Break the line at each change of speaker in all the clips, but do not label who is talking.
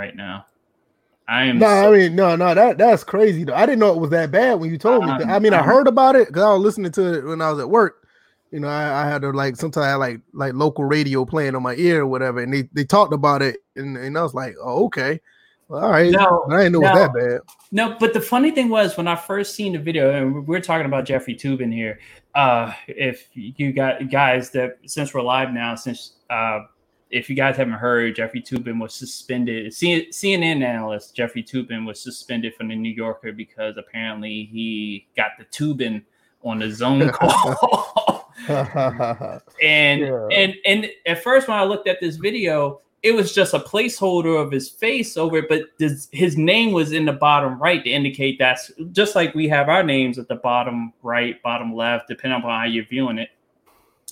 right now. I am.
No, so- I mean, no, no, that that's crazy though. I didn't know it was that bad when you told me. I mean, I heard about it because I was listening to it when I was at work. You know, I, I had to like sometimes I like like local radio playing on my ear or whatever, and they, they talked about it, and, and I was like, oh, okay. Well, all right. No, I didn't know no, it was that bad.
No, but the funny thing was when I first seen the video, and we're talking about Jeffrey Toobin here. Uh, if you got guys that since we're live now, since uh, if you guys haven't heard, Jeffrey Toobin was suspended. CNN analyst Jeffrey Toobin was suspended from the New Yorker because apparently he got the Toobin on the zone call. and yeah. and and at first when I looked at this video, it was just a placeholder of his face over it, but this, his name was in the bottom right to indicate that's just like we have our names at the bottom right, bottom left, depending on how you're viewing it.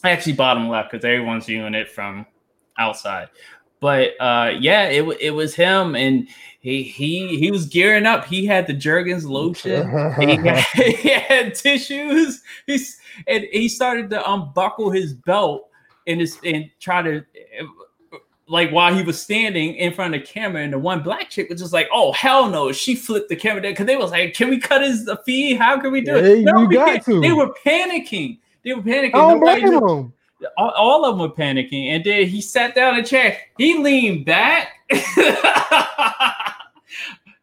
Actually, bottom left because everyone's viewing it from outside. But uh, yeah, it it was him, and he he he was gearing up. He had the Jergens lotion. he, had, he had tissues. He's and he started to unbuckle his belt and his and try to like while he was standing in front of the camera, and the one black chick was just like, "Oh hell no!" She flipped the camera down because they was like, "Can we cut his feed? How can we do it?"
no, we got to.
They were panicking. They were panicking.
I don't blame them
all, all, of them were panicking. And then he sat down in a chair. He leaned back.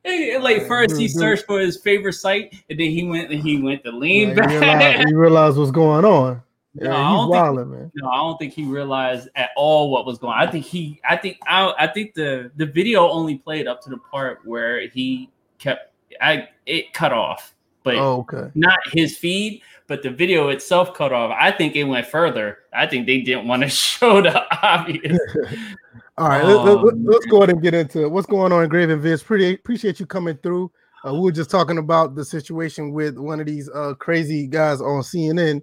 like first he searched for his favorite site, and then he went and he went to lean
yeah,
back.
He realized, he realized what's going on. Yeah, no, he's wilding, man.
No, I don't think he realized at all what was going on. I think he, I think, I, I think the the video only played up to the part where he kept, I it cut off, but
oh, okay,
not his feed but the video itself cut off. I think it went further. I think they didn't want to show the obvious.
All right, um, let, us let, go ahead and get into it. What's going on, Grave and Vince? Pretty appreciate you coming through. Uh, we were just talking about the situation with one of these uh, crazy guys on CNN,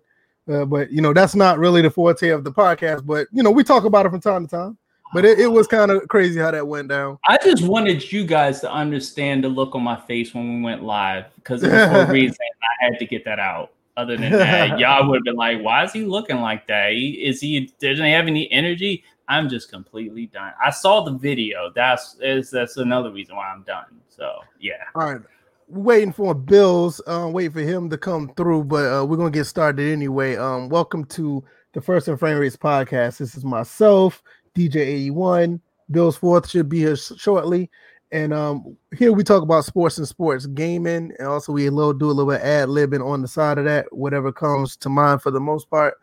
uh, but you know that's not really the forte of the podcast. But you know we talk about it from time to time. But it, it was kind of crazy how that went down.
I just wanted you guys to understand the look on my face when we went live because it was for a reason. I had to get that out. Other than that, y'all would have been like, "Why is he looking like that? He, is he doesn't he have any energy?" I'm just completely done. I saw the video. That's is that's another reason why I'm done. So yeah.
All right. Waiting for Bills, uh, wait for him to come through, but uh, we're gonna get started anyway. Um, welcome to the First and Frame Rates podcast. This is myself, DJ81. Bill's fourth should be here shortly. And um, here we talk about sports and sports gaming, and also we a little do a little bit ad libbing on the side of that, whatever comes to mind for the most part.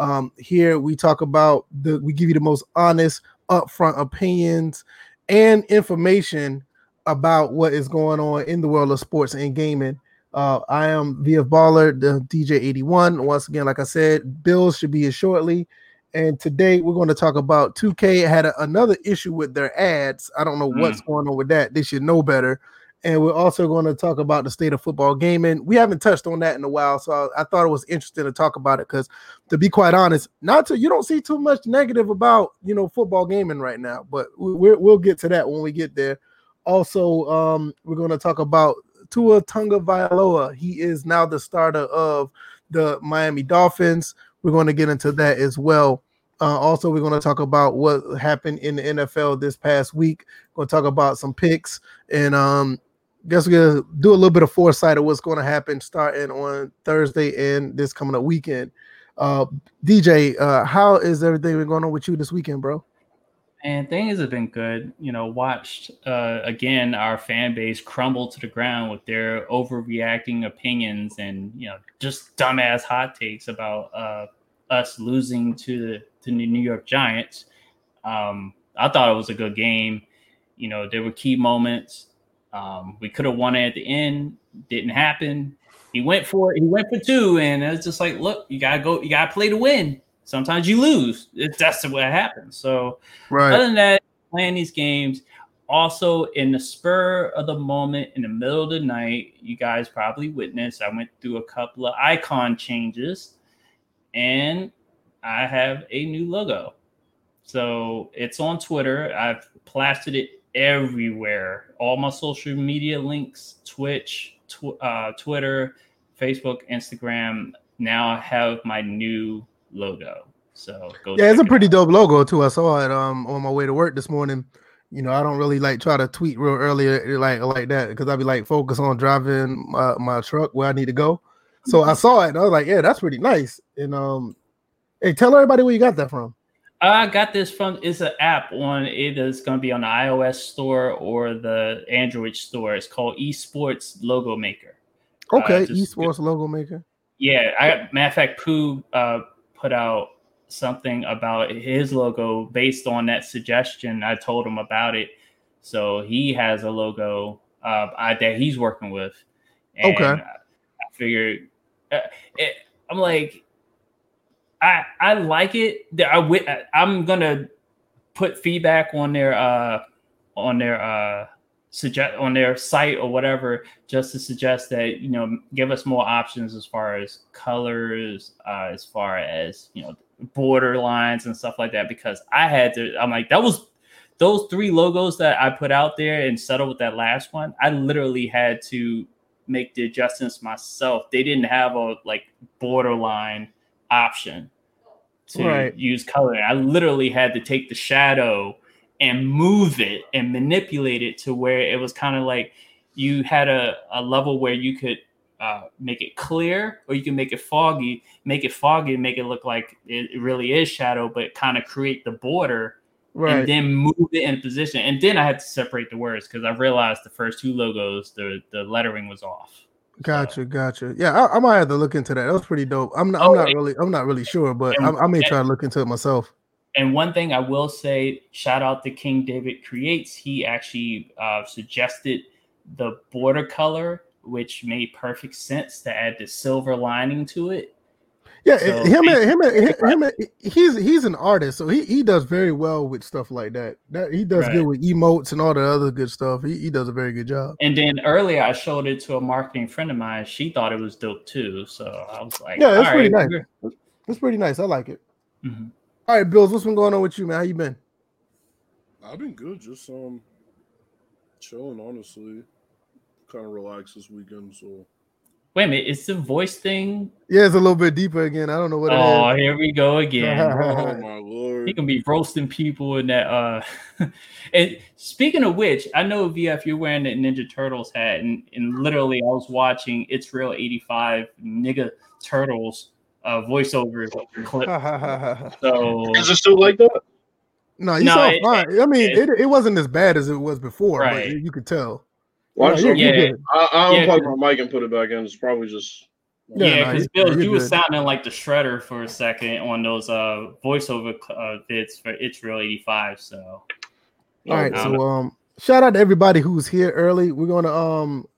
Um, here we talk about the we give you the most honest, upfront opinions and information about what is going on in the world of sports and gaming. Uh, I am VF Baller, the DJ 81. Once again, like I said, bills should be here shortly. And today we're going to talk about 2K had a, another issue with their ads. I don't know mm. what's going on with that. They should know better. And we're also going to talk about the state of football gaming. We haven't touched on that in a while, so I, I thought it was interesting to talk about it because, to be quite honest, not to you don't see too much negative about you know football gaming right now, but we we'll get to that when we get there. Also, um, we're going to talk about Tua Tagovailoa. He is now the starter of the Miami Dolphins. We're going to get into that as well. Uh, also, we're going to talk about what happened in the NFL this past week. We're going to talk about some picks and um, guess we're going to do a little bit of foresight of what's going to happen starting on Thursday and this coming up weekend. Uh, DJ, uh, how is everything going on with you this weekend, bro?
And things have been good. You know, watched uh, again our fan base crumble to the ground with their overreacting opinions and you know just dumbass hot takes about uh, us losing to the to the New York Giants. Um, I thought it was a good game. You know, there were key moments. Um, we could have won it at the end. Didn't happen. He went for it. he went for two, and it's just like, look, you gotta go, you gotta play to win sometimes you lose. It's that's what happens. So right. other than that, playing these games. Also, in the spur of the moment, in the middle of the night, you guys probably witnessed. I went through a couple of icon changes, and I have a new logo. So it's on Twitter. I've plastered it everywhere. All my social media links, Twitch, tw- uh, Twitter, Facebook, Instagram. Now I have my new logo. So
yeah, it's a pretty it dope logo too. I saw it um on my way to work this morning. you know, I don't really like try to tweet real early like like that because I'd be like focus on driving my, my truck where I need to go. So I saw it and I was like, yeah, that's pretty nice. And um, hey, tell everybody where you got that from.
I got this from it's an app on it is going to be on the iOS store or the Android store. It's called Esports Logo Maker.
Okay, uh, Esports Logo Maker.
Yeah, I matter of fact, Pooh uh, put out something about his logo based on that suggestion. I told him about it, so he has a logo uh, I, that he's working with.
And okay,
I figured uh, it, I'm like I I like it. I I'm gonna put feedback on their uh on their uh suggest on their site or whatever just to suggest that you know give us more options as far as colors uh as far as you know border lines and stuff like that because i had to i'm like that was those three logos that i put out there and settled with that last one i literally had to make the adjustments myself they didn't have a like borderline option to right. use color. I literally had to take the shadow and move it and manipulate it to where it was kind of like you had a, a level where you could uh, make it clear or you can make it foggy, make it foggy, make it look like it, it really is shadow, but kind of create the border right. and then move it in position. And then I had to separate the words because I realized the first two logos, the, the lettering was off.
Gotcha, so. gotcha. Yeah, I, I, might have to look into that. That was pretty dope. I'm not, I'm not really, I'm not really sure, but and, I, I, may try to look into it myself.
And one thing I will say, shout out to King David Creates. He actually uh, suggested the border color, which made perfect sense to add the silver lining to it.
Yeah, so him, and, him, him, him, he's he's an artist, so he, he does very well with stuff like that. That he does right. good with emotes and all the other good stuff. He, he does a very good job.
And then earlier, I showed it to a marketing friend of mine. She thought it was dope too. So I was like,
"Yeah, it's pretty right, nice. It's pretty nice. I like it." Mm-hmm. All right, Bills, what's been going on with you, man? How you been?
I've been good. Just um, chilling. Honestly, kind of relaxed this weekend. So
Wait a minute, it's the voice thing.
Yeah, it's a little bit deeper again. I don't know what.
Oh, here we go again. oh my lord! He can be roasting people in that. Uh, and speaking of which, I know VF, you're wearing that Ninja Turtles hat, and, and literally, I was watching It's Real '85 Nigga Turtles uh, voiceover clip. so
is it still like that?
No, you no, saw fine. I mean, it, it, wasn't as bad as it was before, right. but you could tell.
Watch yeah, yeah. I, I'll yeah, plug my mic and put it back in. It's probably just.
Yeah, because no, Bill, you were sounding like the shredder for a second on those uh voiceover uh, vids for It's Real 85. So,
all right. So, um, shout out to everybody who's here early. We're gonna um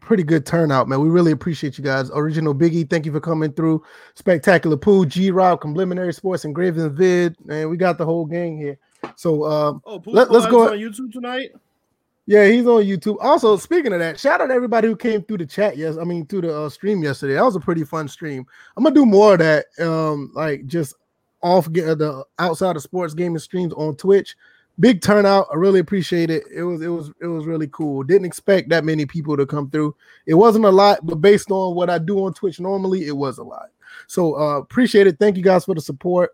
pretty good turnout, man. We really appreciate you guys. Original Biggie, thank you for coming through. Spectacular Pooh, G Rob, Complimentary Sports, and Graven Vid, and we got the whole gang here. So um, oh, let, us go
on YouTube tonight.
Yeah, he's on YouTube. Also, speaking of that, shout out to everybody who came through the chat. Yes, I mean through the uh, stream yesterday. That was a pretty fun stream. I'm gonna do more of that. Um, like just off get the outside of sports gaming streams on Twitch. Big turnout. I really appreciate it. It was it was it was really cool. Didn't expect that many people to come through. It wasn't a lot, but based on what I do on Twitch normally, it was a lot. So uh appreciate it. Thank you guys for the support.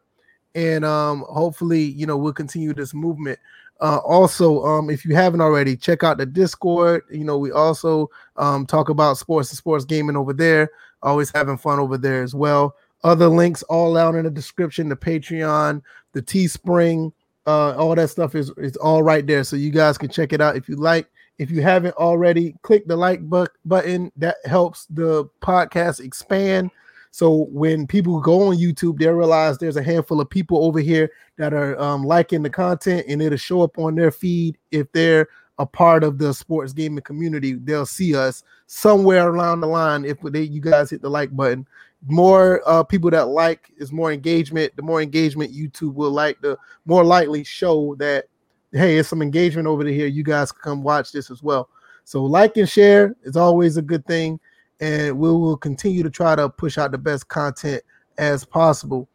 And um hopefully, you know, we'll continue this movement. Uh, also, um, if you haven't already, check out the Discord. You know, we also um, talk about sports and sports gaming over there. Always having fun over there as well. Other links all out in the description. The Patreon, the Teespring, uh, all that stuff is is all right there. So you guys can check it out if you like. If you haven't already, click the like bu- button. That helps the podcast expand. So when people go on YouTube, they realize there's a handful of people over here that are um, liking the content, and it'll show up on their feed if they're a part of the sports gaming community. They'll see us somewhere around the line if they you guys hit the like button. More uh, people that like is more engagement. The more engagement YouTube will like, the more likely show that hey, it's some engagement over here. You guys can come watch this as well. So like and share is always a good thing and we will continue to try to push out the best content as possible.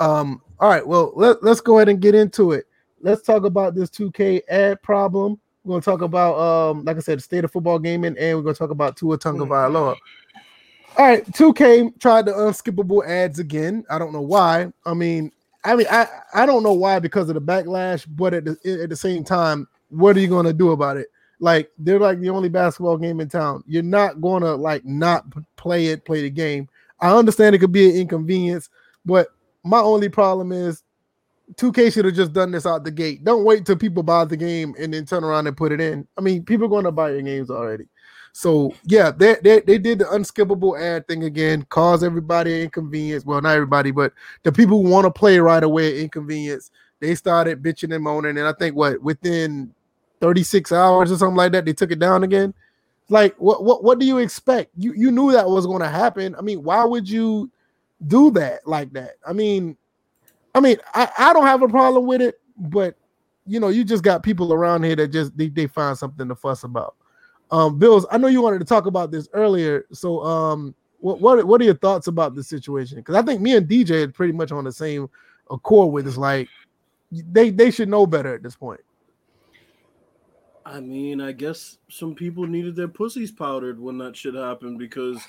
Um, all right, well, let, let's go ahead and get into it. Let's talk about this 2K ad problem. We're to talk about, um, like I said, the state of football gaming, and we're to talk about Tua Tagovailoa. All right, 2K tried the unskippable ads again. I don't know why. I mean, I mean, I, I don't know why because of the backlash, but at the, at the same time, what are you gonna do about it? Like they're like the only basketball game in town. You're not gonna like not play it, play the game. I understand it could be an inconvenience, but my only problem is 2K should have just done this out the gate. Don't wait till people buy the game and then turn around and put it in. I mean, people are going to buy your games already. So yeah, they, they they did the unskippable ad thing again, cause everybody inconvenience. Well, not everybody, but the people who want to play right away inconvenience. They started bitching and moaning, and I think what within 36 hours or something like that, they took it down again. Like, what what what do you expect? You you knew that was going to happen. I mean, why would you do that like that? I mean, I mean, I, I don't have a problem with it, but you know, you just got people around here that just they, they find something to fuss about. Um, Bills, I know you wanted to talk about this earlier. So um what what, what are your thoughts about the situation? Because I think me and DJ are pretty much on the same accord with this. Like they they should know better at this point.
I mean, I guess some people needed their pussies powdered when that shit happened because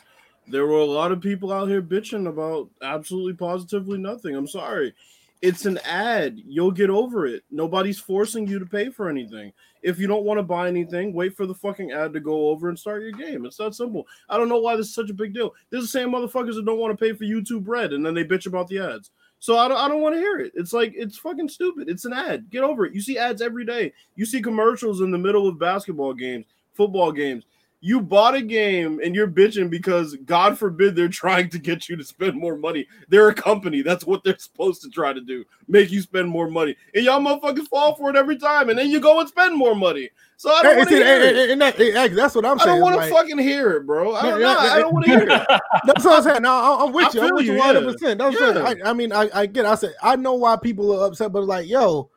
there were a lot of people out here bitching about absolutely positively nothing. I'm sorry. It's an ad. You'll get over it. Nobody's forcing you to pay for anything. If you don't want to buy anything, wait for the fucking ad to go over and start your game. It's that simple. I don't know why this is such a big deal. There's the same motherfuckers that don't want to pay for YouTube Red and then they bitch about the ads. So I don't, I don't want to hear it. It's like it's fucking stupid. It's an ad. Get over it. You see ads every day. You see commercials in the middle of basketball games, football games you bought a game and you're bitching because God forbid they're trying to get you to spend more money. They're a company. That's what they're supposed to try to do. Make you spend more money. And y'all motherfuckers fall for it every time. And then you go and spend more money. So I don't want to hear it.
And that, that's what I'm saying.
I don't want
like,
to fucking hear it, bro. I don't, yeah, I don't want to hear it.
That's what I'm saying. No, I'm with you. I'm with you 100. percent That's yeah. what I, I mean. I, I get. I said I know why people are upset, but like, yo,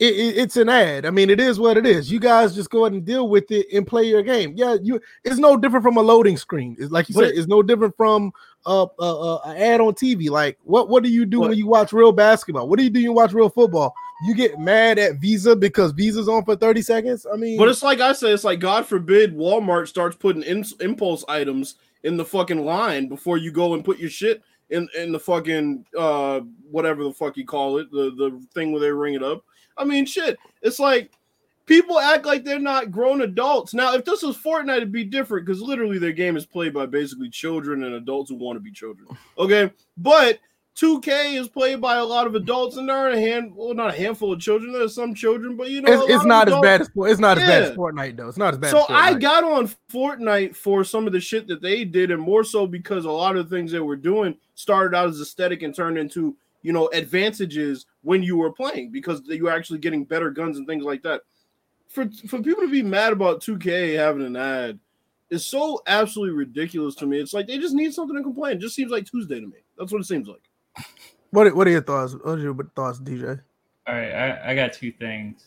it, it, it's an ad. I mean, it is what it is. You guys just go ahead and deal with it and play your game. Yeah, you. It's no different from a loading screen. It's like you said. It's no different from uh, uh, uh, an ad on TV. Like, what what do you do what? when you watch real basketball? What do you do when you watch real football? You get mad at Visa because Visa's on for 30 seconds. I mean,
but it's like I said, it's like God forbid Walmart starts putting in, impulse items in the fucking line before you go and put your shit in in the fucking uh whatever the fuck you call it, the the thing where they ring it up. I mean, shit. It's like people act like they're not grown adults. Now, if this was Fortnite, it'd be different because literally their game is played by basically children and adults who want to be children. Okay, but 2K is played by a lot of adults, and there are a hand, well, not a handful of children. There's some children, but you know,
it's, it's not as bad as it's not yeah. as bad as Fortnite though. It's not as bad.
So I got on Fortnite for some of the shit that they did, and more so because a lot of the things they were doing started out as aesthetic and turned into you know advantages when you were playing because you were actually getting better guns and things like that. For for people to be mad about 2K having an ad is so absolutely ridiculous to me. It's like they just need something to complain. It just seems like Tuesday to me. That's what it seems like.
What What are your thoughts? What are your thoughts, DJ?
All right, I, I got two things.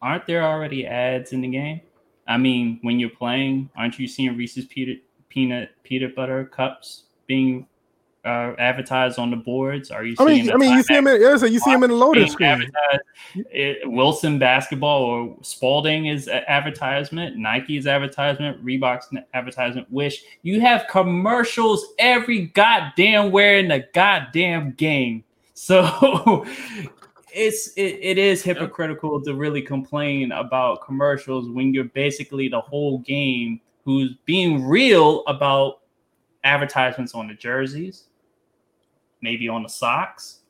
Aren't there already ads in the game? I mean, when you're playing, aren't you seeing Reese's peanut peanut peanut butter cups being uh, advertised on the boards? Are you?
I mean, I mean, you see him in yeah, so you see him in the loading screen.
It, Wilson basketball or Spalding is advertisement, Nike's advertisement, Reebok's advertisement. Wish you have commercials every goddamn where in the goddamn game. So it's it, it is hypocritical to really complain about commercials when you're basically the whole game who's being real about advertisements on the jerseys, maybe on the socks,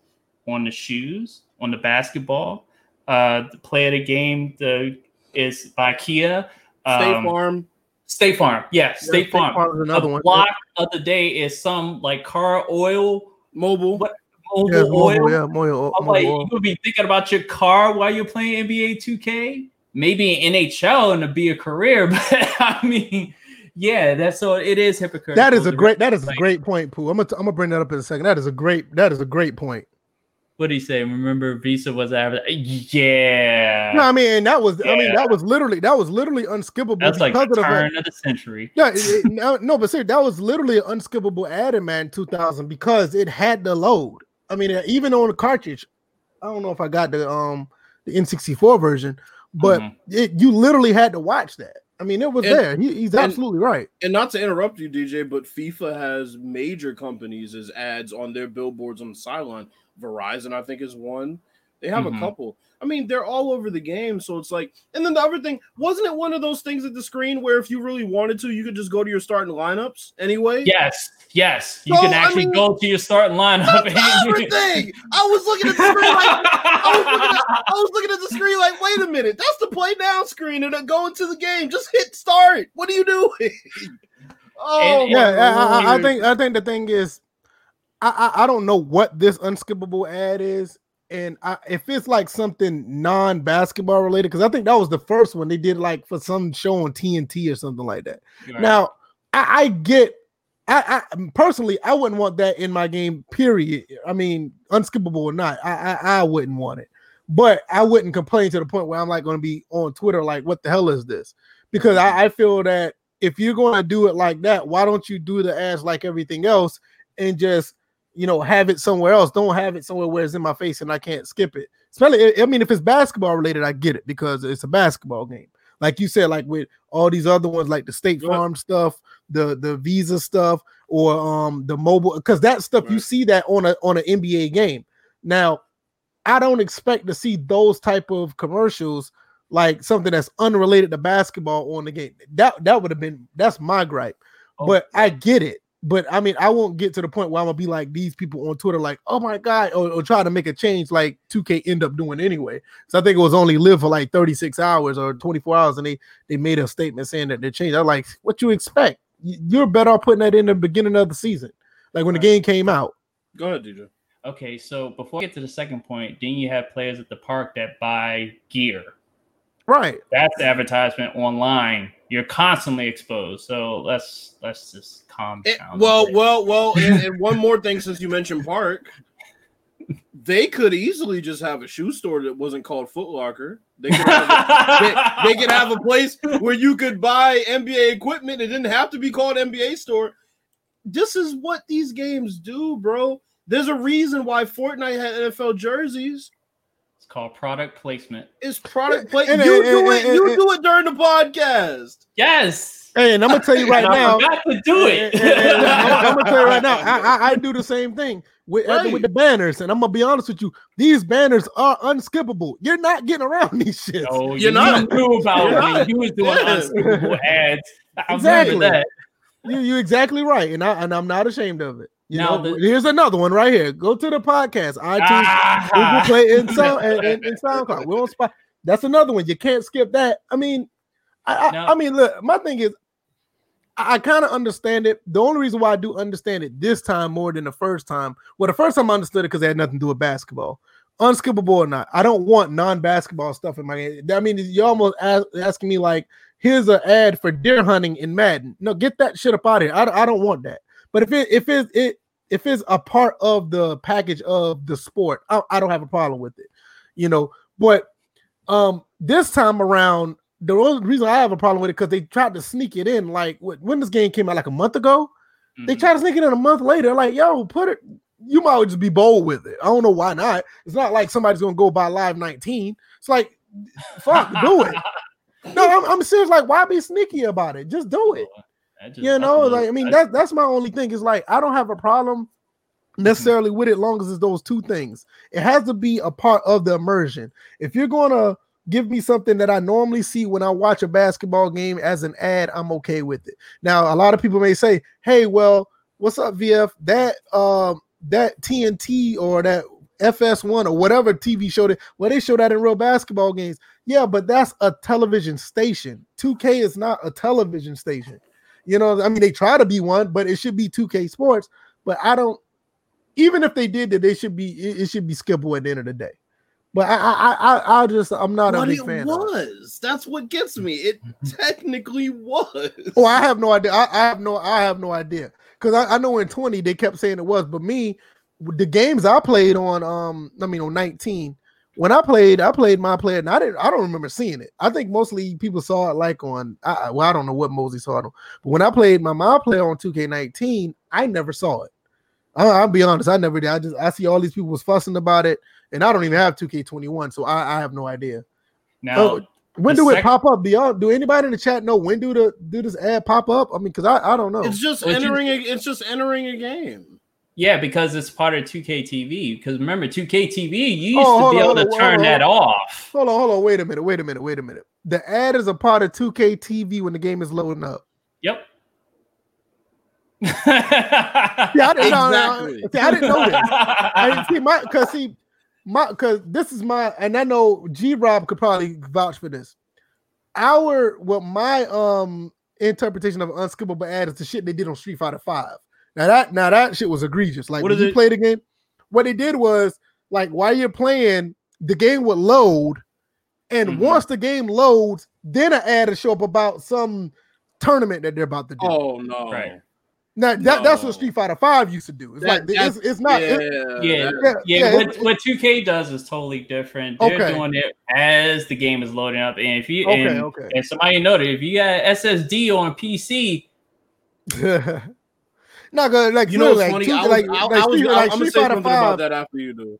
on the shoes, on the basketball. Uh, the play of the game the, is by Kia.
Um, State Farm.
State Farm, yeah, State yeah, Farm. State another a one. block of the day is some like car oil,
Mobil,
what, Mobil yeah, oil. Mobil, yeah, Mobil, I'm like, you could be thinking about your car while you're playing NBA 2K. Maybe in NHL and to be a career, but I mean, yeah, that's so it is hypocritical.
That is a great that is a great point, Pooh. I'm gonna I'm gonna bring that up in a second. That is a great that is a great point.
What do you say? Remember, Visa was average. Yeah.
No, I mean that was. Yeah. I mean that was literally that was literally unskippable.
That's like turn of, of, the century.
Yeah, it, it, no, no, but see, that was literally an unskippable ad in man 2000 because it had the load. I mean, even on the cartridge, I don't know if I got the um the N64 version, but mm-hmm. it, you literally had to watch that. I mean, it was and, there. He, he's absolutely right.
And not to interrupt you, DJ, but FIFA has major companies as ads on their billboards on the sideline. Verizon, I think, is one. They have mm-hmm. a couple. I mean, they're all over the game. So it's like, and then the other thing, wasn't it one of those things at the screen where if you really wanted to, you could just go to your starting lineups anyway?
Yes, yes. You
So,
can
I
actually
mean,
go to your starting lineup.
That's everything. I was looking at the screen like I was looking at I was looking at the screen like, wait a minute, that's the play down screen and then go into the game. Just hit start. What are you doing? Oh
And-
my
Yeah, I, I, I think I think the thing is, I, I I don't know what this unskippable ad is, and I, if it's like something non-basketball related, because I think that was the first one they did like for some show on TNT or something like that.
Right.
Now, I, I get, I, I personally, I wouldn't want that in my game. Period. I mean, unskippable or not, I, I, I wouldn't want it. But I wouldn't complain to the point where I'm like going to be on Twitter like, "What the hell is this?" Because I, mm-hmm. I feel that if you're going to do it like that, why don't you do the ads like everything else and just you know have it somewhere else? Don't have it somewhere where it's in my face and I can't skip it. Especially, I mean, if it's basketball related, I get it because it's a basketball game like you said, like with all these other ones, like the State
Right.
Farm stuff, the the Visa stuff, or um the Mobil, because that stuff you see that on a on an NBA game. Now, I don't expect to see those type of commercials like something that's unrelated to basketball on the game. That that would have been that's my gripe.
Oh,
but I get it. But I mean, I won't get to the point where I'm gonna be like these people on Twitter, like, oh my god, or, or try to make a change like 2K end up doing anyway. So I think it was only live for like 36 hours or 24 hours, and they they made a statement saying that they changed. I'm like, what you expect? You're better off putting that in the beginning of the season, like when the game came out.
Go ahead, DJ.
Okay, so before I get to the second point, then you have players at the park that buy gear.
Right.
That's advertisement online. You're constantly exposed. So let's let's just calm
It-
down. a
Eh, well, well, well, and, and one more thing since you mentioned Park, they could easily just have a shoe store that wasn't called Foot Locker. They could have a, they, they could have a place where you could buy NBA equipment. It didn't have to be called NBA store. This is what these games do, bro. There's a reason why Fortnite had NFL jerseys.
It's called product placement.
It's product
placement.
You
and-
do
and-
it. You
and-
do it during the podcast.
Yes.
Hey, and I'm gonna tell you right
And I
now.
forgot to do it.
And- and- and I'm, I'm gonna tell you right now, I, I, I do the same thing with uh,
Right.
with the banners, and I'm gonna be honest with you. These banners are unskippable. You're not getting around these shits.
No,
You're
you
not.
knew about
You're
it
not.
you was doing
Yeah.
unskippable ads. I
Exactly.
remember that.
You you exactly right, and I and I'm not ashamed of it. You
Now
know,
the-
here's another one right here. Go to the podcast, iTunes,
Ah.
Google Play, and Sound and, and, and SoundCloud. We're on spot. That's another one. You can't skip that. I mean, I I,
Now-
I mean, look, my thing is, I, I kind of understand it. The only reason why I do understand it this time more than the first time, well, the first time I understood it because it had nothing to do with basketball. Unskippable or not, I don't want non-basketball stuff in my game. I mean, you're almost ask, asking me like, here's an ad for deer hunting in Madden. No, get that shit up out of here. I, I don't want that. But if it if it, it if it's a part of the package of the sport, I, I don't have a problem with it. You know, but um this time around, the only reason I have a problem with it because they tried to sneak it in. Like when this game came out, like a month ago, they
Mhm.
tried to sneak it in a month later. Like, yo, put it. You might well just be bold with it. I don't know why not. It's not like somebody's gonna go buy Live 19. It's like, fuck, do it. No, I'm, I'm serious. Like, why be sneaky about it? Just do it.
Just-
You know,
I
like I mean,
I-
that's that's my only thing. Is like I don't have a problem necessarily with it, long as it's those two things. It has to be a part of the immersion. If you're gonna give me something that I normally see when I watch a basketball game as an ad, I'm okay with it. Now, a lot of people may say, "Hey, well, what's up, VF? That um that TNT or that FS1 or whatever TV show that well they show that in real basketball games. Yeah, but that's a television station. 2K is not a television station. You know, I mean, they try to be one, but it should be 2K Sports. But I don't. Even if they did that, they should be. It, it should be skippable at the end of the day. But I, I, I, I just, I'm not a big
it
fan. of it.
was. That's what gets me. It technically was.
Oh, I have no idea. I, I have no, I have no idea. Because I, I know in 20 they kept saying it was, but me, the games I played on, um, I mean on 19, when I played, I played my player, and I didn't, I don't remember seeing it. I think mostly people saw it like on, I, well, I don't know what Mosey saw it on, but when I played my my player on 2K19, I never saw it. I, I'll be honest, I never did. I just, I see all these people was fussing about it, and I don't even have 2K21, so I, I have no idea.
now
Oh, when
the
do it pop up? Do y'all do anybody in the chat know when do the do this ad pop up? I mean, because I, I don't know.
It's just
But you-
entering. A, it's just entering a game.
Yeah, because it's part of 2K TV. Because remember, 2K TV, you used
Oh,
to be
hold
able
on,
to
on,
turn
hold
that
on.
off.
Hold on, hold on. Wait a minute. Wait a minute. Wait a minute. The ad is a part of 2K TV when the game is loading up.
Yep.
Yeah, I didn't, no, no,
Exactly.
see, I didn't know that. I didn't see my because see my because this is my and I know G Rob could probably vouch for this. Our what my um interpretation of unskippable ad is the shit they did on Street Fighter Five. Now that now that shit was egregious. Like
What
when
is
you
it?
play the game, what they did was like while you're playing, the game would load, and
Mhm.
once the game loads, then an ad will show up about some tournament that they're about to do.
Oh no!
Right.
Now that, that's what Street Fighter Five used to do. It's
That-
like it's, it's not.
yeah,
it-
Yeah,
yeah,
Yeah,
yeah,
what, what 2K does is totally different. They're
Okay.
doing it as the game is loading up. And if you
Okay,
and,
okay.
and somebody noted, if you got SSD on a PC,
not good. Like
You know
like,
funny?
two-
I was,
like,
I,
like
I was,
Street,
I,
like
am gonna
Street
say
Fighter
something about that after you do.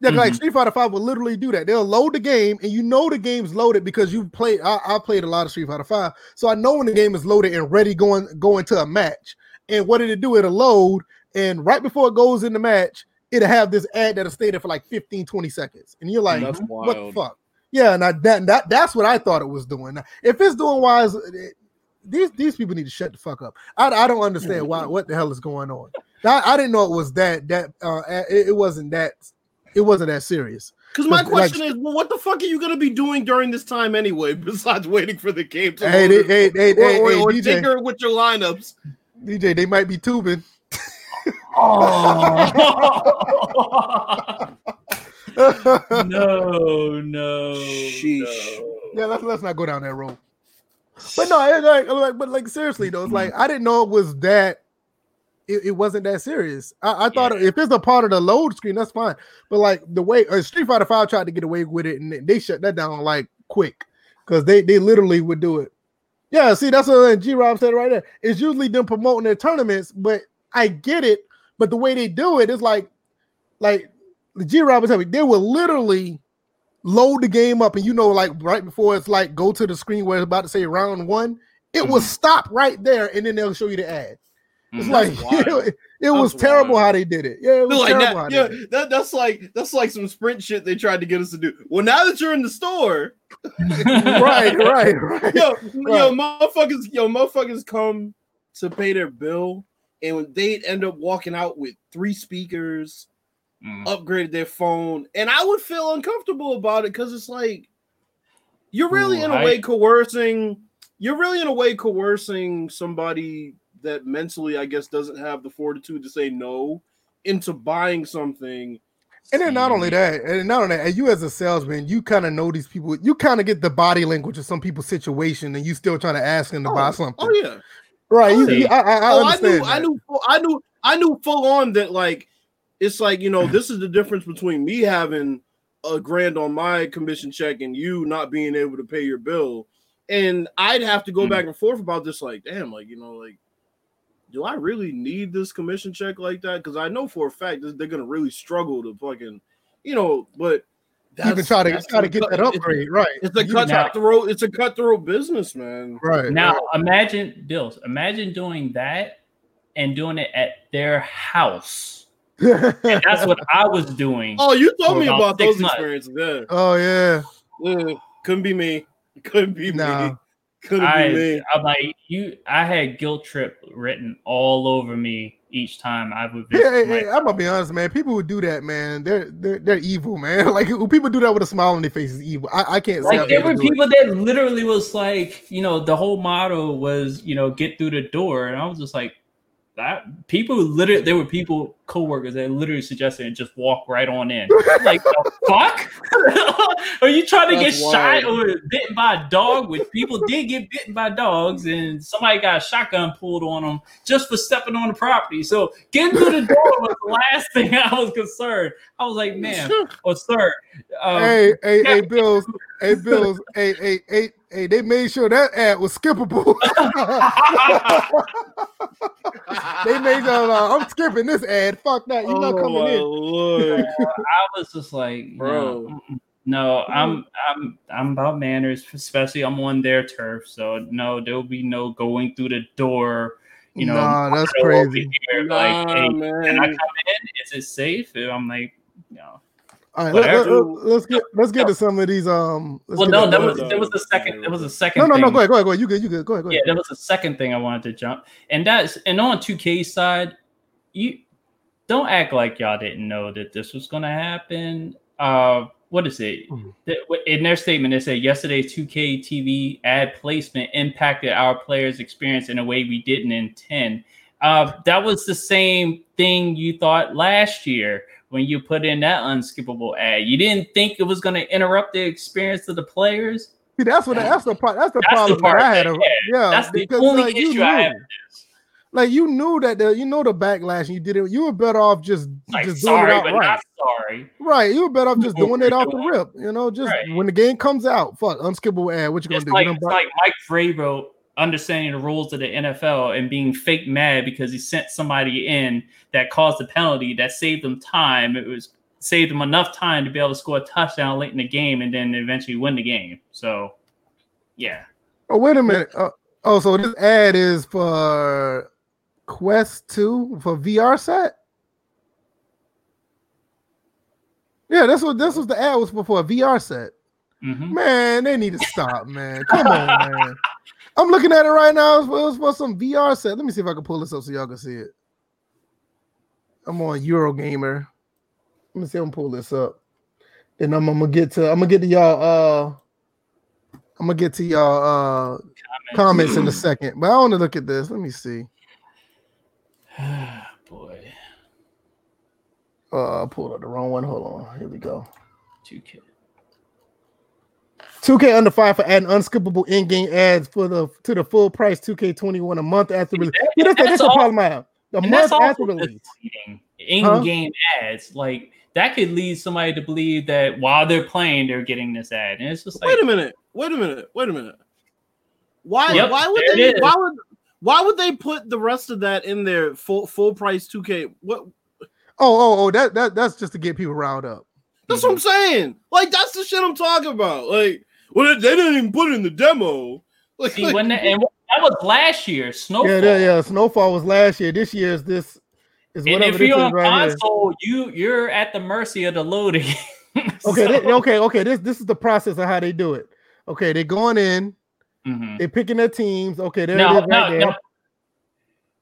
Yeah, like
Mhm.
Street Fighter Five will literally do that. They'll load the game, and you know the game's loaded because you played. I, I played a lot of Street Fighter Five, so I know when the game is loaded and ready going going to a match. And what did it do? It'll load, and right before it goes in the match, it'll have this ad that'll stay there for like 15, 20 seconds, and you're like,
That's
what the fuck? Yeah, and I, that, that that's what I thought it was doing. Now, if it's doing wise, these these people need to shut the fuck up. I, I don't understand why what the hell is going on. I, I didn't know it was that that uh it, it wasn't that it wasn't that serious.
Because my
Like-
question is, well, what the fuck are you gonna be doing during this time anyway, besides waiting for the game to
Hey,
load
they, hey, hey,
or,
hey,
or,
hey,
or
DJ,
tinker with your lineups?
DJ, they might be tubing.
oh no, no,
Sheesh.
no.
Yeah, let's let's not go down that road. But no, it's like, like but like seriously though, it's like I didn't know it was that. It, it wasn't that serious. I, I thought
Yeah.
if it's a part of the load screen, that's fine. But like the way uh, Street Fighter Five tried to get away with it, and they- shut that down like quick because they they literally would do it. Yeah, see, that's what G Rob said right there. It's usually them promoting their tournaments, but I get it. But the way they do it is like, like the G Rob was me, they will literally load the game up, and you know, like right before it's like go to the screen where it's about to say round one, it will
Mhm.
stop right there, and then they'll show you the ad. It's
Mhm.
like it, it was
That's
terrible
wild.
how they did it. Yeah, it was
Like
terrible
that,
how
yeah,
did
that, that's like that's like some sprint shit they tried to get us to do. Well, now that you're in the store,
right, right, right.
yo, yo, motherfuckers, yo, motherfuckers come to pay their bill, and when they end up walking out with three speakers,
Mm.
upgraded their phone, and I would feel uncomfortable about it because it's like you're really in a way coercing. You're really in a way coercing somebody that mentally, I guess, doesn't have the fortitude to say no into buying something.
And then not only that, and not only that, you as a salesman, you kind of know these people. You kind of get the body language of some people's situation, and you still trying to ask them to buy something.
Oh yeah,
right? You,
See.
you- I, I, I
oh, I
understand.
knew, I knew, full- I knew, I knew full on that. Like, it's like you know, this is the difference between me having a grand on my commission check and you not being able to pay your bill. And I'd have to go
Mhm.
back and forth about this. Like, damn, like you know, like, do I really need this commission check like that? Because I know for a fact that they're gonna really struggle to fucking, you know. But
You can
that's-
try to
that's
try to get
cut-
that
it's-
upgrade, right?
It's a cutthroat. It's a cutthroat business, man.
right.
Now imagine Bills. Imagine doing that and doing it at their house.
Right.
And that's what I was doing.
Oh, you told me
about
about those
months.
experiences. Yeah.
oh yeah.
Ugh, couldn't be me. Couldn't be
Nah.
me. Couldn't be
I,
me.
I'm like you. I had guilt trip written all over me each time I would visit.
Yeah, hey, hey, I'm gonna be honest, man. People who do that, man, they're they're, they're evil, man. Like when people do that with a smile on their face is evil. I, I can't
like
I'm
there were
to do it.
people that literally was like, you know, the whole motto was, you know, get through the door, and I was just like, that people literally, there were people, coworkers that literally suggested and just walk right on in. Like the fuck? Are you trying to
That's
get shot or bitten by a dog? Which people did get bitten by dogs, and somebody got a shotgun pulled on them just for stepping on the property. So getting through the door was the last thing I was concerned. I was like, man, or sir, um,
hey, hey, hey, Bills, hey, Bills, hey, hey, hey, hey, they made sure that ad was skippable. they made sure uh, I'm skipping this ad. Fuck that. You're not
oh
coming
my
in.
lord,
I was just like,
Bro.
no, no, I'm I'm I'm about manners, especially I'm on their turf. So no, there'll be no going through the door, you know,
Nah, that's crazy.
here, like,
Nah,
hey, can I come in? Is it safe? And I'm like, no.
All right, let,
Whatever.
us get let's get to some of these. Um, let's
Well, no, that was
of
there was the second. There was a second.
no, no, no.
thing.
Go ahead, go ahead, go ahead. You good? You good? Go ahead, go
Yeah,
ahead.
there was a second thing I wanted to jump, and that's and on 2K side, you don't act like y'all didn't know that this was going to happen. Uh, what is it?
Mhm.
In their statement, they said yesterday's 2K TV ad placement impacted our players' experience in a way we didn't intend. Uh, that was the same thing you thought last year when you put in that unskippable ad. You didn't think it was going to interrupt the experience of the players.
See, that's what that's the part. That's the
That's the
problem
part
that I had.
that-
a- yeah,
That's the
because
only
like, you
issue I have.
Like you knew that the you know the backlash and you did it. You were better off just
Like,
just doing it
sorry,
out
but not sorry.
Right, you were better off just doing it off the rip. You know, just
Right.
when the game comes out, fuck unskippable ad. What you gonna
It's
do?
like it's like Mike Vrabel understanding the rules of the NFL and being fake mad because he sent somebody in that caused a penalty that saved them time. It was saved them enough time to be able to score a touchdown late in the game and then eventually win the game. So, yeah,
Oh, wait a minute. Uh, oh, so this ad is for Quest 2 for VR set? Yeah, that's what this was the ad was for, for a VR set.
Mhm.
Man, they need to stop, man. Come on, man. I'm looking at it right now. It was, for, some VR set. Let me see if I can pull this up so y'all can see it. I'm on Eurogamer. Let me see if I can pull this up. And I'm, I'm gonna get to I'm gonna get to y'all uh I'm gonna get to y'all uh comments in a second. But I want to look at this. Let me see.
Boy,
Uh I pulled up the wrong one. Hold on. Here we go.
2K.
2K under fire for adding unskippable in-game ads for the to the full price 2K21 a month after release. See, that's, the- that's
That's
the
all-
problem I have. The month after release.
In-game ads, like that could lead somebody to believe that while they're playing, they're getting this ad, and it's just like,
Wait a minute. Wait a minute. Wait a minute. Why?
Yep,
why would they? Why would? Why would they put the rest of that in their full full price 2K? What?
Oh, oh, oh, that, that that's just to get people riled up.
That's what I'm saying. Like that's the shit I'm talking about. Like, well, they didn't even put it in the demo. Like,
See, when that, and that was last year, Snowfall.
Yeah, yeah, yeah. Snowfall was last year. This year is this is
And if you're on
right here.
console, you you're at the mercy of the loading.
Okay,
So-
thi- okay, okay. This this is the process of how they do it. Okay, they're going in,
Mhm.
they're picking their teams. Okay, there
No,
it is right
no,
there.
no.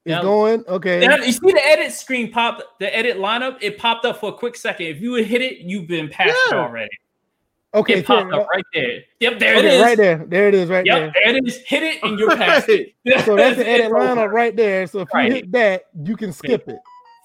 It's
no.
going. Okay.
Now, you see the edit screen pop, the edit lineup. It popped up for a quick second. If you would hit it, you've been past it
Yeah.
already.
Okay,
it popped up uh, right there. Yep, there it
okay,
is.
right there. There it is, right
Yep,
there.
there it is. Hit it, and you're past it.
So that's the edit
It's over.
lineup right there. So if you hit that, you can skip it.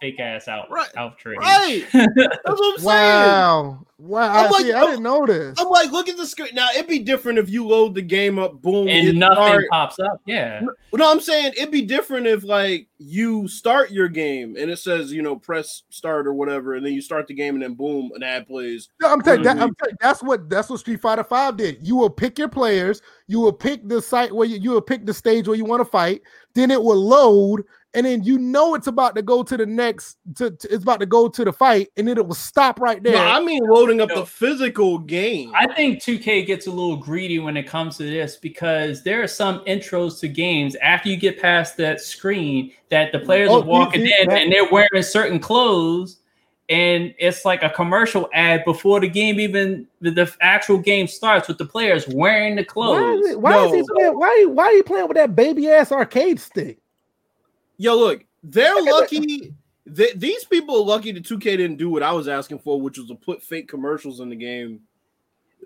Fake ass out.
Right,
Out trade.
right. That's what I'm saying.
Wow. Wow. I,
I'm like,
see, I didn't know this.
I'm like, look at the screen. Now it'd be different if you load the game up, boom, hit
and nothing
start.
pops up. Yeah.
No, I'm saying it'd be different if like you start your game and it says you know press start or whatever, and then you start the game and then boom, an ad plays.
No, I'm telling that. I'm telling you, that's what that's what Street Fighter Five did. You will pick your players, you will pick the site where you, you will pick the stage where you want to fight, then it will load, and then you know it's about to go to the next to, to- it's about to go to the fight, and then it will stop right there.
No, I mean loading up
No.
the physical game.
I think 2K gets a little greedy when it comes to this because there are some intros to games after you get past that screen that the players
Oh,
are walking
you see
in
that-
and they're wearing certain clothes and it's like a commercial ad before the game even the, the actual game starts with the players wearing the
why
clothes.
is, it, why is he playing? Why why are you playing with that baby ass arcade stick?
Yo, look, they're lucky. Th- these people are lucky that 2K didn't do what I was asking for, which was to put fake commercials in the game,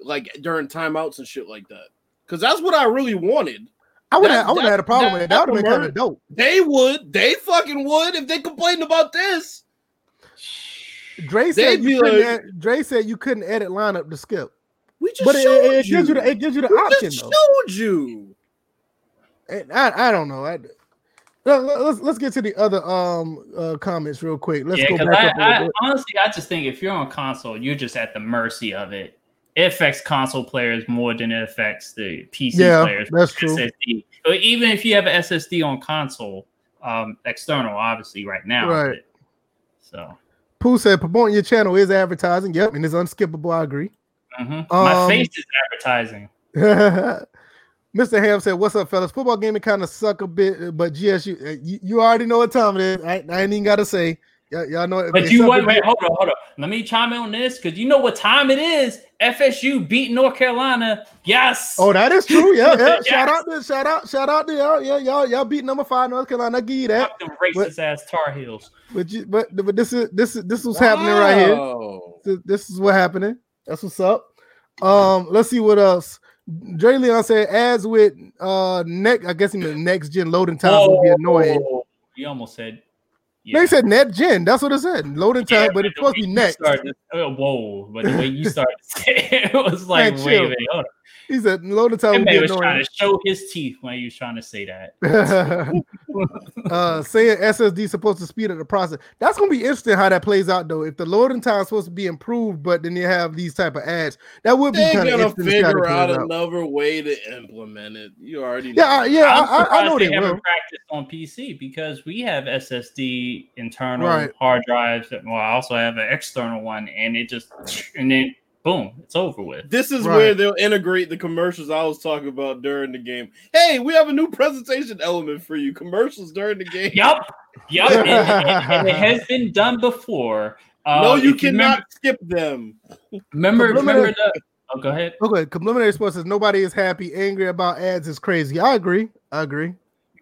like during timeouts and shit like that. Because that's what I really wanted.
I would have I would have had a problem
that-
with it. That would have been kind of dope.
They would, they fucking would, if they complained about this.
Dre said you couldn't.
like-
Dre said you couldn't edit lineup to skip,
We just
but it,
showed
it, it
you.
gives you the it gives you the
we
option
just
though.
showed you.
And I, I don't know. I, let, us let's get to the other um uh, comments real quick. Let's
yeah,
go back
I, I honestly I just think if you're on console, you're just at the mercy of it. It affects console players more than it affects the PC
Yeah,
players.
that's true.
SSD. But even if you have an SSD on console, um, external, obviously, right now.
Right.
So
Pooh said promoting your channel is advertising. Yep, and it's unskippable. I agree.
mhm. my
Um,
face is advertising.
Mr. Ham said, "What's up, fellas? Football gaming kind of suck a bit, but GSU, uh, you, you already know what time it is. I, I ain't even got to say. Y'all, y'all know.
It, but you wait, wait, hold on, hold on. Let me chime in on this because you know what time it is. FSU beat North Carolina. Yes.
Oh, that is true. Yeah, yeah. yes. Shout out to shout out, shout out to y'all. Yeah, y'all, y'all beat number five North Carolina. I give you that.
Them racist but, ass Tar Heels.
But you, but but this is this is this was wow. happening right here. This, this is what happening. That's what's up. Um, let's see what else. Dre Leon said, as with uh next, I guess in the next gen loading times oh, will be annoying.
He almost said
yeah. They said net gen. That's what it said. Loading time, yeah, but it's supposed to be next.
Started, uh, whoa! But the way you started to say it, was like, wait, wait, hold on.
He said loading time.
He was trying to show his teeth when he was trying to say that.
uh, saying SSD supposed to speed up the process. That's gonna be interesting how that plays out though. If the loading time is supposed to be improved, but then you have these type of ads, that would be kind of
interesting. Figure out another out. way to implement it. You already
know. yeah yeah I, I, know they, they haven't
practiced on PC because we have SSD internal right. hard drives. That, Well, I also have an external one, and it just and then boom, it's over with.
This is right. where they'll integrate the commercials I was talking about during the game. Hey, we have a new presentation element for you. Commercials during the game.
Yep. Yep. and, and, and it has been done before.
Uh, no, you cannot you remember, skip them.
Remember, remember the. Oh, go ahead.
Okay, Complimentary Sports says nobody is happy. Angry about ads is crazy. I agree. I agree.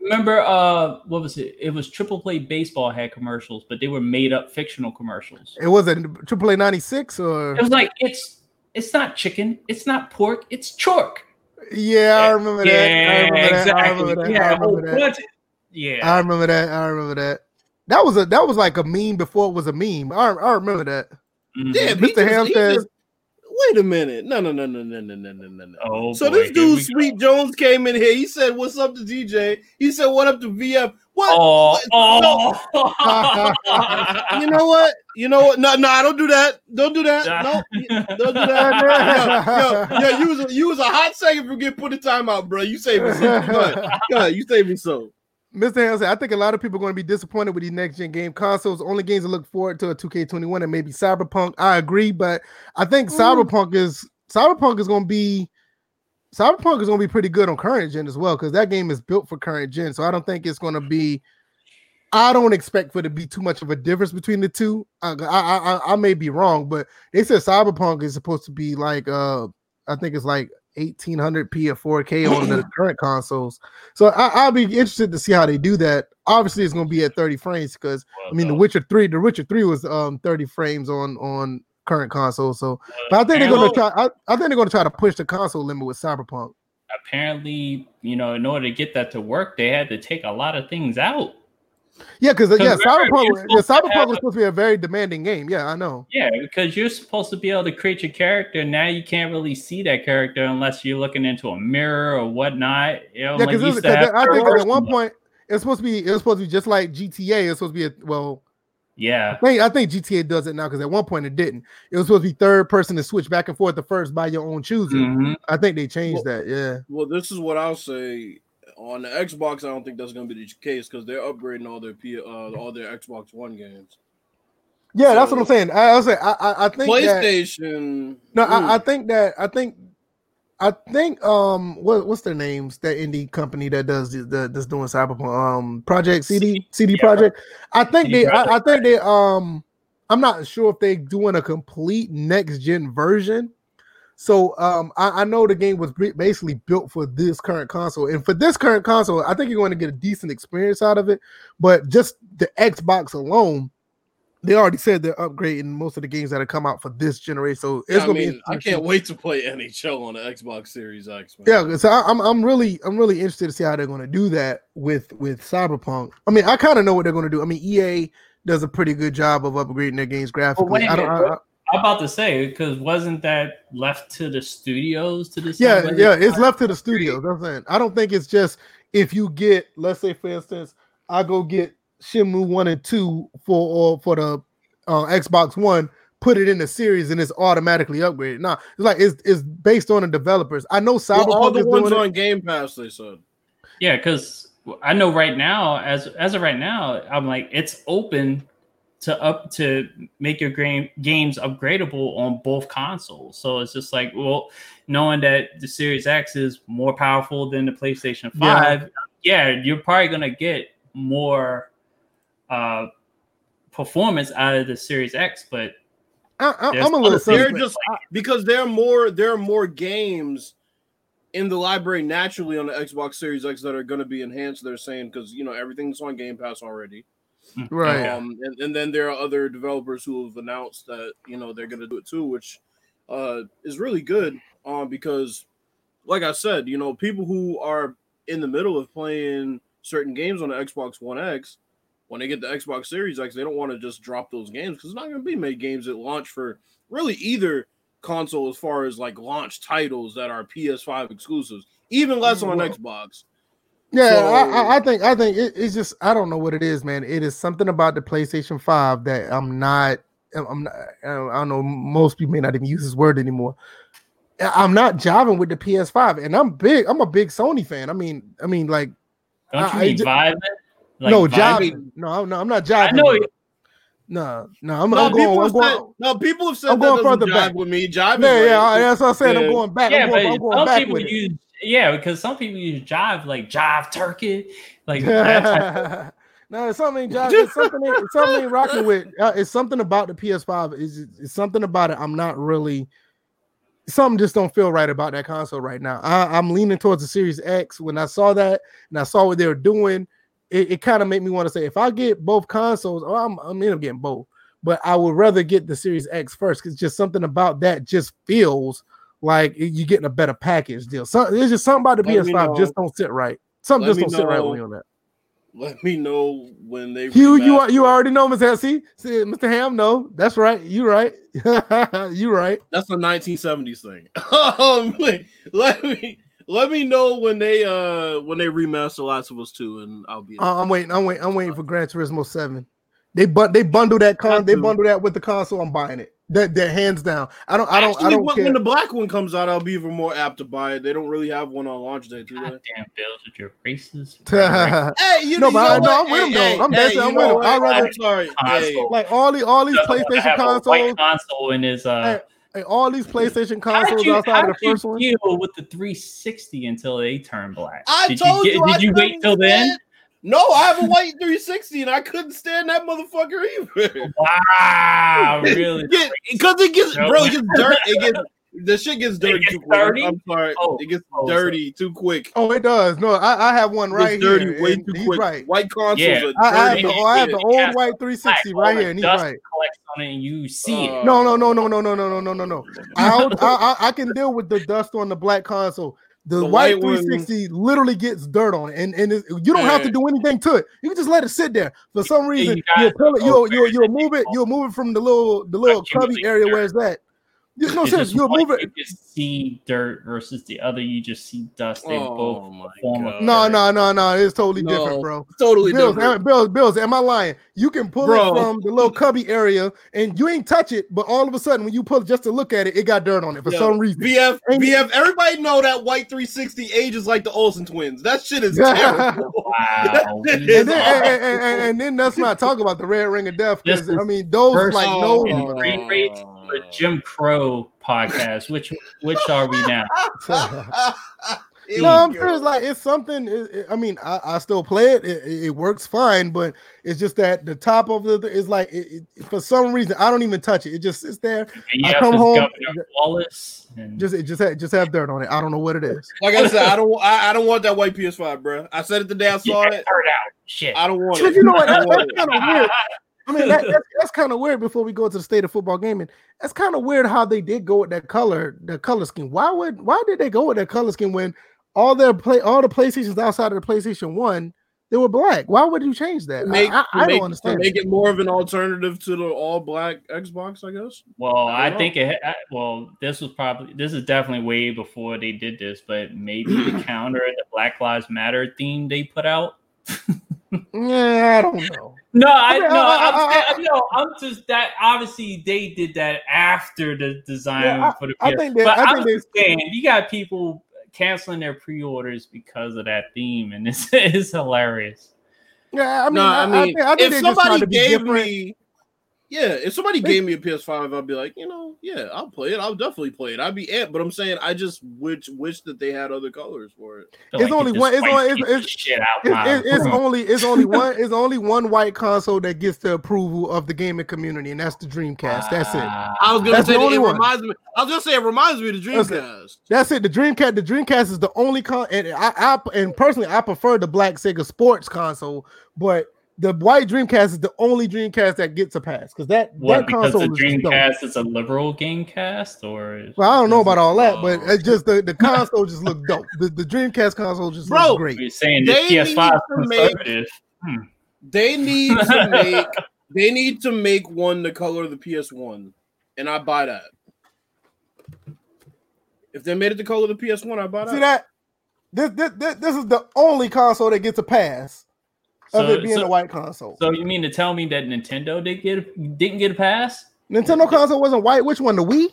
Remember, uh, what was it? It was Triple Play Baseball had commercials, but they were made up fictional commercials.
It wasn't Triple A '96, or
it was like it's it's not chicken, it's not pork, it's chork.
Yeah, I remember that. Yeah, I remember exactly. That. I remember that.
Yeah,
I remember
that. Yeah, I
remember that. I remember that. That was a that was like a meme before it was a meme. I, I remember that.
Mm-hmm. Yeah, Mr. Ham says wait a minute. No, no, no, no, no, no, no, no, no.
Oh,
so boy, this dude, Sweet go. Jones, came in here. He said, What's up to DJ? He said, What up to VF? What?
Oh, oh.
you know what? You know what? No, no, I don't do that. Don't do that. No, don't do that. yo, yo, yo, you was a, you was a hot second for getting put in timeout, bro. You saved me. Go ahead. Go ahead. You saved me
Mr. Hansen, I think a lot of people are going to be disappointed with these next gen game consoles. Only games to look forward to are 2K21 and maybe Cyberpunk. I agree, but I think mm. Cyberpunk is Cyberpunk is going to be Cyberpunk is going to be pretty good on current gen as well because that game is built for current gen. So I don't think it's going to be. I don't expect for it to be too much of a difference between the two. I, I I, I may be wrong, but they said Cyberpunk is supposed to be like uh I think it's like 1800p or 4K on the current consoles. So I, will be interested to see how they do that. Obviously, it's going to be at 30 frames because well, I mean, no. The Witcher 3, The Witcher 3 was um 30 frames on on current consoles. So, but I think they're going to try. I, I think they're going to try to push the console limit with Cyberpunk.
Apparently, you know, in order to get that to work, they had to take a lot of things out.
Yeah, because yeah, Cyberpunk, yeah, Cyberpunk was supposed to be a very demanding game. Yeah, I know.
Yeah, because you're supposed to be able to create your character. Now you can't really see that character unless you're looking into a mirror or whatnot. You know,
yeah, because like I think at one point it's supposed to be it's supposed to be just like GTA. It's supposed to be a, well.
Yeah,
I think I think GTA does it now because at one point it didn't. It was supposed to be third person to switch back and forth the first by your own choosing. Mm-hmm. I think they changed well, that. Yeah.
Well, this is what I'll say on the Xbox, I don't think that's going to be the case because they're upgrading all their P, uh, all their Xbox One games.
Yeah, so, that's what I'm saying. I, I say I, I think
PlayStation.
That, no, I, I, think that I think I think um what what's their names? That indie company that does the, the that's doing Cyberpunk um Project CD CD yeah. Project. I think CD they I, I think they um I'm not sure if they're doing a complete next gen version so um, I, I, know the game was basically built for this current console, and for this current console, I think you're going to get a decent experience out of it. But just the Xbox alone, they already said they're upgrading most of the games that have come out for this generation. So it's yeah, gonna mean, be.
I can't wait to play NHL on the Xbox Series X.
Man. Yeah, so I, am I'm really I'm really interested to see how they're going to do that with with Cyberpunk. I mean, I kind of know what they're going to do. I mean, EA does a pretty good job of upgrading their games graphically. Well, I don't. I,
I'm about to say because wasn't that left to the studios to decide?
Yeah, yeah, it's left to the studios. I'm saying I don't think it's just if you get, let's say, for instance, I go get Shenmue one and two for or for the uh, Xbox One, put it in the series and it's automatically upgraded. Nah, it's like it's, it's based on the developers. I know Cyberpunk well, all the ones
on it. Game Pass. They said.
Yeah, because I know right now, as as of right now, I'm like it's open to up to make your game games upgradable on both consoles. So it's just like, well, knowing that the Series X is more powerful than the PlayStation 5, yeah, yeah you're probably gonna get more uh performance out of the Series X, but
I, am a little
they're just because there are more there are more games in the library naturally on the Xbox Series X that are going to be enhanced. They're saying because you know everything's on Game Pass already,
right?
Um, and, and then there are other developers who have announced that you know they're going to do it too, which uh, is really good. Um, because like I said, you know, people who are in the middle of playing certain games on the Xbox One X, when they get the Xbox Series X, they don't want to just drop those games because it's not going to be many games that launch for really either console as far as like launch titles that are PS5 exclusives, even less on well, Xbox.
Yeah, so, I, I, think I think it, it's just I don't know what it is, man. It is something about the PlayStation Five that I'm not. I'm not. I don't know. Most people may not even use this word anymore. I'm not jiving with the PS5, and I'm big. I'm a big Sony fan. I mean, I mean, like,
don't you I, mean vibing?
Like no, jiving. No, no, I'm not jiving. I know. No, no, I'm,
no,
I'm going.
I'm
going
said, no, people have said I'm going further back with me. Jive, yeah,
yeah, like, that's what I said. I'm going back.
Yeah,
I'm going,
but
I'm going some back
people
with
use,
it.
Yeah, because some people use jive like jive turkey, like
that. no, it's something jive. It's something. It's something rocking with. Uh, it's something about the PS5. Is it's something about it. I'm not really. Something just don't feel right about that console right now. I, I'm leaning towards the Series X. When I saw that and I saw what they were doing, it, it kind of made me want to say, if I get both consoles, oh, I'm I'm end up getting both but I would rather get the Series X first because just something about that just feels like you're getting a better package deal. So there's just something about the Let PS5 just don't sit right. Something Let just don't know. sit right with me on that.
Let me know when they.
You you you already know, Mr. Hesse. Mr. Ham, no, that's right. You right. you right.
That's a 1970s thing. um, let me let me know when they uh when they remaster Last of Us 2 and I'll be.
Uh, I'm waiting. I'm waiting. I'm waiting for Gran Turismo 7. They but they bundle that con they bundle that with the console. I'm buying it. That that hands down. I don't I don't Actually, I don't
when,
care.
when the black one comes out, I'll be even more apt to buy it. They don't really have one on launch day, do they?
Damn bills with your races.
hey, you
no,
know,
but no, I'm with him though. I'm hey, I'm with him. I rather
sorry. Hey.
Like all these all these PlayStation consoles.
console in his uh.
Hey, all these PlayStation consoles you, outside of the first one.
Deal with the 360 until they turn black.
I did told you.
Get,
you
did you wait till then?
No, I have a white 360 and I couldn't stand that motherfucker either.
Wow, really?
Because it gets, bro, it gets dirty. It gets the shit gets dirty gets too quick. I'm sorry, oh, it gets oh, dirty so. too quick.
Oh, it does. No, I, I have one right
dirty
here.
way too quick. Right. White consoles. Yeah.
I, I, have the, I have the old white 360 right here, and he's right.
Collects on it, and you see uh,
it. No, no, no, no, no, no, no, no, no, no, no. I, I, I can deal with the dust on the black console. The, the white, white 360 one, literally gets dirt on it, and, and you don't man. have to do anything to it. You can just let it sit there. For some reason, you will it, you'll, you'll, you'll move it, you'll move it from the little the little cubby area where it's at. There's no sense. You'll move it.
You just see dirt versus the other. You just see dust. They oh both form of
no, no, no, no. It's totally no, different, bro.
Totally
Bills,
different.
Bills, Bills. Am I lying? You can pull bro. it from the little cubby area, and you ain't touch it. But all of a sudden, when you pull it just to look at it, it got dirt on it for Yo, some reason.
BF, and VF. Everybody know that white 360 ages like the Olsen twins. That shit is terrible.
wow.
and, then, and, and, and, then let's not talk about the red ring of death because I mean those like no.
Oh, Jim Crow podcast. Which which are we now?
no, I'm sure it's like it's something. It, it, I mean, I, I, still play it. it. it. works fine, but it's just that the top of the is like for some reason I don't even touch it. It just sits there. I come home.
Wallace and...
Just it just have, just have dirt on it. I don't know what it is.
Like I said, I don't I, I don't want that white PS5, bro. I said it the day I saw yeah, it.
Out. Shit.
I don't want
it. You know what? That's, that's kind of weird. I mean, that, that's, that's kind of weird. Before we go to the state of football gaming, that's kind of weird how they did go with that color, the color scheme. Why would why did they go with that color scheme when all their play all the PlayStations outside of the PlayStation One they were black? Why would you change that? Make, I, I, I
make,
don't understand.
Make it more of an alternative to the all black Xbox, I guess.
Well, I, I think it. Well, this was probably this is definitely way before they did this, but maybe the counter the Black Lives Matter theme they put out.
yeah, I don't know.
No, I, no, I, am no, I'm just that. Obviously, they did that after the design yeah, for the. I, I think they, but I think I'm saying you got people canceling their pre-orders because of that theme, and it's, it's hilarious.
Yeah, I mean, no, I, mean, I think, I think
if somebody gave me, Yeah, if somebody gave me a PS5, I'd be like, you know, yeah, I'll play it. I'll definitely play it. I'd be amped, but I'm saying I just wish wish that they had other colors for it.
It's
like
only one- it's only-
piece
it's-
shit out
It's, it's, it's only it's only one it's only one white console that gets the approval of the gaming community, and that's the Dreamcast. That's it.
Ah,
I was gonna
That's
say
the only
it
one.
reminds me. I was gonna say it reminds me of the
That's it.
Dreamcast.
That's it. The Dreamcast. The Dreamcast is the only con. And I, I and personally, I prefer the Black Sega Sports console, but the white Dreamcast is the only Dreamcast that gets a pass because that
what?
that
Because
console
the
is just dope.
Dreamcast is a liberal game cast, or
Well, I don't know about all that,
Oh.
but it's just the, the console just looked dope. The, the Dreamcast console just
Bro,
looks great.
You're saying the
They
PS5 is
need to make-
conservative. Hmm.
They need to make. they need to make one the color of the PS1, and I buy that. If they made it the color of the PS1, I buy that.
See that? This, this this this is the only console that gets a pass of
So-
it being
so-
a white console.
So you mean to tell me that Nintendo did get didn't get a pass?
Nintendo console wasn't white. Which one? The Wii?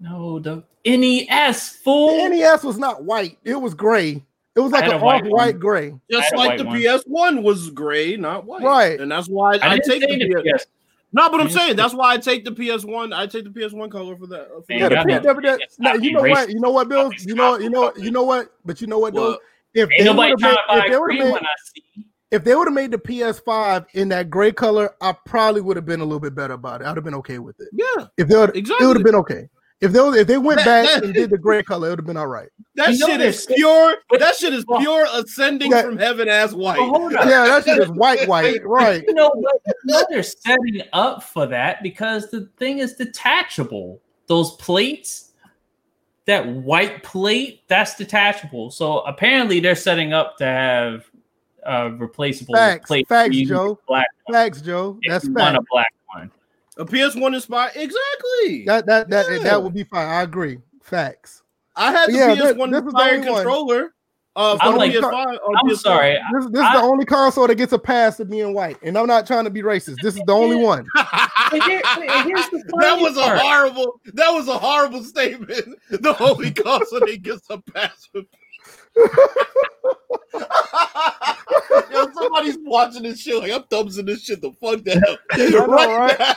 No, the NES
The. NES was not white. It was gray. It was like an
a white
off-white gray.
Just
I had a
like the
one.
PS1 was gray, not white.
Right.
And that's why
I
I, take
say
the
the
PS.
PS.
No, but I'm saying that's why I take the PS1. I take the PS1 color for that. For
Yeah,
that.
the
y'all
P-
know-
that- that- no, you know
being
what?
racist.
You know what, Bill? You know, you know, you know what? But you know what, though? If
Ain't
they
nobody
would've
trying to buy
if they would've
green
made.
I see.
If they would have made the PS5 in that gray color, I probably would have been a little bit better about it. I'd have been okay with it.
Yeah,
If they would, it would have been okay. If they if they went
That-
back
that-
and did the gray color, it would have been all right.
that
You
shit is pure. That shit is pure ascending
Yeah.
from heaven as white.
Well.
Yeah, that shit is white, white, right?
You know what? You know they're setting up for that because the thing is detachable. Those plates, that white plate, that's detachable. So apparently they're setting up to have uh replaceable
Facts,
plate.
facts,
for
Joe.
Black
Facts, Joe.
if
That's
you want
fact.
a black one.
A PS1 inspired. Exactly.
That that that
Yeah.
that would be fine. I agree. Facts.
I had the
Yeah, this-
PS1
this is
inspired
only one.
controller. Uh,
I'm like-
PS5.
I'm
PS5.
sorry.
This, this is the only console that gets a pass to being white, and I'm not trying to be racist. This is the only one.
But here- here's the
that
funny
was a horrible. That was a horrible statement. The only console that gets a pass. With- Yo, somebody's watching this shit like I'm thumbsing this shit the fuck down.
know,
right?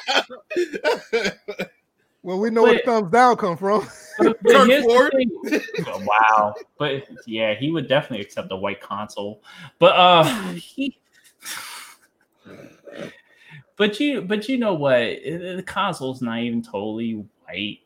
now.
Well, we know where thumbs down come from.
But, but
Kirk
here's the
Ford.
thing. Wow. But yeah, he would definitely accept the white console. But uh he But you but you know what? It- the console's not even totally white.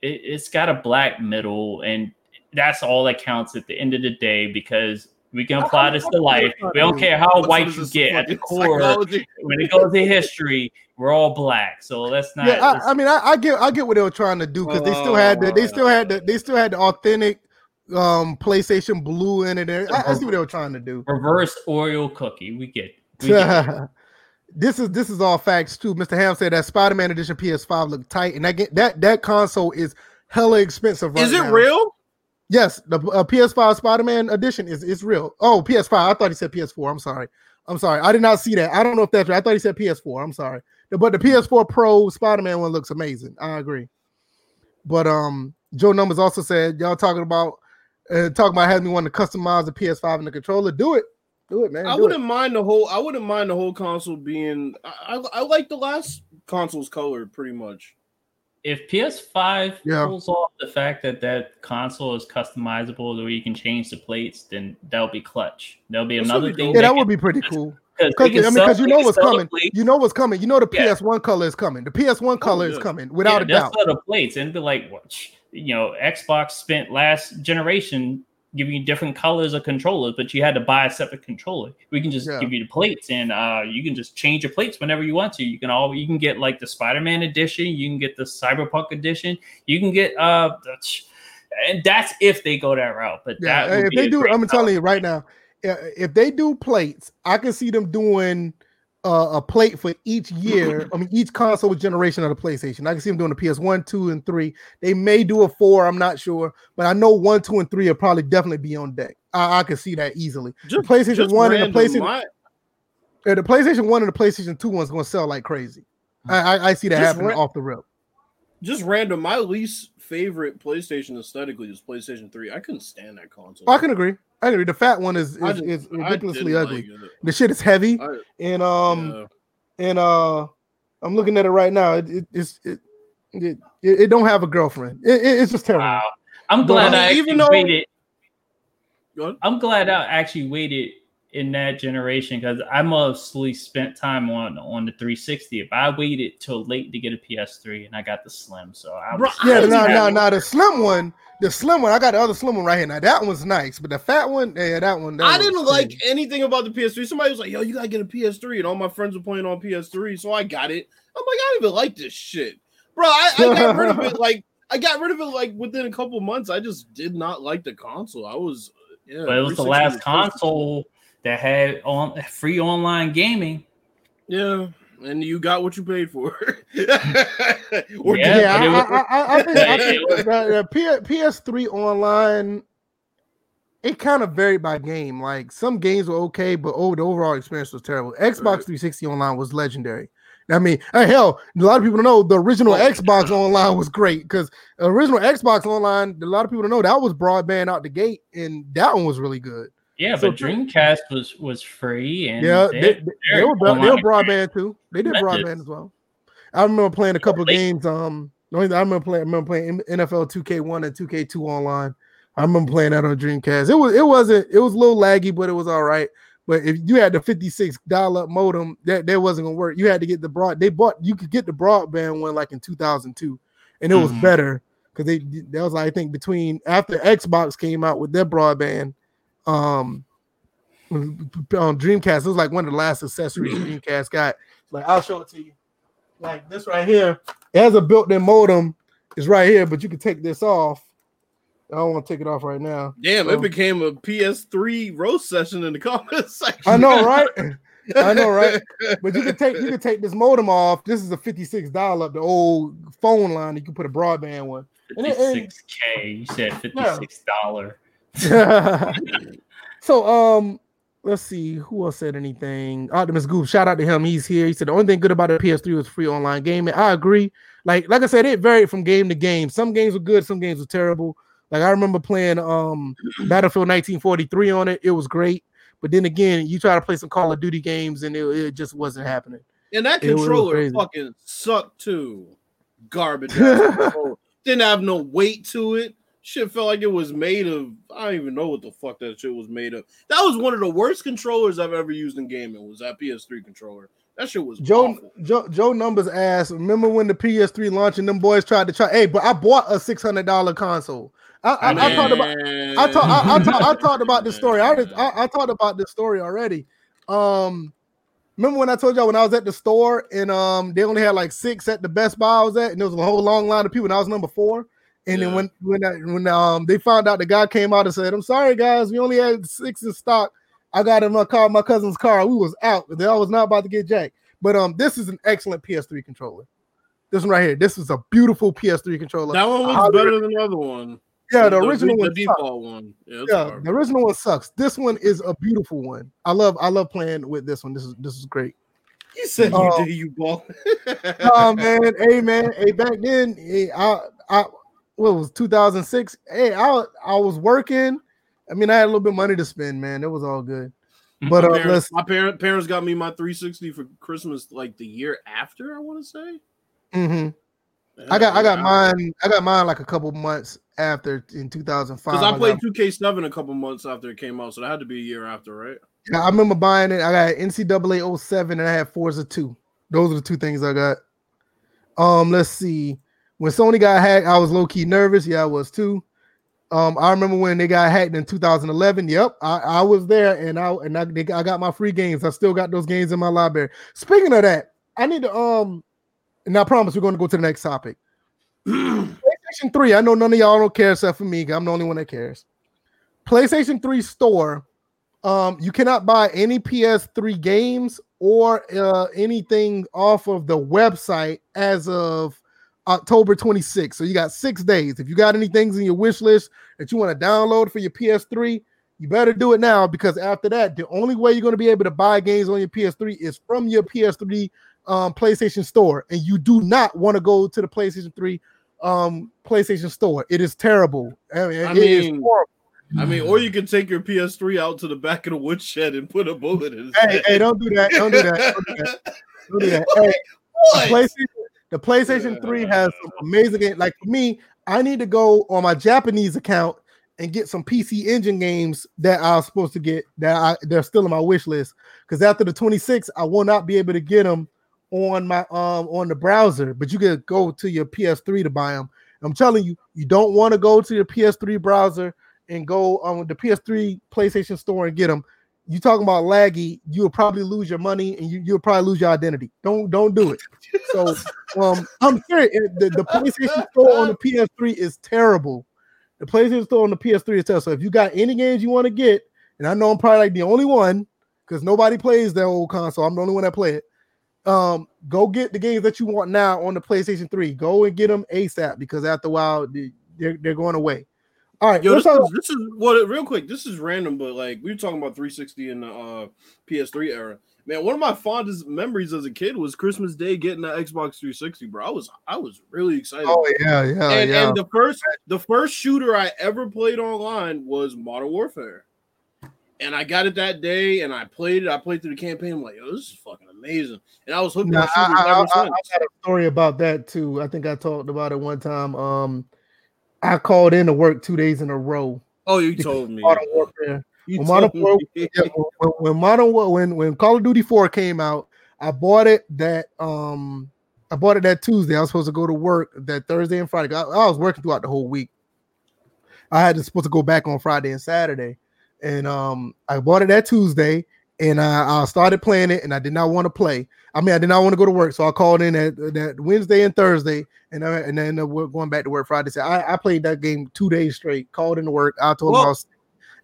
It, it's got a black middle and that's all that counts at the end of the day because we can apply this to life. We don't care how white you get at the core. When it goes to history, we're all black. So let's not.
yeah, I, I mean, I, I get, I get what they were trying to do because they still had the, they still had the, they still had the authentic um PlayStation Blue in it. and I, I see what they were trying to do.
reverse Oreo cookie. We get. We get
this is this is all facts too. Mr. Ham said that Spider-Man Edition PS5 looked tight, and that get, that that console is hella expensive. Right
Is it
now.
real?
Yes, the uh, PS5 Spider-Man edition is is real. Oh, PS5. I thought he said PS4. I'm sorry. I'm sorry. I did not see that. I don't know if that's right. I thought he said PS4. I'm sorry. But the PS4 Pro Spider-Man one looks amazing. I agree. But um, Joe Numbers also said y'all talking about uh, talking about having me want to customize the PS5 and the controller. Do it. Do it, man.
I wouldn't
it.
mind the whole. I wouldn't mind the whole console being. I, I, I like the last console's color pretty much.
If PS5
Yeah.
pulls off the fact that that console is customizable, where you can change the plates, then that'll be clutch. There'll be
That's
another
we
thing.
Yeah, that
can-
would be pretty cool.
because
I mean, because you know what's coming. You know what's coming. You know the
Yeah.
PS1 color is coming. The PS1 color is coming without
yeah,
a doubt.
sell the plates and be like, what? You know, Xbox spent last generation giving you different colors of controllers, but you had to buy a separate controller. We can just
Yeah.
give you the plates, and uh, you can just change your plates whenever you want to. You can all you can get like the Spider-Man edition, you can get the Cyberpunk edition, you can get uh, and that's if they go that route. But
Yeah,
that
if they do, I'm telling you right now, if they do plates, I can see them doing uh, a plate for each year. I mean, each console generation of the PlayStation. I can see them doing the PS1, two, and three. They may do a four. I'm not sure, but I know one, two, and three will probably definitely be on deck. I, I can see that easily.
Just,
PlayStation
just
One and the PlayStation- the PlayStation One and the PlayStation Two one's going to sell like crazy. I, I, I see that
Just
happening
ra-
off the rip.
just random. My least favorite PlayStation aesthetically is PlayStation Three. I couldn't stand that console.
I can agree. I agree. The fat one is is,
just-
is ridiculously ugly.
like
the shit is heavy
I-
and um
yeah.
and uh I'm looking at it right now. It, it it's it, it, it don't have a girlfriend. It, it's just terrible. Wow.
I'm glad I, even though waited. I'm glad I actually waited in that generation because I mostly spent time on on the 360. If I waited till late to get a PS3 and I got the Slim, so I was,
yeah, no, no, no, the Slim one, the Slim one, I got the other Slim one right here. Now that one's nice, but the fat one, yeah, that one. That
I didn't like anything about the PS3. Somebody was like, "Yo, you gotta get a PS3," and all my friends were playing on PS3, so I got it. I'm like, I don't even like this shit, bro. I, I got rid of it like I got rid of it like within a couple months. I just did not like the console. I was yeah,
but it was the last console that had on free online gaming.
Yeah, and you got what you paid for.
yeah, yeah I, I, I, think, I think the, the PS3 online it kind of varied by game. Like some games were okay, but over the overall experience was terrible. Xbox right. 360 online was legendary. I mean, hell, a lot of people don't know the original oh, Xbox Online was great because original Xbox Online, a lot of people don't know that was broadband out the gate, and that one was really good.
Yeah, so, but Dreamcast was was free, and
yeah, they, they, they were they were broadband too. They did broadband as well. I remember playing a couple of games. Um, I remember playing. I remember playing NFL 2K1 and 2K2 online. I remember playing that on Dreamcast. It was it wasn't it was a little laggy, but it was all right. But if you had the 56 dial up modem, that that wasn't gonna work. You had to get the broad. They bought you could get the broadband one like in 2002, and it was mm-hmm. better because they that was I think between after Xbox came out with their broadband, um, on Dreamcast. It was like one of the last accessories Dreamcast got. Like I'll show it to you. Like this right here, it has a built-in modem. It's right here, but you can take this off I don't want to take it off right now.
Damn, so. it became a PS3 roast session in the comments section.
I know, right? I know, right? But you can take you can take this modem off. This is a 56 dial up, the old phone line. You can put a broadband one.
56k. You said 56 dollar.
So um let's see who else said anything. Optimus Goop, shout out to him. He's here. He said the only thing good about the PS3 was free online gaming. I agree. Like like I said, it varied from game to game. Some games were good, some games were terrible. Like I remember playing um Battlefield 1943 on it. It was great. But then again, you try to play some Call of Duty games and it, it just wasn't happening.
And that controller fucking sucked too. Garbage. Didn't have no weight to it. Shit felt like it was made of. I don't even know what the fuck that shit was made of. That was one of the worst controllers I've ever used in gaming. Was that PS3 controller? That shit was
Joe. Joe, Joe numbers ass. Remember when the PS3 launched and them boys tried to try? Hey, but I bought a six hundred dollar console. I, I, I, talked about I talked I, I, talk, I talked about this story. I, just, I I talked about this story already. Um, remember when I told y'all when I was at the store and um they only had like six at the Best Buy I was at, and there was a whole long line of people, and I was number four. And yeah. then when when I, when um they found out the guy came out and said, "I'm sorry guys, we only had six in stock." I got in my car, my cousin's car. We was out. They was not about to get jacked. But um, this is an excellent PS3 controller. This one right here. This is a beautiful PS3 controller.
That one was better than the other one.
Yeah, the, the original the, one. The default one. Yeah, yeah the original one sucks. This one is a beautiful one. I love I love playing with this one. This is this is great.
You said um, you did you ball.
oh man, hey man, hey back then, hey, I I what was 2006? Hey, I I was working. I mean, I had a little bit of money to spend, man. It was all good.
Mm-hmm. But my, uh, parents, my parent, parents got me my 360 for Christmas like the year after, I want to say.
Mm-hmm. I got I got mine. I got mine like a couple months after in 2005.
Because I played 2K7 a couple months after it came out, so that had to be a year after, right?
Yeah, I remember buying it. I got NCAA 07 and I had Forza 2. Those are the two things I got. Um, let's see. When Sony got hacked, I was low key nervous. Yeah, I was too. Um, I remember when they got hacked in 2011. Yep, I, I was there, and I and I, they, I got my free games. I still got those games in my library. Speaking of that, I need to um, and I promise we're going to go to the next topic. PlayStation 3, I know none of y'all don't care except for me. I'm the only one that cares. PlayStation 3 store, um, you cannot buy any PS3 games or uh, anything off of the website as of October 26th. So you got six days. If you got any things in your wish list that you want to download for your PS3, you better do it now because after that, the only way you're going to be able to buy games on your PS3 is from your PS3 um, PlayStation Store, and you do not want to go to the PlayStation 3 um PlayStation Store. It is terrible. I mean, I mean
I mean, or you can take your PS3 out to the back of the woodshed and put a bullet in
it. Hey, hey, don't do that. Don't do that. Don't do that. Don't do that. Hey, PlayStation, the PlayStation 3 has some amazing games. Like for me, I need to go on my Japanese account and get some PC Engine games that I was supposed to get that I they're still in my wish list. Because after the 26th, I will not be able to get them on my um on the browser, but you can go to your PS3 to buy them. I'm telling you, you don't want to go to your PS3 browser and go on the PS3 PlayStation Store and get them. You talking about laggy? You'll probably lose your money and you, you'll probably lose your identity. Don't don't do it. So um, I'm serious. The, the PlayStation Store on the PS3 is terrible. The PlayStation Store on the PS3 is terrible. So if you got any games you want to get, and I know I'm probably like the only one because nobody plays that old console. I'm the only one that play it. Um, go get the games that you want now on the PlayStation 3. Go and get them ASAP because after a while they're, they're going away. All right,
Yo, this, is, this is what real quick. This is random, but like we were talking about 360 in the uh, PS3 era. Man, one of my fondest memories as a kid was Christmas Day getting the Xbox 360, bro. I was I was really excited.
Oh yeah, yeah,
and,
yeah.
And the first the first shooter I ever played online was Modern Warfare. And I got it that day and I played it. I played through the campaign. I'm like, yo, this is fucking amazing. And I was hooked
now,
on shooters
I, I, I, I
since.
got a story about that too. I think I talked about it one time. Um, I called in to work two days in a row.
Oh, you told me.
Modern Warfare.
You
When Modern, War- yeah, when, when Modern War- when when Call of Duty 4 came out, I bought it that um I bought it that Tuesday. I was supposed to go to work that Thursday and Friday. I, I was working throughout the whole week. I had to supposed to go back on Friday and Saturday, and um I bought it that Tuesday, and I, I started playing it, and I did not want to play. I mean, I did not want to go to work, so I called in that, that Wednesday and Thursday, and I, and then we're going back to work Friday. So I, I played that game two days straight. Called in to work. I told them I was, sick,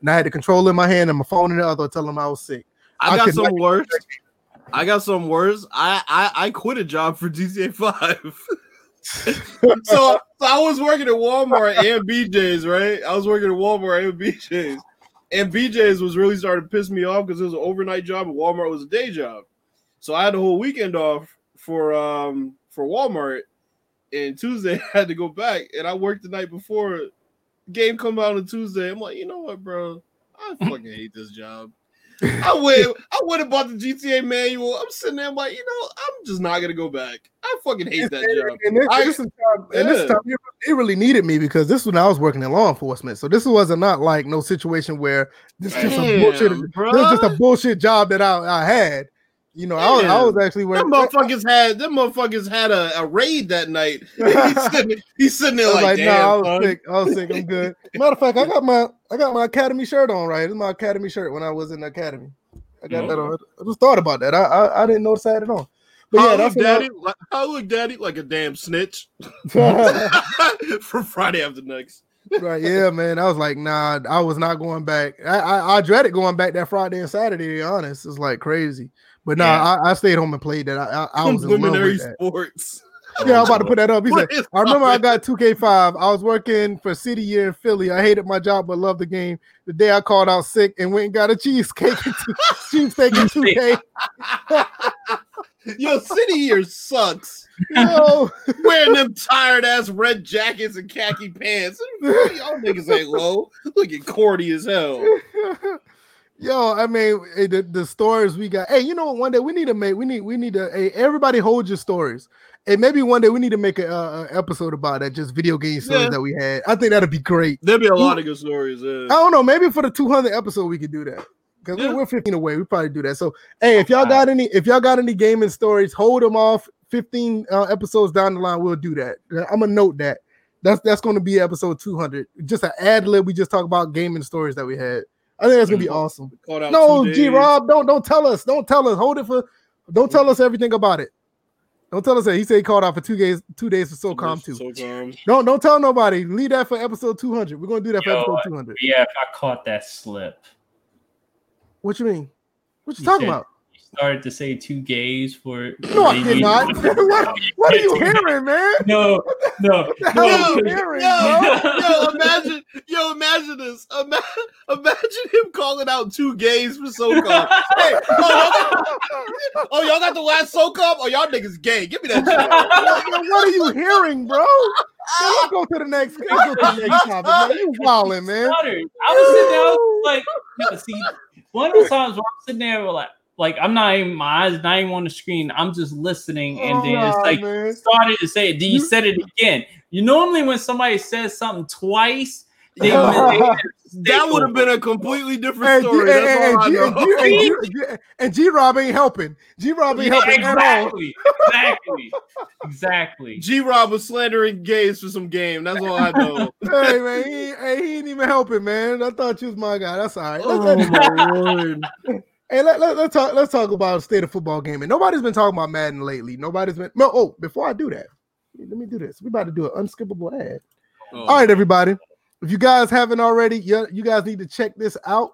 and I had the controller in my hand and my phone in the other, telling them I was sick.
I
I
got some worse. I got some worse. I I, I quit a job for GTA 5. so, so I was working at Walmart and BJ's, right? I was working at Walmart and BJ's. And BJ's was really starting to piss me off because it was an overnight job and Walmart was a day job. So I had the whole weekend off for um for Walmart. And Tuesday I had to go back and I worked the night before game come out on Tuesday. I'm like, you know what, bro? I fucking hate this job. I went, I went and bought the GTA manual. I'm sitting there, I'm like, you know, I'm just not gonna go back. I fucking hate that job.
And this,
I-
this is time, and this time it, really needed me because this was when I was working in law enforcement. So this wasn't not like no situation where this is just a bullshit.
bruh.
This is just a bullshit job that I, I had. You know, I was, I was actually
Them
working.
motherfuckers had them motherfuckers had a, a raid that night. he's, sitting, he's sitting
I
there
was
like,
like,
damn,
no, I was
son."
sick. I was sick. I'm good. Matter of fact, I got my I got my academy shirt on. Right, it's my academy shirt when I was in the academy. I got that oh. on. I just thought about that. I I, I didn't notice I had it on. But yeah,
look
I-
daddy? Like, how look daddy like a damn snitch for Friday after next.
right, yeah, man. I was like, nah, I was not going back. I, I, I dreaded going back that Friday and Saturday. To be honest, it's like crazy. But nah,
Yeah.
I, I stayed home and played that. I, I, I was in love with that.
sports.
Yeah, I'm about to put that up. He
What
said, I remember I got 2K5. I was working for City Year in Philly. I hated my job but loved the game. The day I called out sick and went and got a cheesecake, and two- cheesesteak and 2K.
Yo, City Year sucks.
Yo,
Wearing them tired ass red jackets and khaki pants. Y'all niggas ain't low. Looking corny as hell.
Yo, I mean the, the stories we got. Hey, you know what? One day we need to make. We need. We need to. Hey, everybody hold your stories. And maybe one day we need to make a, episode about that, just video game stories
Yeah.
that we had. I think that'd be great.
There'd be a lot of good stories. Yeah.
I don't know. Maybe for the 200 episode we could do that because
Yeah.
we're, we're 15 away. We probably do that. So hey, if y'all got any, if y'all got any gaming stories, hold them off. 15 uh, episodes down the line, we'll do that. I'm gonna note that. That's that's going to be episode 200. Just an ad lib. We just talk about gaming stories that we had. I think that's gonna be awesome. No, G Rob, don't don't tell us. Don't tell us. Hold it for. Don't tell us everything about it. Don't tell us that he said he called out for two days. Two days for SOCOM too.
SOCOM.
Don't don't tell nobody. Leave that for episode 200. We're gonna do that for episode uh, 200.
Yeah, if I caught that slip.
What you mean? What you
You
talking
said-
about?
You started to say two gays for
No, I did not. what, what are you hearing, man?
No, no,
the hell
no.
are you
because-
hearing,
Yo, yo, imagine, yo, imagine this. Ima- imagine him calling out two gays for SOCOM. hey, oh y'all, got, oh, y'all got the last SOCOM? Oh, y'all niggas gay. Give me that shit.
Yo, what are you hearing, bro? Man, let's go to the next. Let's go to the next topic, man. You wilding, man.
I was sitting there, I was like, no, see, one of the times where I'm sitting there, like, like I'm not even my eyes not even on the screen. I'm just listening, and
Oh,
then it's
nah,
like
man.
started to say it. Then you
You-
said it again. You normally when somebody says something twice, they, they
That would have been a completely different story.
hey,
That's
hey,
all I
G-
know.
and G- and G- G- and G Rob ain't helping. G Rob ain't
Yeah,
helping at all.
exactly, exactly, exactly.
G Rob was slandering gays for some game. That's all I know.
hey man, he, ain't- hey, he ain't even helping, man. I thought you was my guy. That's all right. Let's-
oh my lord.
Hey, let, let, us talk. Let's talk about state of football gaming. Nobody's been talking about Madden lately. Nobody's been. No. Oh, before I do that, let me do this. We about to do an unskippable ad.
Oh.
All right, everybody. If you guys haven't already, you, you guys need to check this out.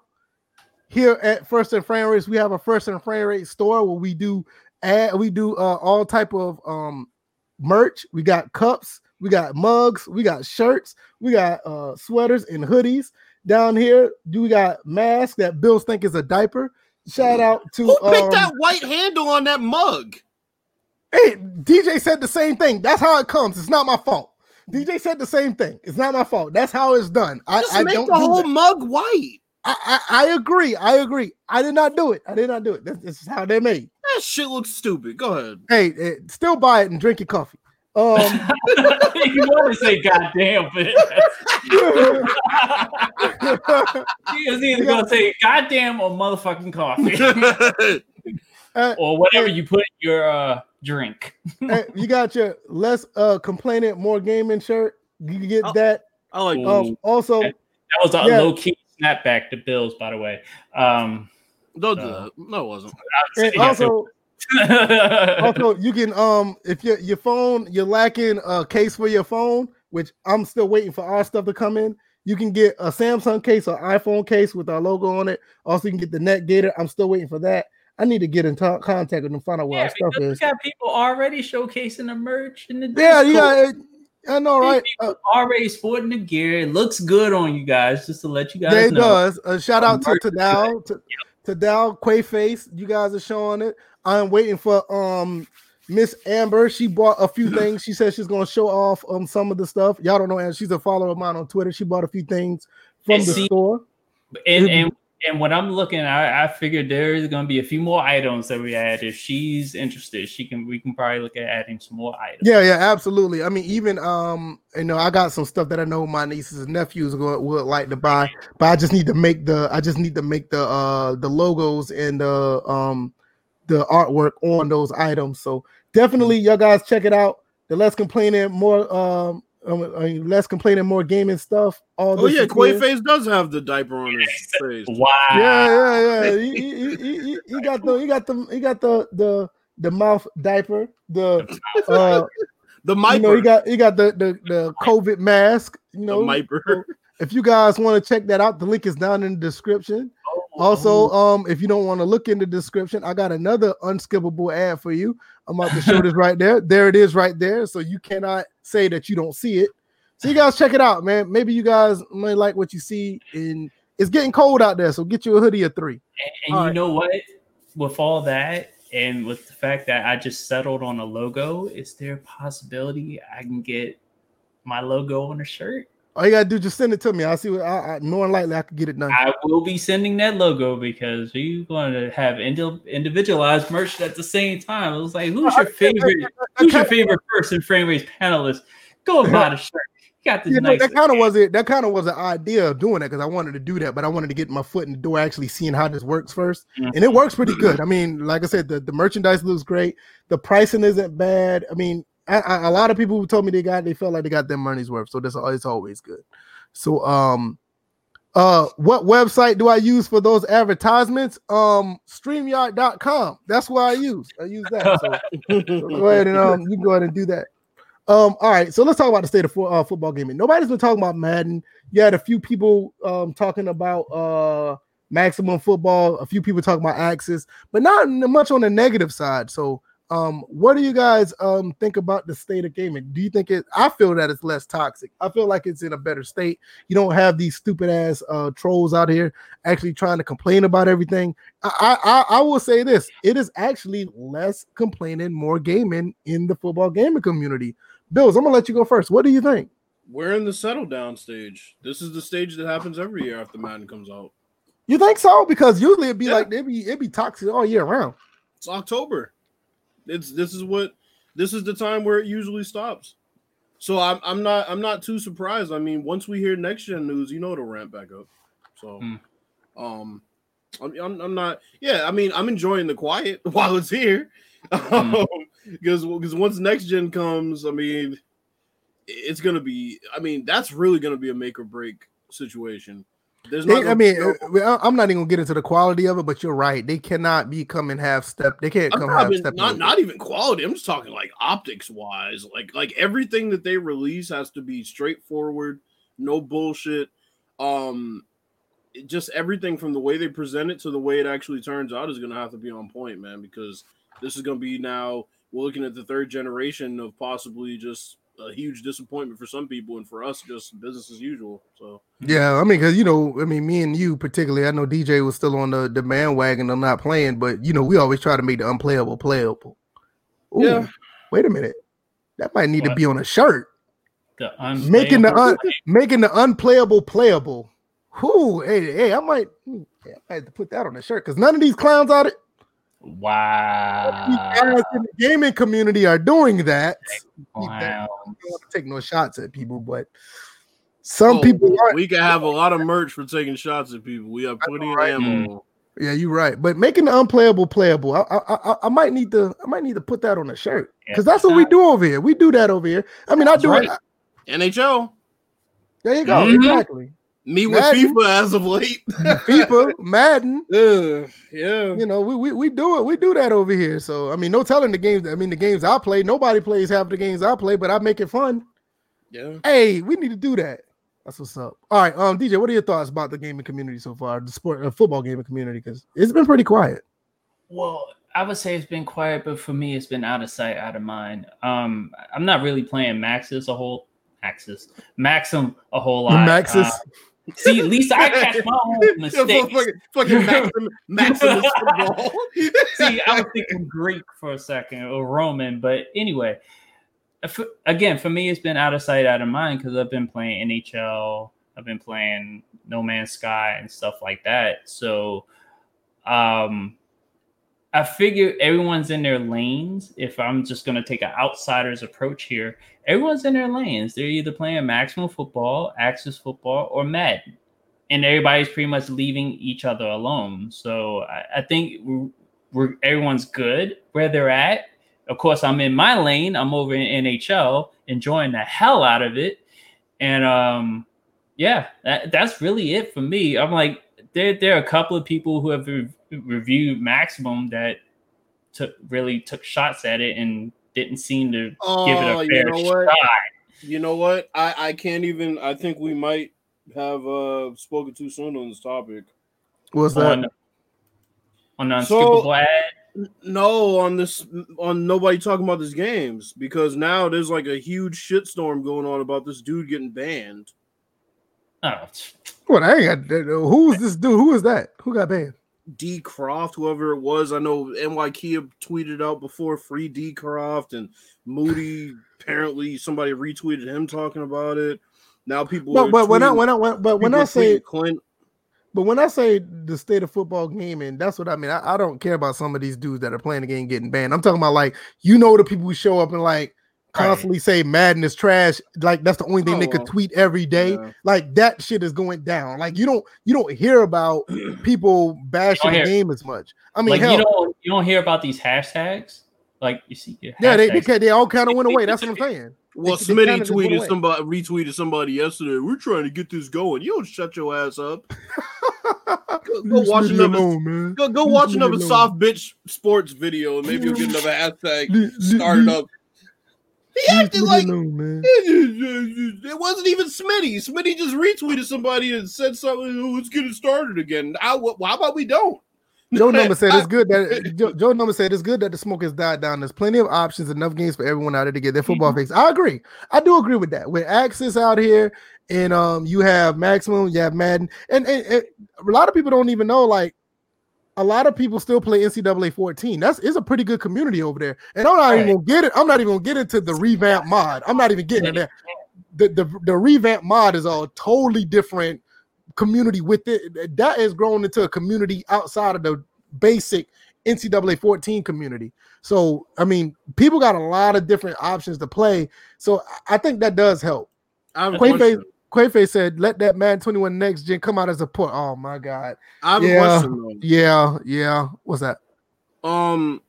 Here at First and Frame Rates, we have a First and Frame Rate store where we do ad, we do uh, all type of um merch. We got cups, we got mugs, we got shirts, we got uh sweaters and hoodies. Down here, do we got masks that Bills think is a diaper? Shout out to
Who picked
um,
that white handle on that mug?
Hey, DJ said the same thing. That's how it comes. It's not my fault. DJ said the same thing. It's not my fault. That's how it's done. I,
Just
I
make
don't
the
do
whole
that.
mug white.
I, I, I agree. I agree. I did not do it. I did not do it. This, this is how they're made.
That shit looks stupid. Go ahead.
Hey, eh, still buy it and drink your coffee. Um,
you want to say goddamn, but he was either gonna say goddamn or motherfucking coffee
uh,
or whatever you put in your uh, drink.
eh, you got your less uh complaining, more gaming shirt. You can get
Oh,
that.
I like
Um, also,
That was a
Yeah.
low key snapback to Bills, by the way. Um,
Don't
uh.
No, it wasn't.
and
yeah,
also, also you can um if your your phone you're lacking a case for your phone which i'm still waiting for our stuff to come in you can get a samsung case or iphone case with our logo on it also you can get the net gator i'm still waiting for that i need to get in to- contact with them find out where
yeah,
our stuff
we
is
got people already showcasing the merch in the
yeah you
Discord.
got i know right uh,
already sporting the gear. It looks good on you guys, just to let you guys
yeah, it
know.
does uh, shout out to
merch
to
is
Dow, to, to Dow Quayface. You guys are showing it. I'm waiting for um Miss Amber. She bought a few things. She said she's gonna show off um some of the stuff. Y'all don't know, and she's a follower of mine on Twitter. She bought a few things from
And
the
see-
store.
And and and what I'm looking I, I figured there's gonna be a few more items that we add. If she's interested, she can we can probably look at adding some more items.
Yeah, yeah, absolutely. I mean, even um, you know, I got some stuff that I know my nieces and nephews would, would like to buy, but I just need to make the I just need to make the uh the logos and the um the artwork on those items. So definitely, y'all guys check it out. The less complaining, more um, um I mean, less complaining, more gaming stuff. All
Oh
this
yeah,
is here.
Quayface does have the diaper on his face.
Wow.
Yeah, yeah, yeah. He, he, he, he, he- he got the he got the he got the the the mouth diaper. The uh
The
you know, he got he got the the, the COVID mask. You
the
know,
Miper.
so if you guys want to check that out, the link is down in the description. Also, um, if you don't want to look in the description, I got another unskippable ad for you. I'm about to show this right there. There it is, right there. So you cannot say that you don't see it. So you guys check it out, man. Maybe you guys may like what you see. And it's getting cold out there, so get you a hoodie of three.
And, and you
right.
know what? With all that, and with the fact that I just settled on a logo, is there a possibility I can get my logo on a shirt?
All you gotta do, just send it to me. I'll see what I, I more than likely I could get it done.
I will be sending that logo because you're going to have indi- individualized merch at the same time. It was like, who's your favorite? Who's your favorite person, frame race panelist? Go and buy the shirt. You got this
You know,
nice.
that kind of was it. That kind of was the idea of doing it because I wanted to do that, but I wanted to get my foot in the door, actually seeing how this works 1st
Mhm.
and it works pretty good. I mean, like I said, the, the merchandise looks great. The pricing isn't bad. I mean, I, I, a lot of people who told me they got, they felt like they got their money's worth, so that's it's always good. So, um, uh, what website do I use for those advertisements? Um, Streamyard.com. That's what I use. I use that. So go ahead and um, you go ahead and do that. Um, all right, so let's talk about the state of uh, football gaming. Nobody's been talking about Madden. You had a few people um talking about uh maximum football, a few people talking about Axis, but not much on the negative side. So, um, what do you guys um think about the state of gaming? Do you think it? I feel that it's less toxic. I feel like it's in a better state. You don't have these stupid ass uh trolls out here actually trying to complain about everything. I, I I will say this: it is actually less complaining, more gaming in the football gaming community. Bills, I'm gonna let you go first. What do you think?
We're in the settle down stage. This is the stage that happens every year after Madden comes out.
You think so? Because usually it'd be
Yeah.
like it'd be it'd be toxic all year round.
It's October. It's this is what this is the time where it usually stops. So I'm I'm not I'm not too surprised. I mean, once we hear next gen news, you know it'll ramp back up. So
Hmm.
um I'm, I'm I'm not yeah, I mean I'm enjoying the quiet while it's here.
Hmm.
because because once next gen comes, I mean it's gonna be I mean that's really gonna be a make or break situation. There's
They, I mean,
gonna-
uh, I'm not even gonna get into the quality of it, but you're right. They cannot be coming half step. They can't
I'm
come half step.
not not even quality. I'm just talking like optics wise. Like like everything that they release has to be straightforward, no bullshit. Um, it- just everything from the way they present it to the way it actually turns out is gonna have to be on point, man. Because this is gonna be now we're looking at the third generation of possibly just a huge disappointment for some people, and for us, just business as usual. So
Yeah, I mean, because you know, I mean, me and you particularly, I know DJ was still on the, the bandwagon of not playing, but you know, we always try to make the unplayable playable. Ooh,
Yeah.
Wait a minute, that might need to be on a shirt.
The
Making the un,
unplayable-
making the unplayable playable. Whoo, hey, hey, I might, hmm, I might have to put that on the shirt because none of these clowns out it. These
wow.
guys in the gaming community are doing that.
wow.
I don't want to take no shots at people, but some
Oh,
people aren't.
we can have a lot of merch for taking shots at people. We have plenty of
right.
ammo.
Yeah, you're right. But making the unplayable playable, I, I, I, I might need to, I might need to put that on a shirt because that's what we do over here. We do that over here. I mean, I
That's
do
right.
it.
NHL.
There you go.
Mhm.
Exactly.
Me with
Madden.
FIFA as of late.
FIFA, Madden.
Ugh, yeah.
You know, we, we we do it. We do that over here. So I mean, no telling the games. I mean, the games I play, nobody plays half the games I play, but I make it fun.
Yeah.
Hey, we need to do that. That's what's up. All right, um, DJ, what are your thoughts about the gaming community so far, the sport, uh, football gaming community? Because it's been pretty quiet.
Well, I would say it's been quiet, but for me, it's been out of sight, out of mind. Um, I'm not really playing Maxis a whole Maxis Maxim a whole lot.
Maxis.
Uh, see, at least I catch my own mistakes.
fucking, fucking Maxim, Maximus football.
See, I was thinking Greek for a second or Roman, but anyway, again, for me, it's been out of sight, out of mind because I've been playing NHL, I've been playing No Man's Sky and stuff like that. So, um, I figure everyone's in their lanes. If I'm just going to take an outsider's approach here, everyone's in their lanes. They're either playing maximum football, axis football, or Madden and everybody's pretty much leaving each other alone. So I, I think we're, we're everyone's good where they're at. Of course, I'm in my lane. I'm over in NHL, enjoying the hell out of it, and um, yeah, that, that's really it for me. I'm like, there there are a couple of people who have reviewed Maximum that took really took shots at it and didn't seem to give it
Oh,
a
you
fair
know what?
shot.
You know what? I, I can't even. I think we might have uh spoken too soon on this topic.
What's that?
on on the
So-
ad.
No, on this, on nobody talking about this games because now there's like a huge shitstorm going on about this dude getting banned.
Oh,
What I ain't got. Who is this dude? Who is that? Who got banned?
D Croft, whoever it was, I know NY Kia tweeted out before free D Croft and Moody. apparently, somebody retweeted him talking about it. Now people,
But but when I when I when, but when I say
Clint,
but when I say the state of football gaming, that's what I mean. I, I don't care about some of these dudes that are playing the game getting banned. I'm talking about like you know the people who show up and like
Right.
constantly say Madden is trash. Like that's the only thing
Oh,
they could
well.
tweet every day.
yeah.
Like that shit is going down. Like you don't you don't hear about people bashing the game as much. I mean,
like
hell,
you don't you don't hear about these hashtags. Like you see, your
yeah, they, they
hashtags.
they all kind of went away. That's what I'm saying.
Well,
They- they
Smitty
kinda just went
tweeted somebody, retweeted somebody yesterday. We're trying to get this going. You don't shut your ass up. Go, go watch another.
alone, man.
Go, go watch another
alone.
soft bitch sports video, and maybe you'll get another hashtag
Leave- leave-
started up. He
leave
acted like
alone,
it wasn't even Smitty. Smitty just retweeted somebody and said something. "Oh, Let's get it started again. How, wh- how about we don't?
Joe number said it's good that Joe, Joe number said it's good that the smoke has died down. There's plenty of options, enough games for everyone out there to get their football
Mm-hmm.
fix. I agree. I do agree with that. With Axis out here, and um, you have Maximum, you have Madden, and, and, and a lot of people don't even know. Like, a lot of people still play NCAA 14. That's is a pretty good community over there. And I'm not even gonna get it. I'm not even gonna get into the revamp mod. I'm not even getting in there. The, the the revamp mod is a totally different community with it. That has grown into a community outside of the basic NCAA 14 community. So, I mean, people got a lot of different options to play. So, I think that does help. Quayface, Quayface said, "Let that Madden 21 next gen come out as a port." Oh my god!
I have
yeah,
a question though.
Yeah, yeah. What's that?
Um,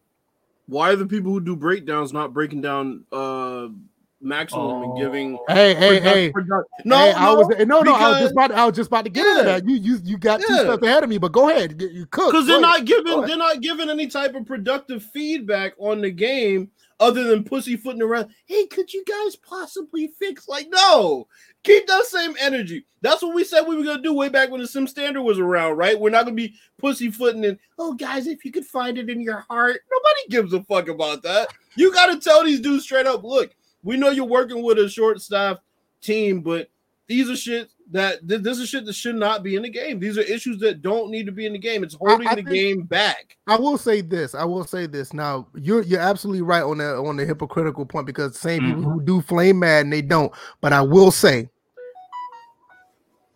why are the people who do breakdowns not breaking down uh maximum and giving?
Hey, hey,
product-
hey.
product- No,
Hey,
no,
I was no, no. I was just about. I was just about to get into that. You, you, you got two steps ahead of me. But go ahead. You cook
because they're not giving they're not giving any type of productive feedback on the game other than pussyfooting around. Hey, could you guys possibly fix? Like, no, keep that same energy. That's what we said we were gonna do way back when the Sim Standard was around, right? We're not gonna be pussyfooting and oh, guys, if you could find it in your heart, nobody gives a fuck about that. You gotta tell these dudes straight up, look, we know you're working with a short staff team, but these are shit that th- this is shit that should not be in the game. These are issues that don't need to be in the game. It's holding
I
the
think-
game back.
I will say this. I will say this. Now you're you're absolutely right on the on the hypocritical point because the same people who mm-hmm. do flame Madden they don't. But I will say,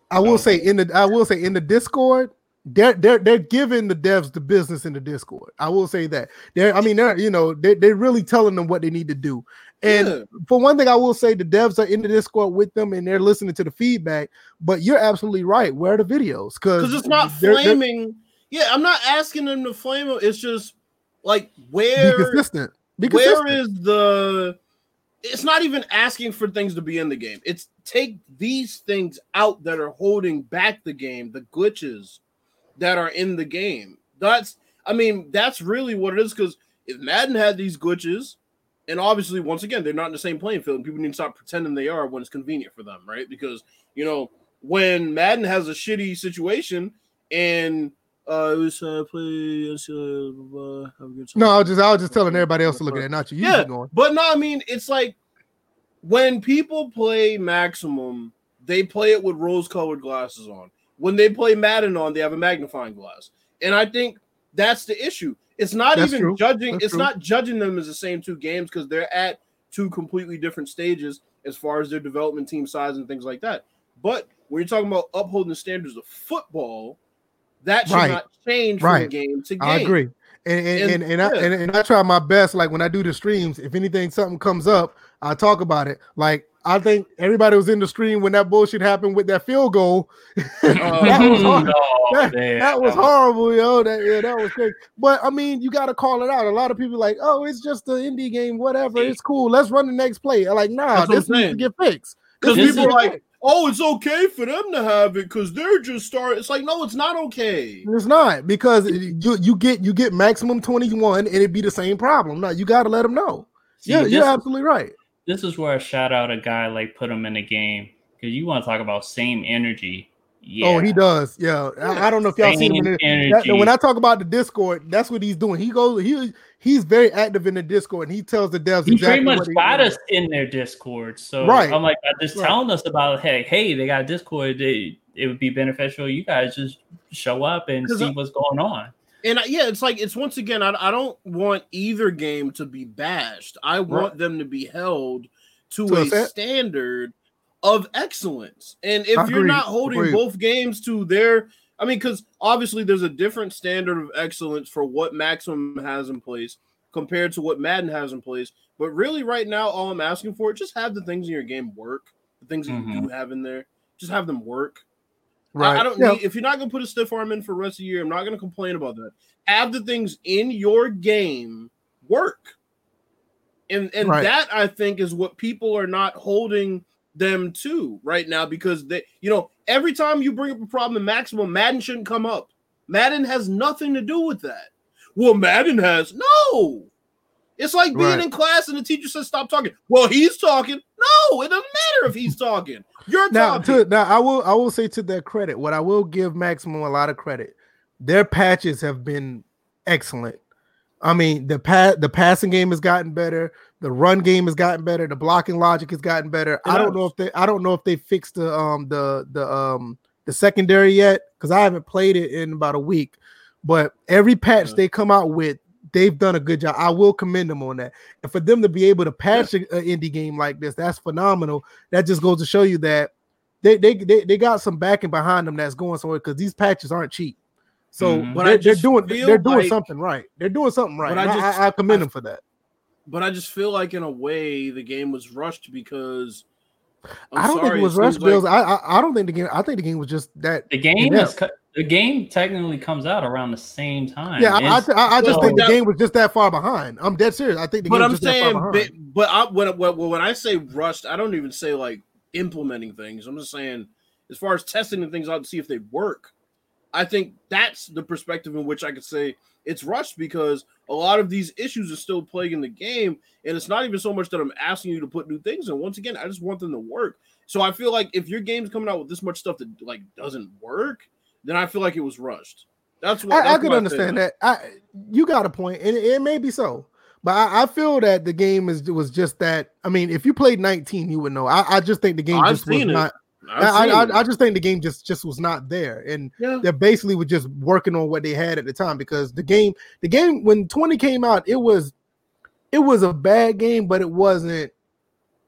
I will oh. say in the I will say in the Discord, they're they're they're giving the devs the business in the Discord. I will say that. They're I mean they're you know they they're really telling them what they need to do. And
Yeah.
for one thing, I will say the devs are in the Discord with them and they're listening to the feedback. But you're absolutely right. Where are the videos?
because it's not flaming. Yeah, I'm not asking them to flame it. It's just like
Be
where
consistent. Be consistent.
is the? It's not even asking for things to be in the game. It's take these things out that are holding back the game, the glitches that are in the game. That's I mean that's really what it is. Because if Madden had these glitches, and obviously once again they're not in the same playing field, and people need to stop pretending they are when it's convenient for them, right? Because you know when Madden has a shitty situation and uh, it was uh, play. Uh, have a good time.
No, I was just I was just telling everybody else to look at it, not you. You
Yeah,
going.
but no, I mean it's like when people play Maximum, they play it with rose-colored glasses on. When they play Madden on, they have a magnifying glass, and I think that's the issue. It's not
That's
even
true.
judging.
That's
it's
true.
not judging them as the same two games because they're at two completely different stages as far as their development team size and things like that. But when you're talking about upholding the standards of football, that should
Right.
not change
Right.
from game to game.
I agree. And and, and,
And-
and, I, and, and I try my best. Like when I do the streams, if anything, something comes up, I talk about it. Like I think everybody was in the stream when that bullshit happened with that field goal. that was hard.
Oh,
that, that was horrible, yo. That yeah, that was crazy. But I mean, you got to call it out. A lot of people like, oh, it's just an indie game, whatever. It's cool. Let's run the next play. I'm like, nah,
That's
this needs to get fixed.
Because people are like, oh, it's okay for them to have it because they're just starting. It's like, no, it's not okay.
It's not because you you get you get maximum 21 and it'd be the same problem. Now you got to let them know.
See,
yeah, you're absolutely right.
This is where I shout out a guy like put him in the game because you want to talk about same energy. Yeah.
Oh, he does. Yeah, I, I don't know if y'all seen him. That- when I talk about the Discord, that's what he's doing. He goes, he he's very active in the Discord, and he tells the devs
He
exactly
pretty much got us in their Discord. So
Right.
I'm like, just
Right.
telling us about, hey, hey, they got Discord. They, it would be beneficial. You guys just show up and see
I-
what's going on.
And I- yeah, it's like, it's once again, I, I don't want either game to be bashed. I want them to be held to,
To a
standard of excellence. And if
I
you're
agree.
not holding
Agreed.
both games to their, I mean, because obviously there's a different standard of excellence for what Maximum has in place compared to what Madden has in place. But really, right now, all I'm asking for, is just have the things in your game work. The things that you mm-hmm. do have in there, just have them work.
Right.
I, I don't
Yeah.
need if you're not gonna put a stiff arm in for the rest of the year, I'm not gonna complain about that. Have the things in your game work. And and
Right.
that I think is what people are not holding them to right now because they you know every time you bring up a problem in maximum, Madden shouldn't come up. Madden has nothing to do with that. Well, Madden has no. It's like being
Right.
in class and the teacher says stop talking. Well, he's talking. No, it doesn't matter if he's talking. You're
now,
talking.
to, now I will I will say to their credit, what I will give Maximum a lot of credit. Their patches have been excellent. I mean, the pa- the passing game has gotten better, the run game has gotten better, the blocking logic has gotten better.
It
I don't know if they I don't know if they fixed the um the the um the secondary yet because I haven't played it in about a week. But every patch
Yeah.
they come out with, they've done a good job. I will commend them on that. And for them to be able to patch an indie game like this, that's phenomenal. That just goes to show you that they they they, they got some backing behind them that's going somewhere because these patches aren't cheap. So
Mhm.
But
they're,
I
they're doing they're doing
like-
something right. They're doing something right.
But I
I,
just-
I, I commend
I-
them for that.
But I just feel like in a way the game was rushed because I'm
I don't think it was
seems
rush
like-
bills. I, I I don't think the game. I think the game was just that.
The game
Yeah.
is cu- the game technically comes out around the same time.
Yeah, I, I, I, I just
so-
think the game was just that far behind. I'm dead serious. I think the
But
game
I'm
was just that
saying,
far
but,
behind.
but I, when, when when I say rushed, I don't even say like implementing things. I'm just saying, as far as testing the things out to see if they work, I think that's the perspective in which I could say it's rushed because a lot of these issues are still plaguing the game, and it's not even so much that I'm asking you to put new things in. Once again, I just want them to work. So I feel like if your game's coming out with this much stuff that like doesn't work, then I feel like it was rushed. That's what
I, I
that's
can
what
understand
think.
that. I you got a point, and it, it may be so. But I, I feel that the game is was just that. I mean, if you played 19, you would know. I, I just think the game
I've
just was
it.
not.
I've
I, I, just think the game just just was not there, and
yeah.
they basically were just working on what they had at the time because the game, the game when 20 came out, it was it was a bad game, but it wasn't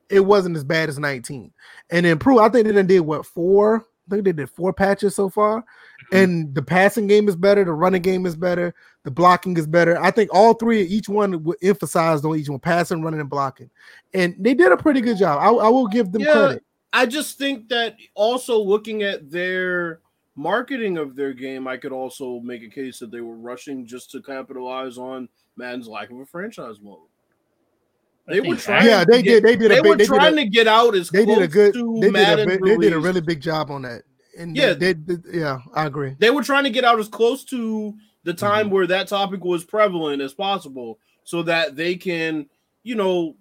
it wasn't as bad as 19. And then Prue, I think they done did what four? I think they did four patches so far.
Mm-hmm.
And the passing game is better, the running game is better, the blocking is better. I think all three, each one w- emphasized on each one, passing, running, and blocking. And they did a pretty good job. I, I will give them
Yeah.
credit.
I just think that also looking at their marketing of their game, I could also make a case that they were rushing just to capitalize on Madden's lack of a franchise mode. They were trying.
Yeah,
to
they
get-
did. They did
They
big.
were
They did a,
trying to get out as
they
close
did a good.
to
They did a,
Madden
they did a really big job on that. And
Yeah.
they, they, they- yeah, I agree.
They were trying to get out as close to the
Mm-hmm.
time where that topic was prevalent as possible, so that they can, you know,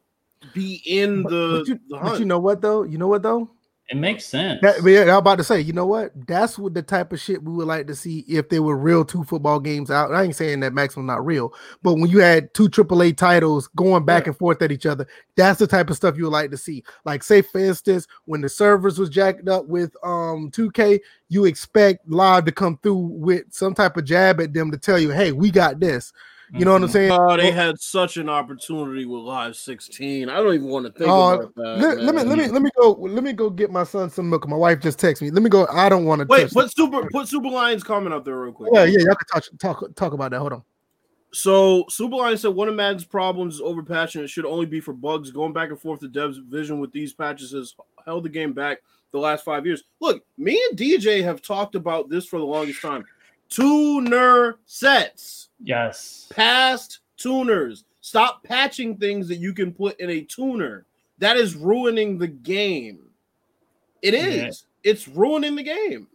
be in
But,
the.
but you,
the
but you know what though? You know what though?
it makes sense.
That, but yeah, I was about to say, you know what? That's what the type of shit we would like to see if there were real two football games out. I ain't saying that Maximum not real, but when you had two AAA titles going back
Yeah.
and forth at each other, that's the type of stuff you would like to see. Like, say for instance, when the servers was jacked up with um 2K, you expect live to come through with some type of jab at them to tell you, hey, we got this. You know what I'm
Mhm.
saying?
Oh, they
Well-
had such an opportunity with Live 16. I don't even want to think
Uh,
about that.
let, let me let me let me go let me go get my son some milk. My wife just texted me. Let me go. I don't want to
Wait,
touch
put Super put Super Lions comment up there real quick.
Yeah, yeah, y'all can touch, talk talk about that. Hold on.
So Super Lions said one of Madden's problems is overpatching. It should only be for bugs. Going back and forth, to devs' vision with these patches has held the game back the last five years. Look, me and DJ have talked about this for the longest time. Tuner sets,
yes.
past tuners. Stop patching things that you can put in a tuner. That is ruining the game. It is. Yeah. It's ruining the game.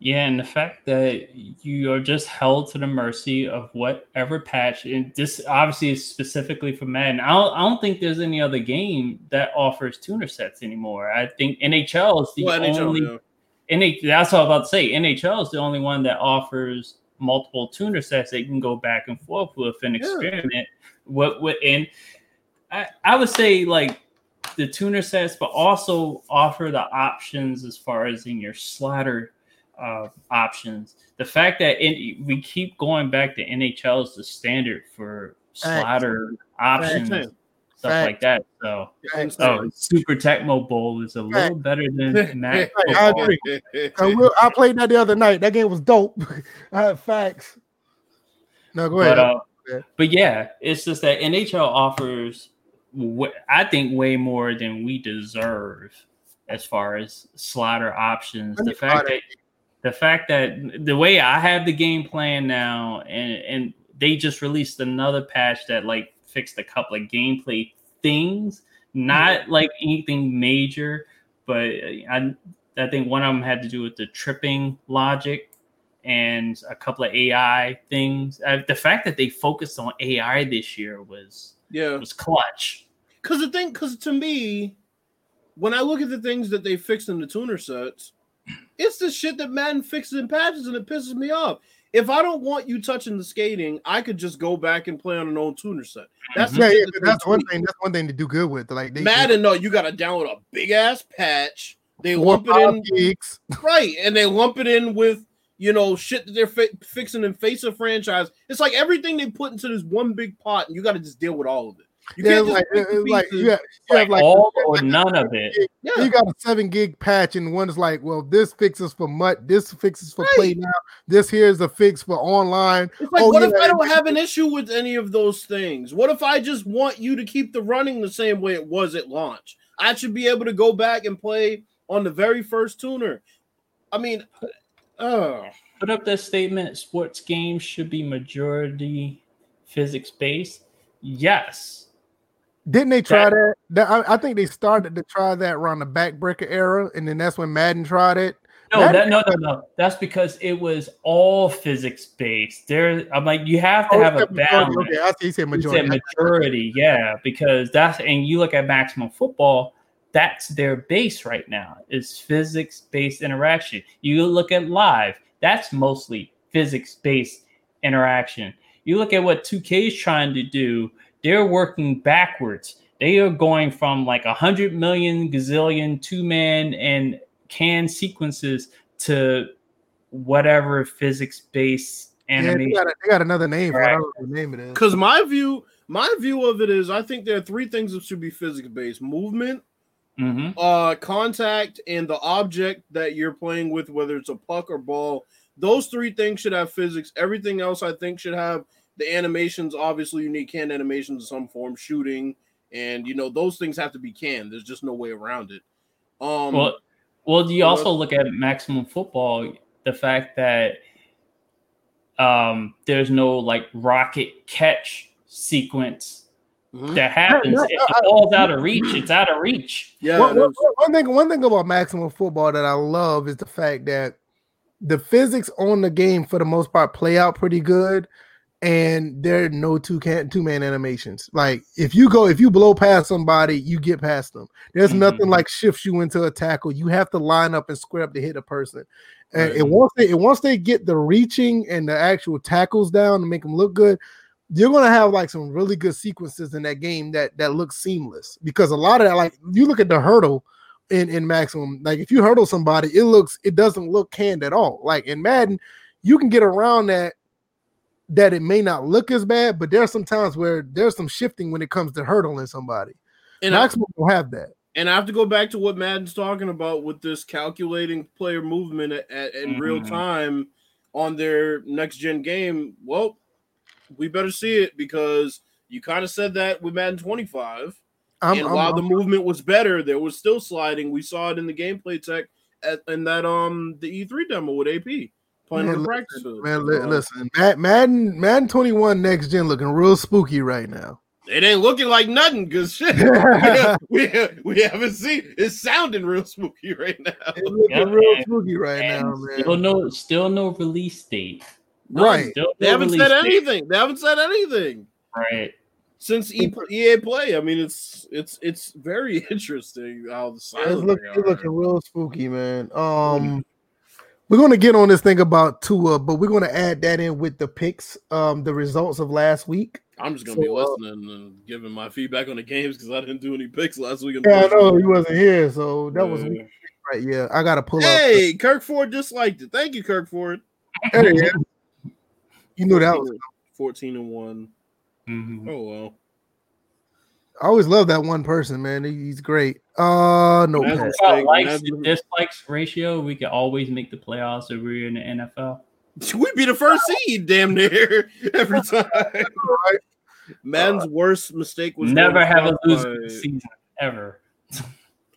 Yeah, and the fact that you are just held to the mercy of whatever patch, and this obviously is specifically for Madden. I don't, I don't think there's any other game that offers tuner sets anymore. I think NHL is the
Well, NHL,
only. NH, that's what I was about to say. NHL is the only one that offers multiple tuner sets that you can go back and forth with and
Yeah.
experiment. What what and I, I would say like the tuner sets, but also offer the options as far as in your slider uh, options. The fact that in, we keep going back to NHL is the standard for slider options. Stuff like that. So,
Facts.
oh, Super Tecmo Bowl is a little better than Mac.
Right, I agree. I, will, I played that the other night. That game was dope. I had facts. No, go ahead.
But, uh,
Yeah.
but yeah, it's just that NHL offers, wh- I think, way more than we deserve as far as slider options. The fact that the fact that the way I have the game plan now, and and they just released another patch that like fixed a couple of gameplay things, not like anything major, but I I think one of them had to do with the tripping logic and a couple of AI things. Uh, the fact that they focused on AI this year was
yeah.
was clutch.
Because the thing, because to me, when I look at the things that they fixed in the tuner sets, it's the shit that Madden fixes in patches, and it pisses me off. If I don't want you touching the skating, I could just go back and play on an old tuner set. That's
yeah, yeah, that's one thing. That's one thing to do good with. Like they
Madden, no, you got to download a big ass patch. They lump it in
gigs.
right, and they lump it in with you know shit that they're fi- fixing in face of franchise. It's like everything they put into this one big pot, and you got to just deal with all of it. You
Yeah,
can't
it's
just
like, it's like you have, you
Like,
have like
all or
like
none of it.
gig-
Yeah.
You got a seven gig patch, and one one's like, well, this fixes for mutt, this fixes for
Right.
play now, this here's a fix for online.
It's like,
Oh,
what if I don't have an issue with any of those things? What if I just want you to keep the running the same way it was at launch? I should be able to go back and play on the very first tuner. I mean, uh,
Put up that statement sports games should be majority physics based. Yes.
Didn't they try
That-
that? I, I think they started to try that around the backbreaker era, and then that's when Madden tried it.
No,
That-
that, no, no, no. That's because it was all physics based. There, I'm like, you have to
Oh,
have a
said majority.
balance.
Okay, I see. He said
You
majority.
said majority, yeah, because that's and you look at maximum football, that's their base right now is physics based interaction. You look at live, that's mostly physics based interaction. You look at what 2K is trying to do, they're working backwards. They are going from like a hundred million gazillion two man and can sequences to whatever physics based
Yeah, they,
animation.
got a- they got another name. For it. I don't know what the name it is.
because my view, my view of it is, I think there are three things that should be physics based: movement,
Mhm.
uh, contact, and the object that you're playing with, whether it's a puck or ball. Those three things should have physics. Everything else, I think, should have the animations. Obviously, you need canned animations in some form, shooting, and you know those things have to be canned. There's just no way around it. Um,
Well, well, you also look at maximum football. The fact that um, there's no like rocket catch sequence
mhm.
that happens.
no,
if
I-
the ball's out of reach, it's out of reach.
yeah,
One- one-
there's-
one thing, one thing about maximum football that I love is the fact that the physics on the game for the most part play out pretty good, and there are no two can two man animations. Like if you go if you blow past somebody, you get past them. There's
Mhm.
nothing like shifts you into a tackle. You have to line up and square up to hit a person. And,
Right.
once they and once they get the reaching and the actual tackles down to make them look good, you're gonna have like some really good sequences in that game that that look seamless because a lot of that, like you look at the hurdle in in maximum, like if you hurdle somebody, it looks it doesn't look canned at all. Like in Madden, you can get around that that it may not look as bad, but there's some times where there's some shifting when it comes to hurdling somebody.
and I,
Maximum will have that.
and I have to go back to what Madden's talking about with this calculating player movement at, at in real
Mhm.
time on their next gen game. Well, we better see it because you kind of said that with Madden 25.
I'm,
and
I'm-
while
I'm-
the movement was better, there was still sliding. We saw it in the gameplay tech at in that um the E3 demo with AP playing
Man,
on the
listen,
practice field.
man, li- listen, Madden Madden 21 next gen looking real spooky right now.
it ain't looking like nothing because shit, we, we, we haven't seen. It's sounding real spooky right now.
It's looking
Yeah,
real
man.
spooky right
And
now, man.
still no, still no release date.
Right.
Still
They haven't said
date.
anything. They haven't said anything
Right.
since EA Play. I mean, it's it's it's very interesting how the
It's, look, it's looking real spooky, man. Um, we're gonna get on this thing about Tua, but we're gonna add that in with the picks, um, the results of last week.
I'm just gonna
So,
be
uh,
listening and giving my feedback on the games because I didn't do any picks last week.
Yeah, I know he wasn't here, so that was
Yeah.
week right. Yeah, I gotta pull up.
Hey, Kirk Ford disliked it. Thank you, Kirk Ford.
Hey, yeah. You knew that was.
14 and 1.
Mhm.
Oh well.
I always love that one person, man. He's great. Uh, no,
That's
pass.
About likes and dislikes ratio, we could always make the playoffs if we're in the NFL.
We'd be the first seed, damn near every time. right. Madden's worst mistake was
Never have a
south
losing
by-
season ever.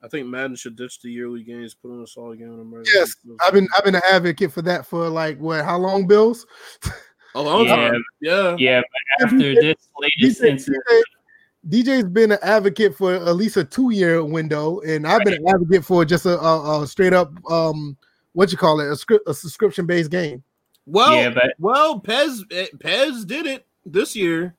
I think Madden should ditch the yearly games, put on a solid game in
Yes, I've been I've been an advocate for that for like what? How long, Bills?
a long
Yeah.
time. Yeah.
Yeah, but after this latest incident,
DJ's been an advocate for at least a two year window, and I've been an advocate for just a, a, a straight up um what you call it a script a subscription based game.
Well,
yeah, but
well, PES eh, PES did it this year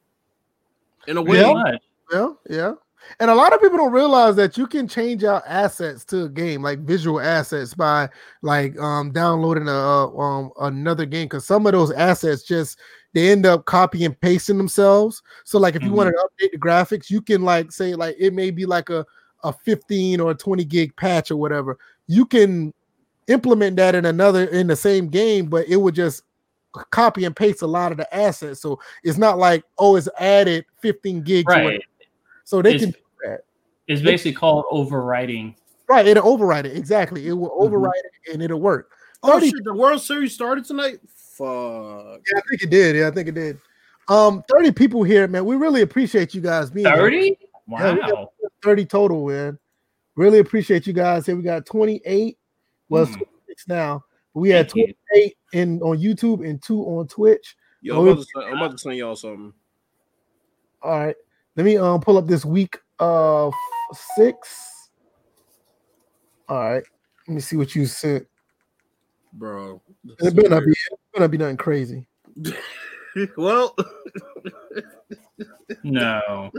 in a way.
Yeah. Yeah, yeah. And a lot of people don't realize that you can change out assets to a game, like visual assets, by like um downloading a uh, um another game. Because some of those assets just they end up copy and pasting themselves. So like if you
Mhm.
want to update the graphics, you can like say like it may be like a a 15 or a 20 gig patch or whatever. You can implement that in another in the same game, but it would just copy and paste a lot of the assets. So it's not like oh, it's added 15 gigs.
Right.
so they
It's-
can do that.
It's basically called overwriting.
Right, it'll override it exactly. It will
Mm-hmm.
override it and it'll work.
Oh
30
shit! The World Series started tonight. Fuck.
Yeah, I think it did. Yeah, I think it did. Um, 30 people here, man. We really appreciate you guys being here.
30?
Yeah,
Wow.
30 total, man. Really appreciate you guys. Here we got 28. Well, it's
Hmm.
26 now. We had
Thank you.
28 in on YouTube and two on Twitch.
Yo, I'm about, to send, I'm about to send y'all something.
All right. Let me um pull up this week of six. All right. Let me see what you sent.
Bro.
It better not be it better not be nothing crazy.
well,
No.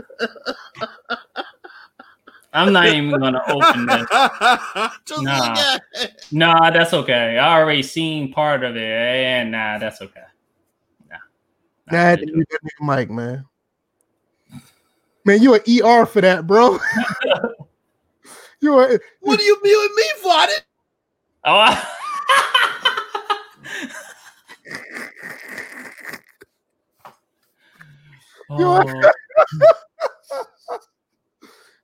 I'm not even gonna open this.
just
Nah.
look at it.
Nah, that's okay. I already seen part of it, and nah, that's okay. Nah.
Nah, I had to mute that nigga Mike, man. Man, you an ER for that, bro. you are
What are you muting me for? I didn't-
Oh.
You
oh,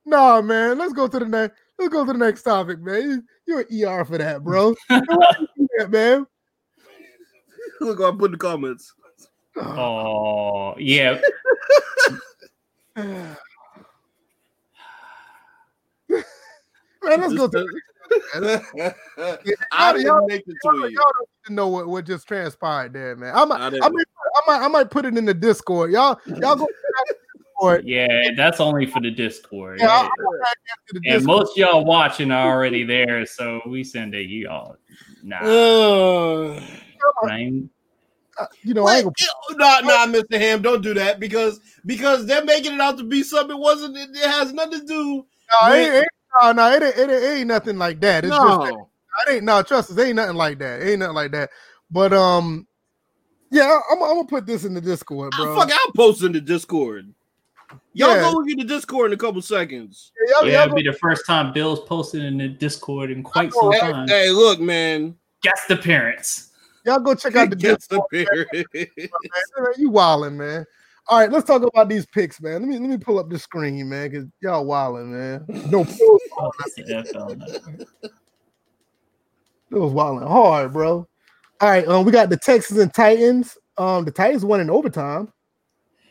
nah, man. Let's go to the next. Let's go to the next topic, man. You're an ER for that, bro. Why you do that, man.
Look, I put in the comments.
oh, yeah.
man, let's go to.
I didn't
Y'all-
make the
Y'all, y'all don't even know what, what just transpired there, man. I might,
I
I,
didn't.
might, I might, I might put it in the Discord. Y'all, y'all go to the Discord.
Yeah, that's only for the Discord.
Yeah, I'll-
Yeah.
I'll add that to the
And most of y'all watching are already there, so we send it y'all. Nah,
Uh,
I ain't-
you know, I ain't
Wait,
gonna,
no, no, Mr. Ham, don't do that because because they're making it out to be something. It wasn't. It, it has nothing to do.
no, it, it, ain't- no, no, it, ain't- it, it ain't nothing like that. It's just that-
No,
it ain't no trust us. It ain't nothing like that. It ain't nothing like that. But um, yeah, I'm, I'm gonna put this in the Discord, bro.
I, fuck, I'll post in the Discord. Y'all
Yeah.
go look at the Discord in a couple seconds.
Yeah, y'all-
yeah,
y'all
it'll be the first time Bill's posted in the Discord in quite some
Hey,
time.
hey, look, man.
Guest appearance.
Y'all go check out the
Gets
Discord.
the period.
Man, you wilding, man. All right, let's talk about these picks, man. Let me let me pull up the screen, man, because y'all wilding, man. No pills,
Oh, yeah, I that.
it was wilding hard, bro. All right, um, we got the Texans and Titans. Um, the Titans won in overtime.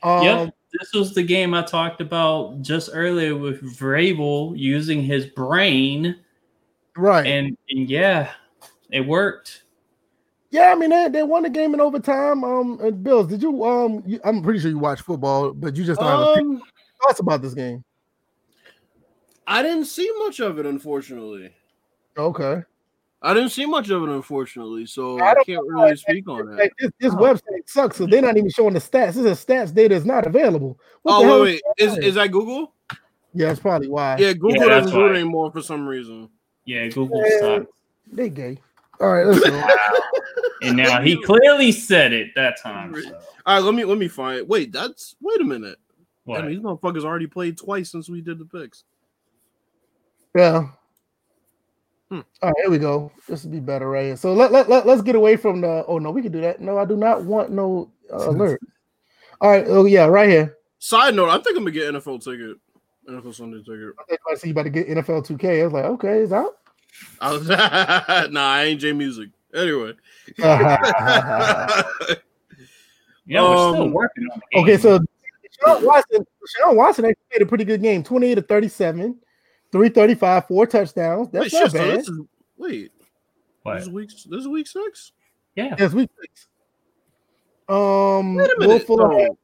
Um,
Yep. This was the game I talked about just earlier with Vrabel using his brain,
right.
and, and yeah, it worked.
Yeah, I mean they, they won the game in overtime. Um, and Bills, did you um? You, I'm pretty sure you watch football, but you just don't have
um,
thoughts about this game.
I didn't see much of it, unfortunately.
Okay,
I didn't see much of it, unfortunately. So
I
I can't
know.
really speak on that.
like this, this website sucks, so they're not even showing the stats. This is stats data is not available. What
Oh
is
wait, wait, is
that?
is that Google?
Yeah, that's probably why.
Yeah, Google
Yeah, that's
doesn't do it anymore for some reason.
Yeah, Google
Yeah.
stopped.
they gay. All right, let's go.
And now he clearly said it that time. So.
All right, let me let me find. It. Wait, that's wait a minute.
What?
Damn, these motherfuckers already played twice since we did the picks.
yeah.
Hmm.
All right, here we go. This would be better right here. So let, let, let, let's get away from the. Oh, no, we can do that. No, I do not want no uh, alert. All right. Oh, yeah, right here.
Side note, I think I'm gonna get NFL ticket, NFL Sunday ticket.
I see you about to get NFL 2K. I was like, okay, it's out.
I was, nah, I ain't J Music. Anyway,
Yeah, we're still
Um,
working on it.
okay, so Sean Watson, Sean Watson actually played a pretty good game 28 to 37, 335, four touchdowns. That's
wait,
not
shit, so
bad.
this is wait,
What?
this is week this is week six.
Yeah.
Yes, week six. Um,
Wait a
Will
minute.
Fuller
Oh,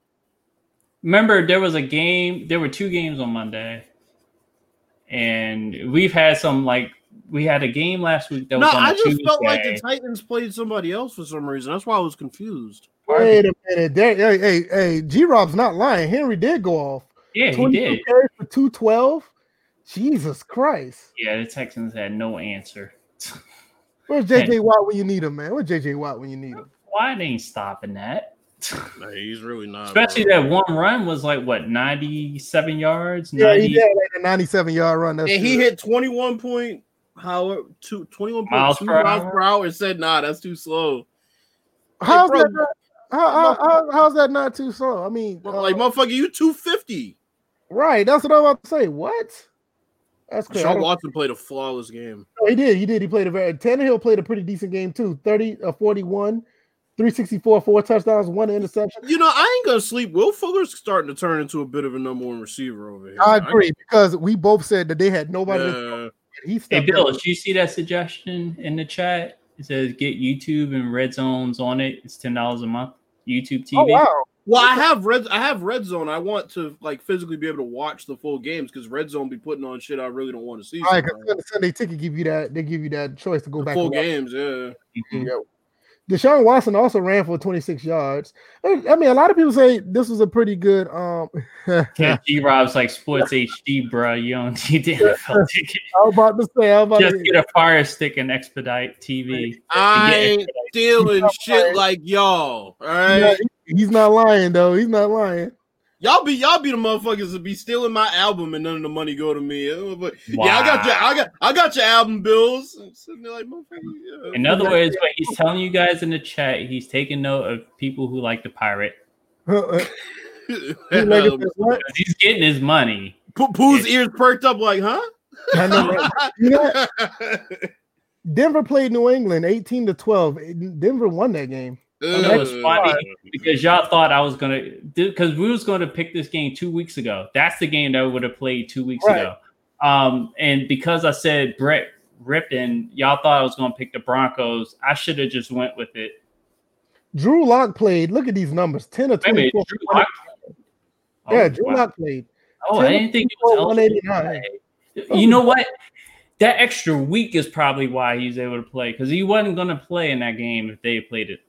Remember, there was a game. There were two games on Monday, and we've had some like we had a game last week that
no,
was on
I
a
just
Tuesday.
felt like the Titans played somebody else for some reason. That's why I was confused.
Wait a minute. There, hey, hey, hey, G Rob's not lying. Henry did go off.
yeah, he
22
did.
carries for 212. Jesus Christ.
Yeah, the Texans had no answer.
Where's JJ Watt when you need him, man? Where's JJ Watt when you need him?
Why they ain't stopping that?
Nah, he's really not.
Especially
bro.
that one run was like what ninety-seven yards.
Yeah,
90,
he did like a 97 yard run. That's
and he hit 21 point however two, 21.2
Miles per
miles
hour?
per hour and said, nah, that's too slow.
How's
bro.
that? Not, how, how, how, how's that not too slow? I mean, uh,
Like, motherfucker, you 250.
Right. That's what I'm about to say. What? That's crazy. I
Sean Watson played a flawless game.
Oh, he did. He did. He played a very. Tannehill played a pretty decent game too. 30, uh, 41, 364, four touchdowns, one interception.
You know, I ain't gonna sleep. Will Fuller's starting to turn into a bit of a number one receiver over here.
I agree because we both said that they had nobody. to- he
Hey Bill,
up.
did you see that suggestion in the chat? It says get YouTube and Red Zones on it. It's ten dollars a month. YouTube TV.
Oh wow!
Well, I have red. I have red zone. I want to like physically be able to watch the full games because red zone be putting on shit I really don't want to see.
All right,
sometimes.
because Sunday ticket give you that. They give you that choice to go
The
back.
full
and watch.
games, yeah.
Mhm.
Yeah. Deshaun Watson also ran for 26 yards. I I mean, a lot of people say this was a pretty good. Um,
Yeah, G Rob's like Sports HD, bro. You don't need the NFL ticket.
I was about to say, I was about
Just
to,
get a Fire Stick and expedite TV.
I ain't stealing shit like y'all. All right,
Yeah, he's not lying though. He's not lying.
y'all be y'all be the motherfuckers that be stealing my album and none of the money go to me. Uh, but- Yeah, I got your I got I got your album bills. I'm sitting there like, yeah.
In other words, what he's telling you guys in the chat, he's taking note of people who like to pirate.
He like it says what?
'Cause He's getting his money.
Poo- Pooh's ears perked up like, huh?
I know. You know? Denver played New England 18 to 12. Denver won that game.
It was funny because y'all thought I was gonna because we was gonna pick this game two weeks ago. That's the game that we would have played two weeks
Right.
ago. Um, and because I said Brett Rypien, y'all thought I was gonna pick the Broncos. I should have just went with it.
Drew Lock played. Look at these numbers 10 or
Wait a minute,
24.
Drew Lock-
yeah,
Oh,
Drew
wow.
Lock played.
Oh, I didn't think it was eligible
189.
You know what? That extra week is probably why he's able to play because he wasn't going to play in that game if they played it.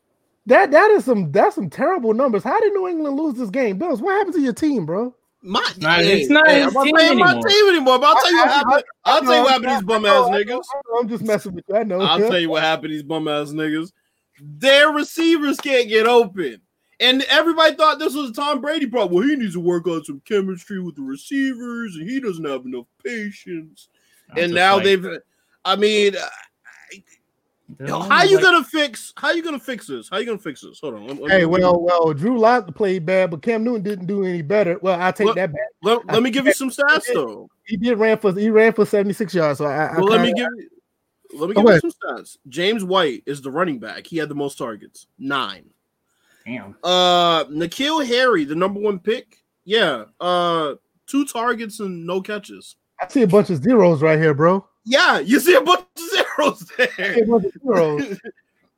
That that is some that's some terrible numbers. How did New England lose this game? Bills, what happened to your team, bro?
My,
Nah, it's not
hey,
his
I'm not
team
saying my
anymore.
team anymore. But I'll tell you what
I- I-
happened. I'll tell you what happened to these bum ass niggas.
I know, I'm just messing with you. I know.
I'll tell you what happened to these bum ass niggas. Their receivers can't get open. And everybody thought this was a Tom Brady problem. Well, he needs to work on some chemistry with the receivers, and he doesn't have enough patience.
I'm
and now
like,
they've, I mean,
they're
how you
like-
gonna fix? How you gonna fix this? How you gonna fix this? Hold on. Let, let
Hey,
me-
well, well, Drew Lock played bad, but Cam Newton didn't do any better. Well, I take
Look,
that back.
let, let me give you some stats though.
He did ran for he ran for 76 yards. So I, I
Well, let me give you. Let me
Go
give you some stats. James White is the running back. He had the most targets, nine.
Damn.
Uh, N'Keal Harry, the number one pick. Yeah. Uh, two targets and no catches.
I see a bunch of zeros right here, bro.
Yeah, you see a bunch of zeros
I see
there.
a bunch of zeros.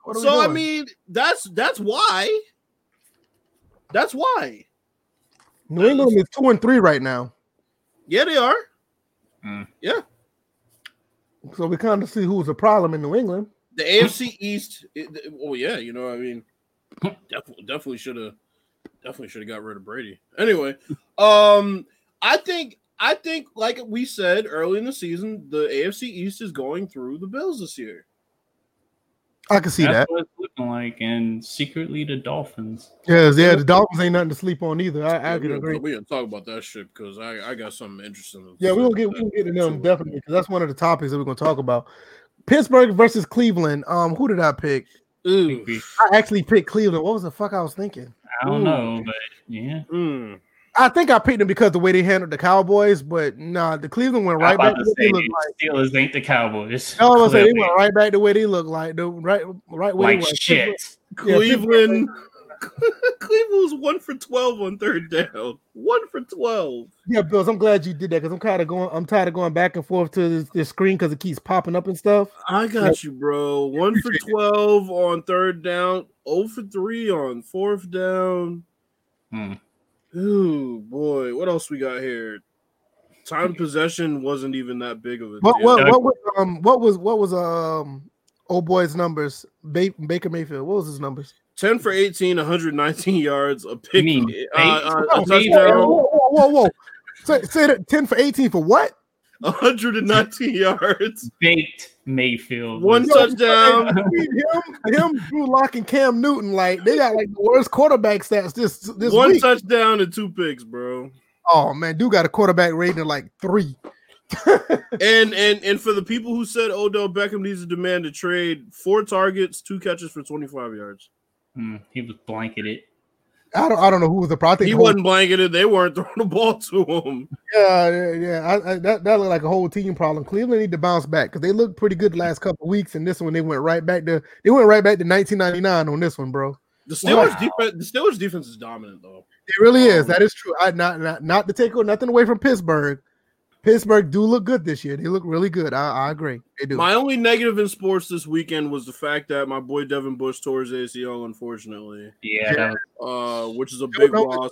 What are we
so I mean, that's that's why. That's why.
New England is two and three right now,
Yeah, they are.
Yeah so we kind of see who's the problem in New England.
The AFC East. It, oh yeah, you know, I mean, definitely, definitely should have, definitely should have got rid of Brady. Anyway, um, I think, I think, like we said early in the season, the AFC East is going through the Bills this year.
I can see
That's
that.
what it's looking like. And secretly, the Dolphins.
Yeah, yeah. The Dolphins ain't nothing to sleep on either. I, I
Yeah,
can
we
agree.
Gonna, we gonna talk about that shit because I, I got something interesting.
Yeah, we gonna get we
that.
gonna get to them definitely because that's one of the topics that we're gonna talk about. Pittsburgh versus Cleveland. Um, who did I pick?
Ooh.
I actually picked Cleveland. What was the fuck I was thinking?
I don't
Ooh.
know, but yeah.
Mm.
I think I picked them because the way they handled the Cowboys, but nah, the Cleveland went right back to
to
what
say
they look like.
Steelers ain't the Cowboys.
I was say they went right back to where they look like. The right, right where
like shit.
Cleveland. Cleveland was one for twelve on third down. One for twelve.
Yeah, Bills. I'm glad you did that because I'm kind of going. I'm tired of going back and forth to this, this screen because it keeps popping up and stuff.
I got you, bro. One for twelve on third down. Oh for three on fourth down.
Hmm.
Ooh boy, what else we got here? Time possession wasn't even that big of a
What
deal.
what what was um what was what was um old boy's numbers? Ba- Baker Mayfield. What was his numbers?
10 for 18, 119 yards, a pick,
mean
uh, uh,
Whoa,
a
whoa,
touchdown,
whoa, whoa, whoa, whoa. Say, say that 10 for 18 for what?
119 yards,
Baked Mayfield.
one touchdown.
him, him, Drew Lock and Cam Newton, like they got like the worst quarterback stats this this
one
week.
touchdown and two picks, bro.
oh man, dude got a quarterback rating of like three.
And and and for the people who said Odell Beckham needs to demand a trade, four targets, two catches for 25 yards.
Hmm, he was blanketed.
I don't I don't know who was the problem. I think
He wasn't blanketed. They weren't throwing the ball to him.
Yeah, yeah, yeah. I, I, that that looked like a whole team problem. Cleveland need to bounce back because they looked pretty good the last couple weeks, and this one they went right back to they went right back to 1999 on this one, bro.
The Steelers
Wow.
defense. The Steelers defense is dominant though.
It really is. Um, that is true. I not not not to take nothing away from Pittsburgh. Pittsburgh do look good this year. They look really good. I, I agree. They do.
My only negative in sports this weekend was the fact that my boy Devin Bush tore his ACL, unfortunately,
Yeah,
uh, which is a big
no,
loss.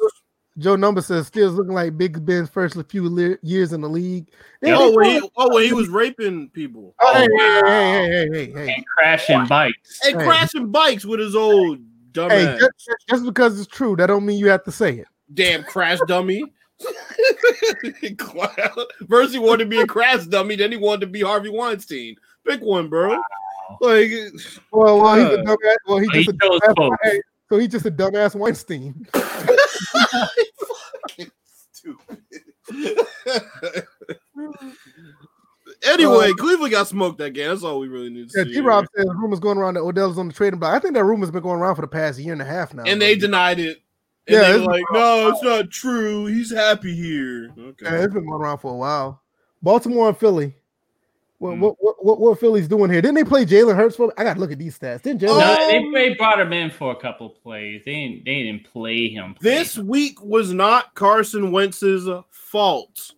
Joe Number says Steelers looking like Big Ben's first few le- years in the league. They-
Oh,
they-
when he, oh, when he was raping people
Oh, hey,
wow.
hey, hey, hey, hey, hey, hey.
and crashing bikes.
and
Hey.
crashing bikes with his old dumbass.
Hey, just, just because it's true, that don't mean you have to say it.
Damn crash dummy. First he wanted to be a crash dummy, then he wanted to be Harvey Weinstein. Pick one, bro. Like
Well, well, he's a dumbass. Well, he's oh,
He
just a dumbass.
both.
Hey, so he's just a dumbass Weinstein.
anyway, uh, Cleveland got smoked that game. That's all we really need to
Yeah,
see.
G Rob says rumors going around that Odell's on the trading block. I think that rumor's been going around for the past year and a half now.
and
bro.
they denied it. And
Yeah, it's-
like, no, it's not true. He's happy here.
Yeah,
Okay.
it's been going around for a while. Baltimore and Philly. What
Hmm.
what, what what what Philly's doing here? Didn't they play Jalen Hurts? For, I got to look at these stats. Didn't Jalen?
No, they, they brought him in for a couple plays. They didn't. They didn't play him. play
This
him.
week was not Carson Wentz's fault.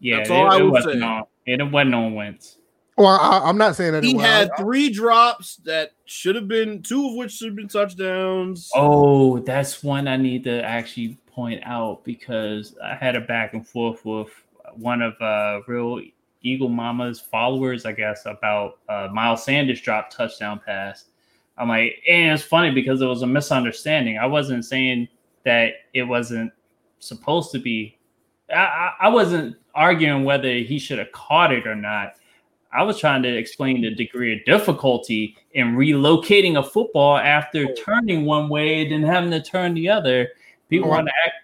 yeah,
that's
it,
all I
it
would
wasn't
say.
on. It wasn't on Wentz.
Well, I, I'm not saying that
He had
I-
three drops that should have been two of which should have been touchdowns.
Oh, that's one I need to actually point out because I had a back and forth with one of uh real Eagle Mama's followers, I guess, about uh Miles Sanders drop touchdown pass. I'm like, and it's funny because it was a misunderstanding. I wasn't saying that it wasn't supposed to be. I, I, I wasn't arguing whether he should have caught it or not. I was trying to explain the degree of difficulty in relocating a football after oh. turning one way and then having to turn the other. People
Oh,
want to act,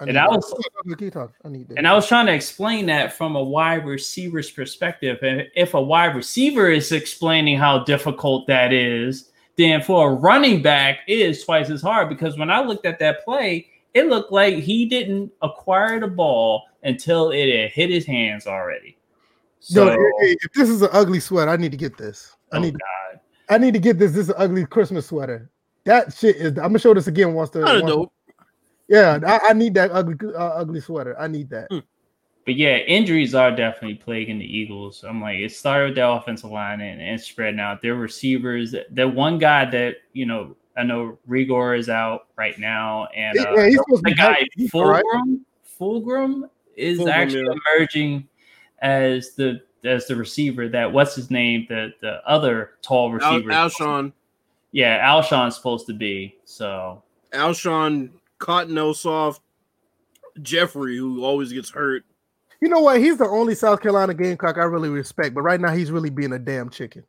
I
and I was-
Keep talking. I need that.
and I was trying to explain that from a wide receiver's perspective. And if a wide receiver is explaining how difficult that is, then for a running back, it is twice as hard. Because when I looked at that play, it looked like he didn't acquire the ball until it had hit his hands already. So,
Yo, if this is an ugly sweater, I need to get this. I
oh
need
God.
I need to get this. This is an ugly Christmas sweater. That shit is. I'm gonna show this again once the.
Kind of
once-
dope.
Yeah, I, I need that ugly uh, ugly sweater. I need that.
But yeah, injuries are definitely plaguing the Eagles. I'm like, it started with the offensive line and, and spreading out. Their receivers, the one guy that, you know, I know Reagor is out right now. And uh,
yeah, he's supposed
the guy,
healthy, all right?
Fulgrim, Fulgrim is
Fulgham,
actually
yeah.
emerging as the as the receiver that what's his name the the other tall receiver
Al-
receiver
Alshon,
yeah Alshon's supposed to be so
Alshon, Cotton Ossoff, Jeffery, who always gets hurt.
You know what? He's the only South Carolina Gamecock I really respect, but right now he's really being a damn chicken.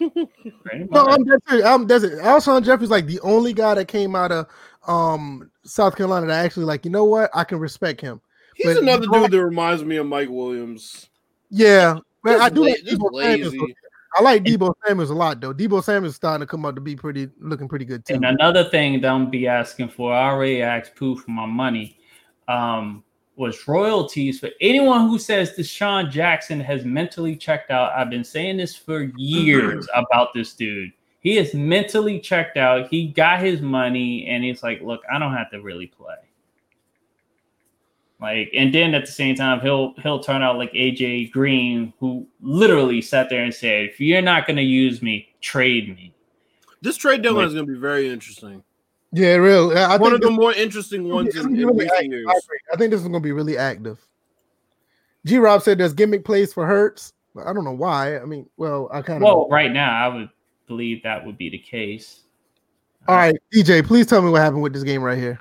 No. I'm dead serious. I'm dead serious. Alshon Jeffery's like the only guy that came out of um South Carolina that actually like, you know what? I can respect him.
He's
But-
another dude that reminds me of Mike Williams.
Yeah, man, I do
la-
like
just
Deebo Samuels. I like Deebo Samuels a lot though. Deebo Samuels is starting to come out to be pretty looking pretty good too.
And another thing that I'm be asking for, I already asked Pooh for my money, um, was royalties for anyone who says DeSean Jackson has mentally checked out. I've been saying this for years about this dude. He is mentally checked out. He got his money, and he's like, "Look, I don't have to really play." Like, and then at the same time, he'll he'll turn out like AJ Green, who literally sat there and said, "If you're not going to use me, trade me."
This trade deadline
Wait.
is going to be very interesting.
Yeah, real. I
One
think
of the
this-
more interesting ones
is
in,
gonna be
in
really
recent
active.
years.
I. I think this is going to be really active. G Rob said there's gimmick plays for Hurts. I don't know why. I mean, well, I kind of.
Well, right now, I would believe that would be the case.
All right, DJ, please tell me what happened with this game right here.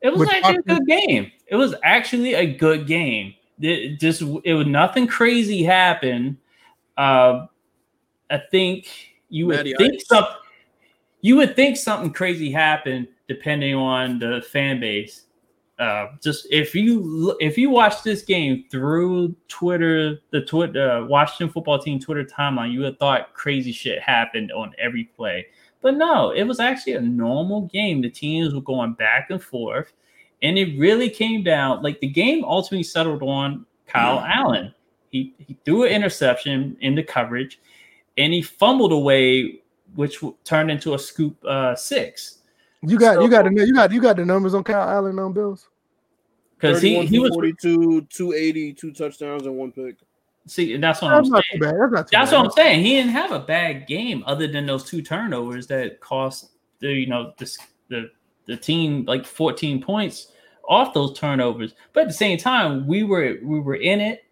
It was actually a good game. It was actually a good game. It just it was nothing crazy happened. Uh, I think you would
Matty
think something. You would think something crazy happened depending on the fan base. Uh, just if you if you watch this game through Twitter, the Twitter uh, Washington football team Twitter timeline, you would have thought crazy shit happened on every play. But no, it was actually a normal game. The teams were going back and forth, and it really came down like the game ultimately settled on Kyle mm-hmm. Allen. He he threw an interception in the coverage, and he fumbled away, which turned into a scoop uh, six.
You got so, you got the you got you got the numbers on Kyle Allen on Bills
because he he was 42, 280, two touchdowns and one pick.
See, that's what that's I'm saying. That's, that's what I'm saying. He didn't have a bad game other than those two turnovers that cost the you know the the, the team like 14 points off those turnovers. But at the same time, we were we were in it,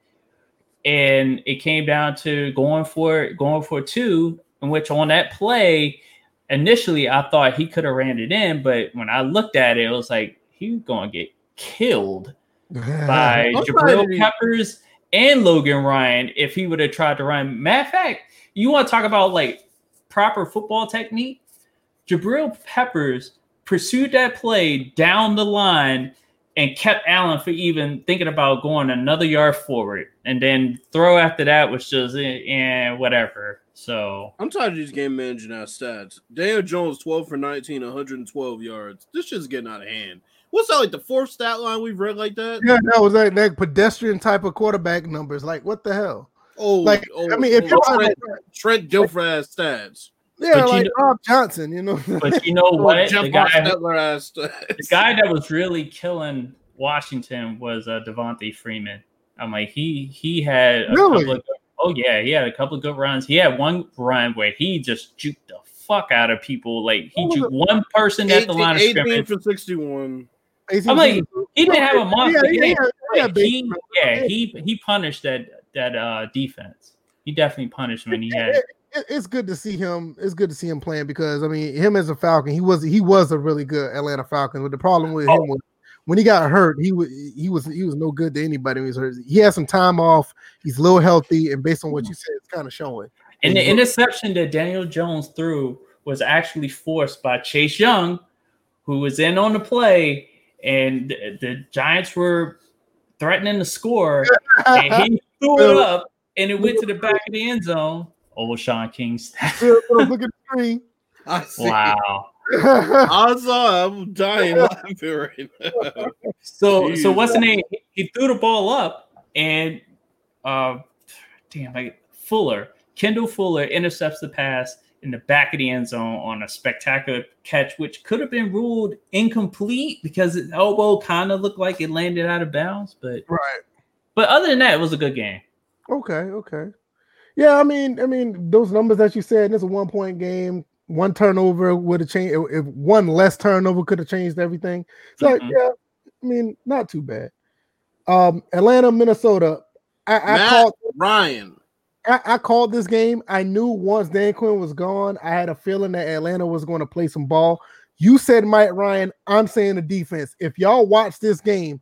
and it came down to going for going for two. In which on that play, initially I thought he could have ran it in, but when I looked at it, it was like he was going to get killed by Jabril Peppers and Logan Ryan if he would have tried to run. Matter of fact, you want to talk about like proper football technique? Jabril Peppers pursued that play down the line and kept Allen for even thinking about going another yard forward. And then throw after that was just and eh, whatever. So
I'm tired of these game managing our stats. Daniel Jones 12 for 19, 112 yards. This shit's getting out of hand. What's that like the fourth stat line we've read like that?
Yeah, that was like that pedestrian type of quarterback numbers. Like what the hell?
Oh, like
oh, I mean, if oh, you're
Trent, Trent Dilfer ass stats.
Yeah, but like you know, Rob Johnson, you know.
But you know what? the, guy, the guy that was really killing Washington was uh, Devonta Freeman. I'm like, he he had a really? couple of oh yeah, he had a couple of good runs. He had one run where he just juked the fuck out of people. Like he juked one person 18, at the line of scrimmage
for 61.
I'm like, he didn't have a monster yeah, game. Yeah, he, yeah, he he punished that that uh defense. He definitely punished when he had.
it's good to see him. It's good to see him playing because I mean, him as a Falcon, he was he was a really good Atlanta Falcon. But the problem with oh. him was when he got hurt, he was he was he was no good to anybody. He was hurt. He had some time off. He's a little healthy, and based on what you said, it's kind of showing.
And the interception that Daniel Jones threw was actually forced by Chase Young, who was in on the play and the Giants were threatening to score, and he threw it up, and it went to the back of the end zone. Oh, Sean King's.
Look at the screen.
Wow.
I saw. I'm dying laughing right now.
So, Jeez. so what's the name? He threw the ball up, and uh, damn, like Fuller, Kendall Fuller intercepts the pass, in the back of the end zone on a spectacular catch, which could have been ruled incomplete because his elbow kind of looked like it landed out of bounds. But
right.
But other than that, it was a good game.
Okay, okay. Yeah, I mean, I mean, those numbers that you said, it's a one point game. One turnover would have changed. If one less turnover could have changed everything. So mm-hmm. yeah, I mean, not too bad. Um, Atlanta, Minnesota. I, I called
Ryan.
I, I, called this game. I knew once Dan Quinn was gone, I had a feeling that Atlanta was going to play some ball. You said Mike Ryan. I'm saying the defense. If y'all watch this game,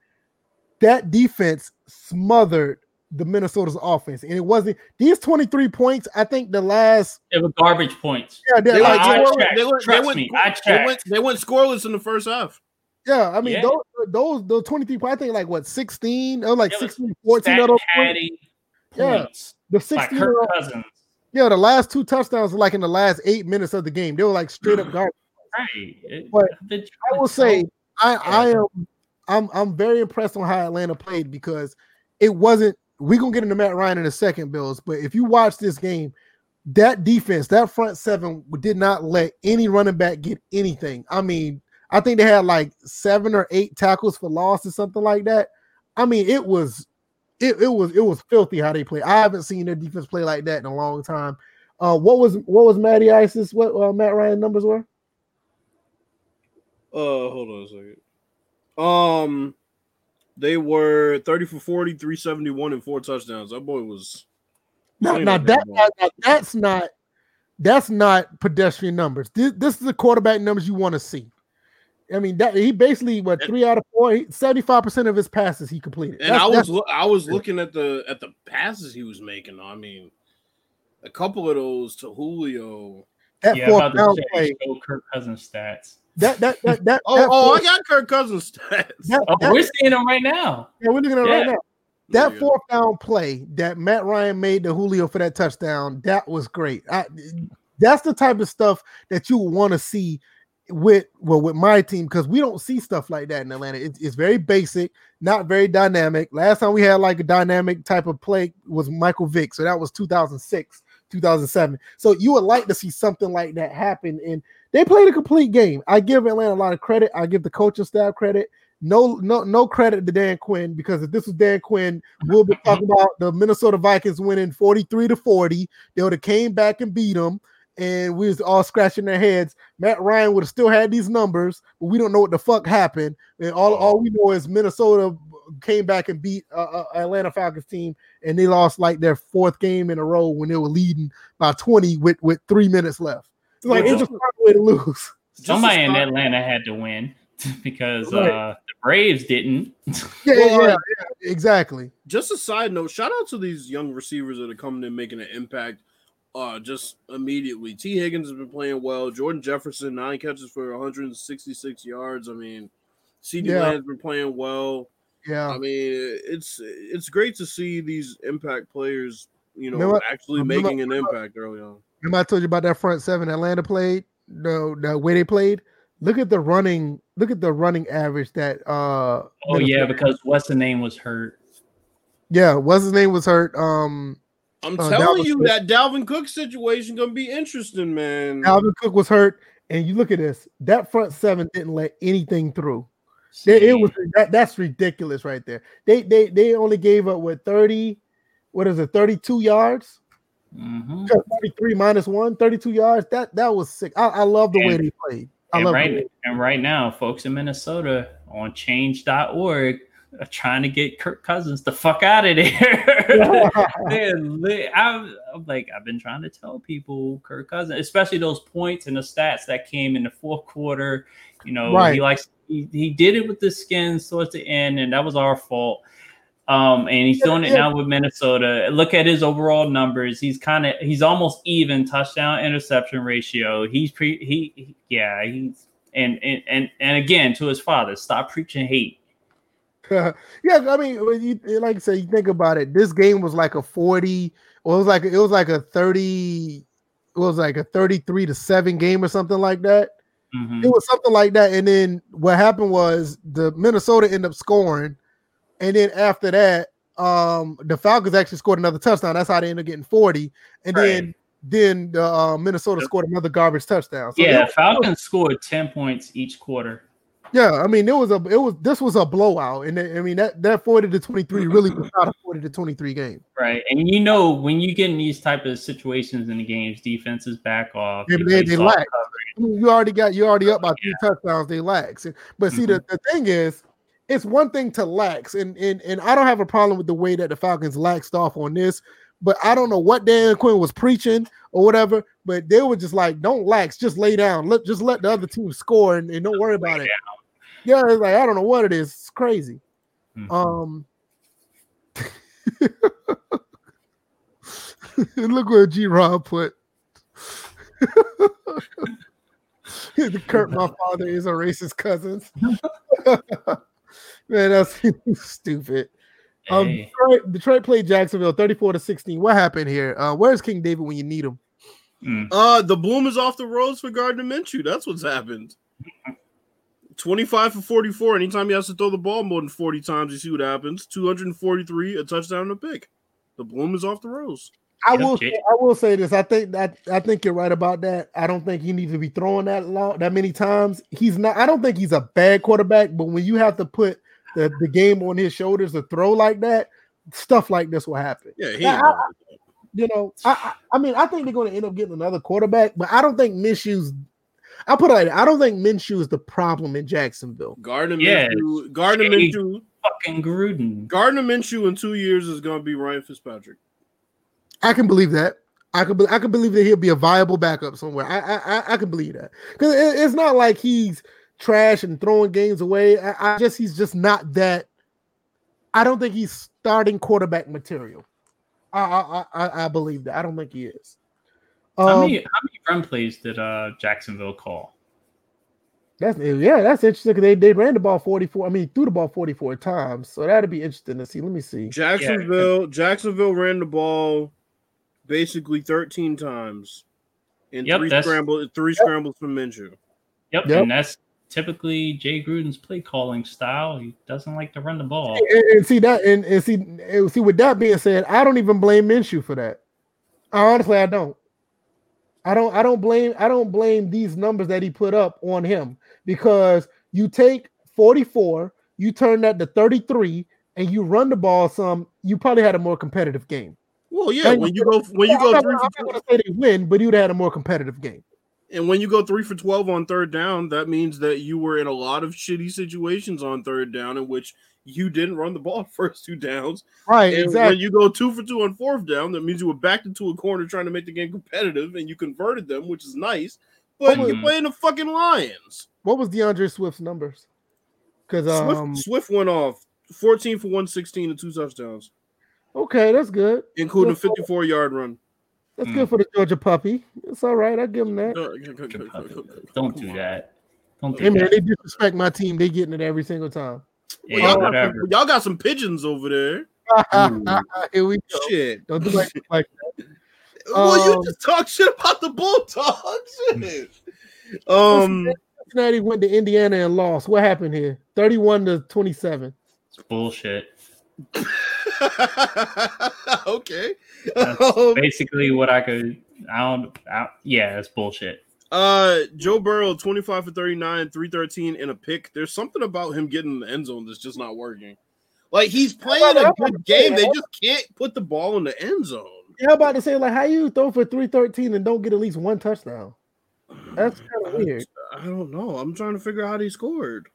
that defense smothered the Minnesota's offense, and it wasn't these 23 points. I think the last
it was garbage points.
Yeah,
they, like, I, they, went, they, went, they, went, me, they, went, they went scoreless in the first half.
Yeah, I mean yeah. those those those 23 points. I think like what 16 or like 16, 14 of those points. Yeah, the 16 year old, yeah, the last two touchdowns were like in the last eight minutes of the game. They were like straight up garbage.
Right.
But I will say I, I am I'm I'm very impressed on how Atlanta played because it wasn't we're gonna get into Matt Ryan in a second, Bills. But if you watch this game, that defense, that front seven did not let any running back get anything. I mean, I think they had like seven or eight tackles for loss or something like that. I mean, it was it, it was it was filthy how they play. I haven't seen their defense play like that in a long time. Uh, what was what was Matty Ice's? What uh, Matt Ryan numbers were?
Uh, hold on a second. Um, they were 30 for 40, 371, and four touchdowns. That boy was.
Now, now that, that that's not that's not pedestrian numbers. This, this is the quarterback numbers you want to see. I mean, that he basically what three out of four, seventy five percent of his passes he completed.
And that's, I was lo- I was looking at the at the passes he was making. I mean, a couple of those to Julio.
That yeah, fourth down play. Show Kirk Cousins stats.
That that that, that
oh,
that
oh fourth, I got Kirk Cousins stats.
That, oh, we're seeing them right now.
Yeah, we're looking at yeah. right now. That fourth down play that Matt Ryan made to Julio for that touchdown, that was great. I, that's the type of stuff that you want to see with well with my team because we don't see stuff like that in Atlanta. It, it's very basic, not very dynamic. Last time we had like a dynamic type of play was Michael Vick, so that was 2006, 2007. So you would like to see something like that happen, and they played a complete game. I give Atlanta a lot of credit. I give the coaching staff credit. No, no, no credit to Dan Quinn because if this was Dan Quinn, we'll be talking about the Minnesota Vikings winning 43 to 40. They would have came back and beat them and we was all scratching their heads. Matt Ryan would have still had these numbers, but we don't know what the fuck happened. And all, all we know is Minnesota came back and beat uh, uh, Atlanta Falcons team, and they lost like their fourth game in a row when they were leading by 20 with with three minutes left. It's like it's just a way to lose.
Somebody in Atlanta had to win because right. uh, the Braves didn't.
Yeah, well, yeah, yeah, exactly.
Just a side note: shout out to these young receivers that are coming in making an impact uh, just immediately. Tee Higgins has been playing well. Jordan Jefferson, nine catches for 166 yards. I mean, CeeDee yeah. Lamb's been playing well.
Yeah.
I mean, it's it's great to see these impact players, you know, remember, actually remember, making an impact early on.
Remember I told you about that front seven Atlanta played? The the way they played? Look at the running, look at the running average that uh
Oh yeah, because what's the name was hurt.
Yeah, what's his name was hurt. Um
I'm uh, telling Dalvin you Cook. that Dalvin Cook situation gonna be interesting, man.
Dalvin Cook was hurt, and you look at this. That front seven didn't let anything through. They, it was that, that's ridiculous right there. They they they only gave up what 30, what is it, 32 yards?
Mm-hmm.
33 minus one, 32 yards. That that was sick. I, I love the and, way they played. I
and right, and right now, folks in Minnesota on change.org trying to get Kirk Cousins the fuck out of there. I'm, I'm, like, I've been trying to tell people Kirk Cousins, especially those points and the stats that came in the fourth quarter. You know, right. he likes he, he did it with the skins towards the end, and that was our fault. Um, and he's doing it now with Minnesota. Look at his overall numbers. He's kind of he's almost even touchdown interception ratio. He's pre he yeah he's and and and and again to his father, stop preaching hate
yeah, I mean, you, like I said, you think about it. This game was like a forty, or it was like it was like a thirty, it was like a thirty-three to seven game or something like that. Mm-hmm. It was something like that. And then what happened was the Minnesota ended up scoring, and then after that, um, the Falcons actually scored another touchdown. That's how they ended up getting forty, and right. then then the uh, Minnesota scored another garbage touchdown.
So yeah, Falcons scored ten points each quarter.
Yeah, I mean, it was a it was this was a blowout, and I mean that that forty to twenty three really was not a forty to twenty three game.
Right, and you know when you get in these type of situations in the games, defenses back off.
Yeah, they, they lack. I mean, you already got you already up by three yeah. touchdowns. They lax, but see mm-hmm. the, the thing is, it's one thing to lax, and and and I don't have a problem with the way that the Falcons laxed off on this. But I don't know what Dan Quinn was preaching or whatever. But they were just like, "Don't lax, just lay down. Let just let the other team score and, and don't worry about it." Yeah, it's like I don't know what it is. It's crazy. Mm-hmm. Um, look what G Rob put. Kurt, my father is a racist cousin. Man, that's stupid. Um. Detroit, Detroit, played Jacksonville 34 to 16. What happened here? Uh, where's King David when you need him?
Mm. Uh, the bloom is off the roads for Gardner Minshew. That's what's happened. 25 for 44. Anytime he has to throw the ball more than 40 times, you see what happens. 243, a touchdown and a pick. The bloom is off the rose.
I will say, I will say this. I think that I think you're right about that. I don't think he needs to be throwing that long that many times. He's not I don't think he's a bad quarterback, but when you have to put the, the game on his shoulders to throw like that, stuff like this will happen.
Yeah, I, I,
you know, I, I mean, I think they're going to end up getting another quarterback, but I don't think Minshew's I'll put it like I don't think Minshew is the problem in Jacksonville.
Gardner yeah. Minshew, Gardner Jay Minshew,
fucking Gruden.
Gardner Minshew in two years is going to be Ryan Fitzpatrick.
I can believe that. I can, I can believe that he'll be a viable backup somewhere. I, I, I can believe that because it, it's not like he's trash and throwing games away. I, I just he's just not that. I don't think he's starting quarterback material. I, I, I, I believe that. I don't think he is.
Um, how many how many run plays did uh Jacksonville call?
That's yeah, that's interesting. They they ran the ball 44. I mean, threw the ball 44 times. So that'd be interesting to see. Let me see.
Jacksonville, yeah. Jacksonville ran the ball basically 13 times and
Yep,
three
that's-
scrambles, three scrambles from Minshew.
Yep,
Yep.
and that's typically Jay Gruden's play calling style. He doesn't like to run the ball.
And, and see that, and, and see, and see. With that being said, I don't even blame Minshew for that. Honestly, I don't. I don't. I don't blame. I don't blame these numbers that he put up on him because you take forty four, you turn that to thirty three, and you run the ball some. You probably had a more competitive game.
Well, yeah,
And-
when you go when you
I'm
go
not,
three
gonna-
for
I'm not to say they win, but you'd had a more competitive game.
And when you go three for 12 on third down, that means that you were in a lot of shitty situations on third down in which you didn't run the ball first two downs.
Right.
And
exactly.
when you go two for two on fourth down, that means you were backed into a corner trying to make the game competitive and you converted them, which is nice. But you're playing the fucking Lions.
what was D'Andre Swift's numbers? Because
Swift,
um,
Swift went off 14 for 116 and two touchdowns,
okay, that's good.
including a
Good
54 yard run.
That's
Mm.
good for the Georgia puppy. It's all right. I give him that.
Don't do that. Don't
Hey man,
that.
they disrespect my team. They getting it every single time.
Well,
Yeah,
y'all, got some, y'all got some pigeons over there.
Here we go.
Shit.
Don't do like, like
Well, you
Um,
just talk shit about the Bulldogs. Um,
Cincinnati went to Indiana and lost. What happened here? 31 to 27.
It's bullshit.
okay.
That's
Um,
basically what I could. I don't. I, yeah, it's bullshit.
Uh, Joe Burrow, 25 for 39, 313 and a pick. There's something about him getting in the end zone that's just not working. Like he's playing a good game. They just can't put the ball in the end zone.
Yeah, I'm about to say, like, how you throw for 313 and don't get at least one touchdown? That's kind of weird.
I don't know. I'm trying to figure out how he scored.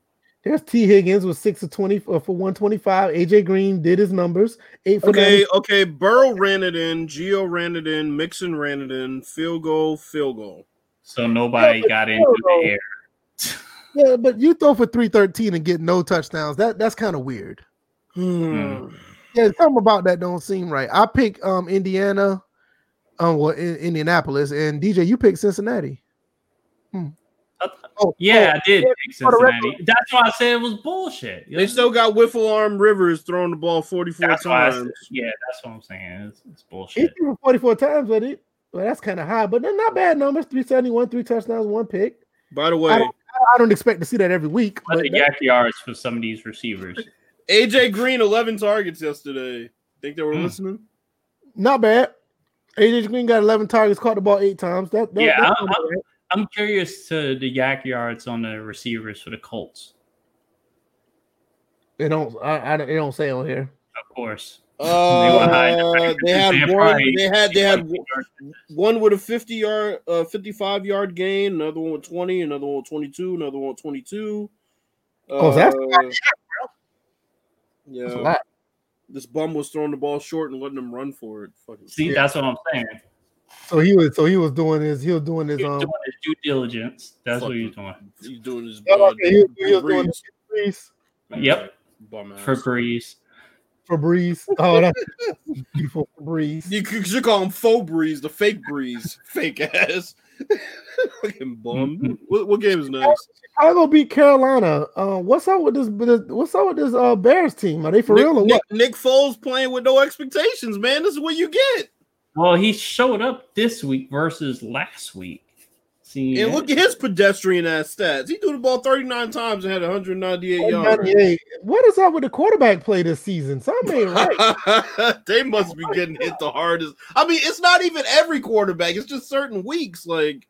There's Tee Higgins with 6 of 20 for for 125. AJ Green did his numbers. Eight for
Okay,
90.
okay. Burrow ran it in. Gio ran it in. Mixon ran it in. Field goal, field goal.
So nobody
Yeah,
got into
still,
the air.
Yeah, but you throw for 313 and get no touchdowns. That that's kind of weird.
Hmm.
Yeah, something about that don't seem right. I pick um Indiana, um well in, Indianapolis, and DJ, you pick Cincinnati. Oh
Yeah, I did
yeah,
pick Cincinnati. That's why I said it was bullshit.
They still got Wiffle Arm Rivers throwing the ball 44
That's
times.
said, yeah, that's what I'm saying. It's, it's
He threw 44 times with it. Well, that's kind of high, but they're not bad numbers. 371, three touchdowns, one pick.
By the way,
I I don't expect to see that every week.
But
But
the YAC yards for some of these receivers.
AJ Green 11 targets yesterday. Think they were
Hmm.
listening?
not bad. AJ Green got 11 targets, caught the ball eight times. That, that
Yeah,
that's
I-
not bad.
I'm curious to the YAC yards on the receivers for the Colts.
they don't. I, I don't- they don't say on here.
Of course.
Uh, they had one. They had they had one with a 50 yard, uh, 55 yard gain. Another one with 20. Another one with 22. Another one with 22.
Oh, that's
Uh,
That's a
yeah.
lot.
This bum was throwing the ball short and letting them run for it. Fucking
See,
Yeah.
that's what I'm saying.
So he was. So he was doing his. He was doing his.
He's
Um.
doing his due diligence. That's what he's doing.
He's doing his.
yeah,
Uh,
okay, he, was- he was doing his Febreze.
Yep.
Bum ass.
For Breeze.
Febreze. Oh, that's beautiful Febreze.
You could you call him faux breeze, the fake breeze, fake ass. Fucking bum. what, what game is next?
Chicago beat Carolina. Uh, what's up with this? What's up with this uh, Bears team? Are they for
Nick,
real or
Nick,
what?
Nick Foles playing with no expectations, man. This is what you get.
Well, he showed up this week versus last week. See,
And look at his pedestrian ass stats. He threw the ball 39 times and had 198 yards.
What is up with the quarterback play this season? Something ain't right.
they must be getting hit the hardest. I mean, it's not even every quarterback, it's just certain weeks. Like,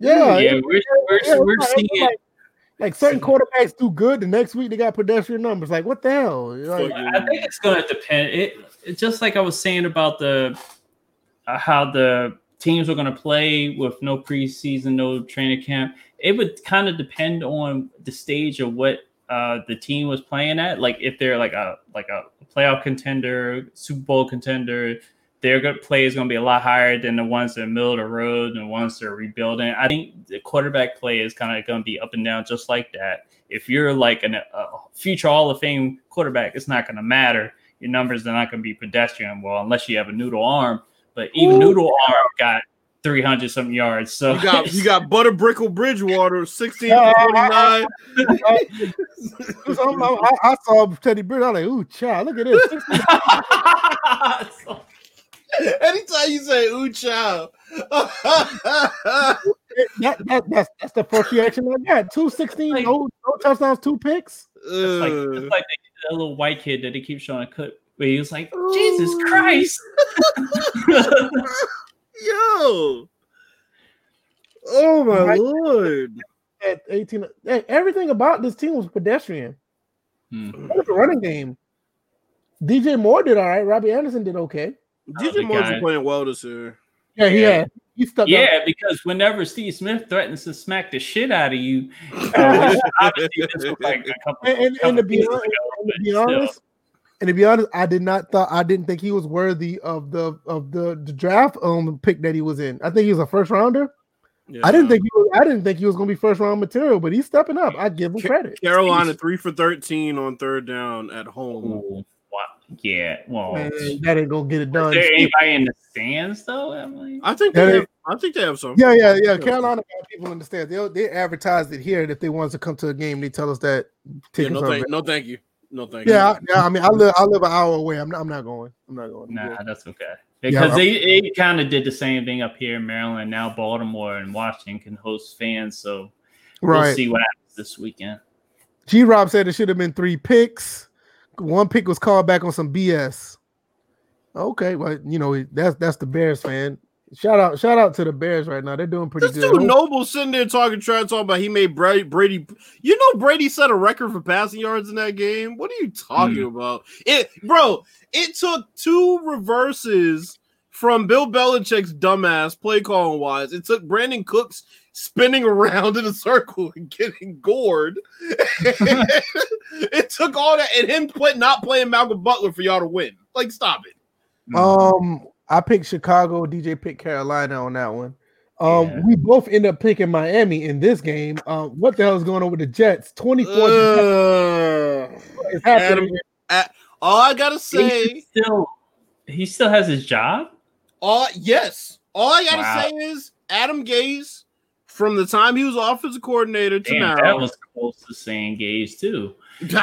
Yeah,
yeah, we're, we're,
yeah,
we're
it's
seeing
like, like certain quarterbacks do good. The next week they got pedestrian numbers. Like what the hell? Like,
I think it's going to depend. It it's just like I was saying about the uh, how the teams are going to play with no preseason, no training camp. It would kind of depend on the stage of what uh, the team was playing at. Like if they're like a like a playoff contender, Super Bowl contender, their good play is going to be a lot higher than the ones that are middle of the road and the ones that are rebuilding. I think the quarterback play is kind of going to be up and down just like that. If you're like an, a future Hall of Fame quarterback, it's not going to matter. Your numbers are not going to be pedestrian. Well, unless you have a noodle arm, but even
Ooh.
noodle arm got 300 something yards. So
you got you got Butterbrickle Bridgewater, 16
Yeah,
for 49.
I'm- I'm- I, I saw Teddy Bridge. I was like, ooh, child, look at this.
Anytime you say "ooh chow,"
that, that, that's that's the first reaction I got. Two sixteen,
Like-
no, no touchdowns, two picks.
It's like, it's like the, the little white kid that they keep showing a clip where he was like, Jesus Christ.
yo, oh my
Right.
lord!
At eighteen, hey, everything about this team was pedestrian.
Hmm.
What was the running game? DJ Moore did all right. Robbie Anderson did okay.
DJ
the
Moore's
guy-
been playing well this year.
Yeah, he
Yeah.
had. He stuck out.
Yeah, because whenever Steve Smith threatens to smack the shit out of you, uh, obviously this was like a couple,
And- and- and to be honest-
ago,
And to be honest, and to be honest, I did not thought I didn't think he was worthy of the of the, the draft um pick that he was in. I think he was a first rounder. I didn't think he was. I didn't think he was going to be first round material, but he's stepping up. I give him credit.
Carolina three for thirteen on third down at home.
Ooh, wow. Yeah, well,
Man, that ain't gonna get it done.
there anybody in the stands though? Emily?
I think
Yeah,
they
they-
have, I think they have some.
Yeah, yeah, yeah. Carolina got people in the stands. They they advertised it here. And if they wanted to come to a game, they tell us that
Yeah, no, thank, no, thank you. No, thank
yeah, I,
you.
yeah. I mean, I live I live an hour away. I'm not, I'm not going. I'm not going. I'm
Nah,
good.
that's okay. Because
I'm-
they, they kind of did the same thing up here in Maryland. Now Baltimore and Washington can host fans, so we'll
Right.
see what happens this weekend.
G Rob said it should have been three picks. One pick was called back on some BS. Okay, well, you know that's that's the Bears fan. Shout out, shout out to the Bears right now. They're doing pretty
This
good.
dude Noble sitting there talking trash, talking about he made Brady, Brady. You know Brady set a record for passing yards in that game. What are you talking about? It, bro. It took two reverses from Bill Belichick's dumbass play calling wise. It took Brandin Cooks spinning around in a circle and getting gored. it took all that and him play, not playing Malcolm Butler for y'all to win. Like, stop it.
Um, I picked Chicago. DJ picked Carolina on that one. Um,
Yeah.
we both end up picking Miami in this game. Um, what the hell is going on with the Jets? Twenty four
Uh,
is happening.
all I gotta
He
say.
still he still has his job.
All yes. All I gotta
Wow.
say is Adam Gase, from the time he was offensive coordinator to
Damn,
now.
that was close to saying gays too.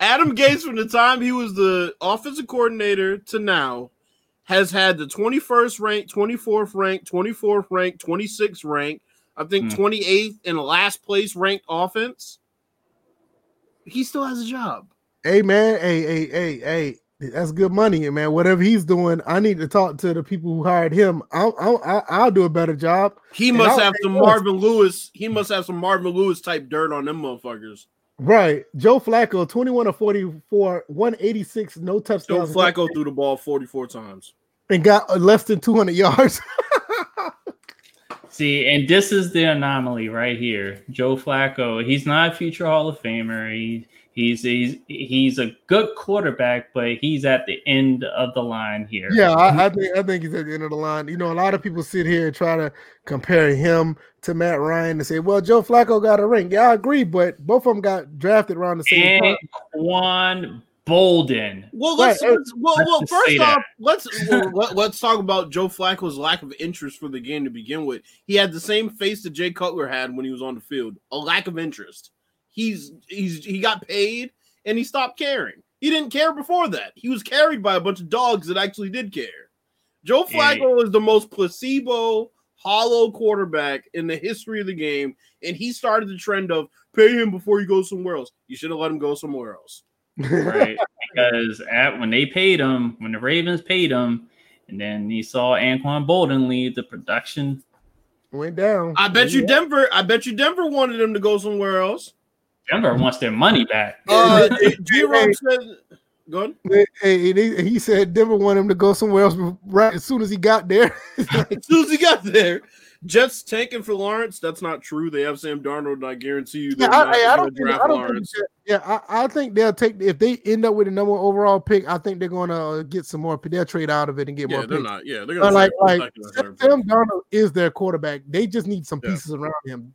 Adam Gates, from the time he was the offensive coordinator to now, has had the 21st ranked, 24th ranked, 24th ranked, 26th ranked, I think
Hmm.
28th in last place ranked offense. He still has a job.
Hey man, hey, hey, hey, hey. That's good money, man. Whatever he's doing, I need to talk to the people who hired him. I'll, I'll, I'll- I'll do a better job.
He must
I'll
have some
this.
Marvin Lewis. He must have some Marvin Lewis type dirt on them motherfuckers.
Right. Joe Flacco, 21 of 44, 186, no
touch.
Joe.
Flacco threw the ball 44 times.
And got less than 200 yards.
See, and this is the anomaly right here. Joe Flacco, he's not a future Hall of Famer. He, he's he's he's a good quarterback, but he's at the end of the line here.
yeah, I, I think I think he's at the end of the line. You know, a lot of people sit here and try to compare him to Matt Ryan and say, "Well, Joe Flacco got a ring." Yeah, I agree, but both of them got drafted around the same time.
And Quan Boldin.
Well, let's,
Right,
let's well,
let's
well first off, let's well, let, let's talk about Joe Flacco's lack of interest for the game to begin with. He had the same face that Jay Cutler had when he was on the field, a lack of interest. He's he's he got paid and he stopped caring. He didn't care before that. He was carried by a bunch of dogs that actually did care. Joe
Yeah.
Flacco is the most placebo, hollow quarterback in the history of the game, and he started the trend of pay him before you go somewhere else. You should have let him go somewhere else.
Right? because at when they paid him, when the Ravens paid him, and then he saw Anquan Boldin leave the production.
Went down.
I bet you Denver. I bet you Denver wanted him to go somewhere else.
Denver wants their money back.
Uh, G Rob said, "Go ahead."
Hey, and he, he said Denver wanted him to go somewhere else right as soon as he got there. Like,
As soon as he got there, Jets tanking for Lawrence. That's not true. They have Sam Darnold, and I guarantee you,
yeah,
they're
I,
not
I, I
gonna
don't think,
draft
I don't think
Lawrence.
that- yeah, I, I think they'll take if they end up with a number one overall pick. I think they're going to get some more. They'll trade out of it and get
Yeah,
more
they're
picks.
not. Yeah, they're
But
gonna
like,
trade-
like
they're not gonna
Sam
trade.
Darnold is their quarterback. They just need some
Yeah.
pieces around him.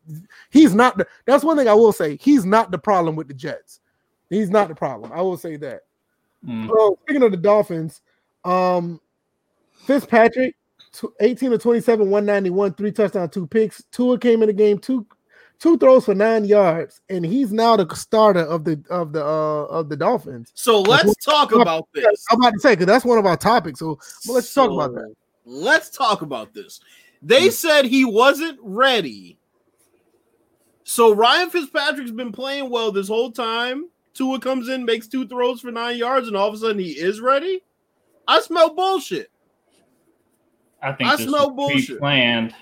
He's not. The, that's one thing I will say. He's not the problem with the Jets. He's not the problem. I will say that.
Mm.
So speaking of the Dolphins, um, Fitzpatrick, tw- 18 to 27, 191, three touchdowns, two picks. Tua came in the game, two two throws for nine yards, and he's now the starter of the of the uh of the Dolphins.
So let's talk about this.
I'm about to say because that's one of our topics. So let's so, talk about that.
Let's talk about this. They mm-hmm. said he wasn't ready. So Ryan Fitzpatrick's been playing well this whole time. Tua comes in, makes two throws for nine yards, and all of a sudden he is ready. I smell bullshit.
I think I smell bullshit. Planned.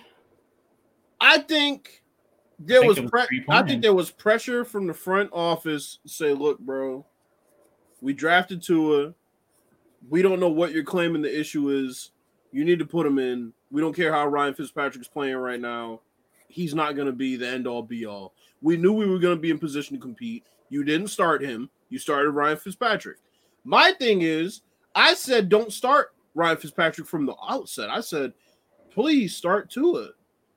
I think there I think was, was pre- I think there was pressure from the front office to say, "Look, bro, we drafted Tua. We don't know what you're claiming the issue is. You need to put him in. We don't care how Ryan Fitzpatrick's playing right now. He's not going to be the end all be all. We knew we were going to be in position to compete. You didn't start him. You started Ryan Fitzpatrick. My thing is, I said don't start Ryan Fitzpatrick from the outset. I said, please start Tua.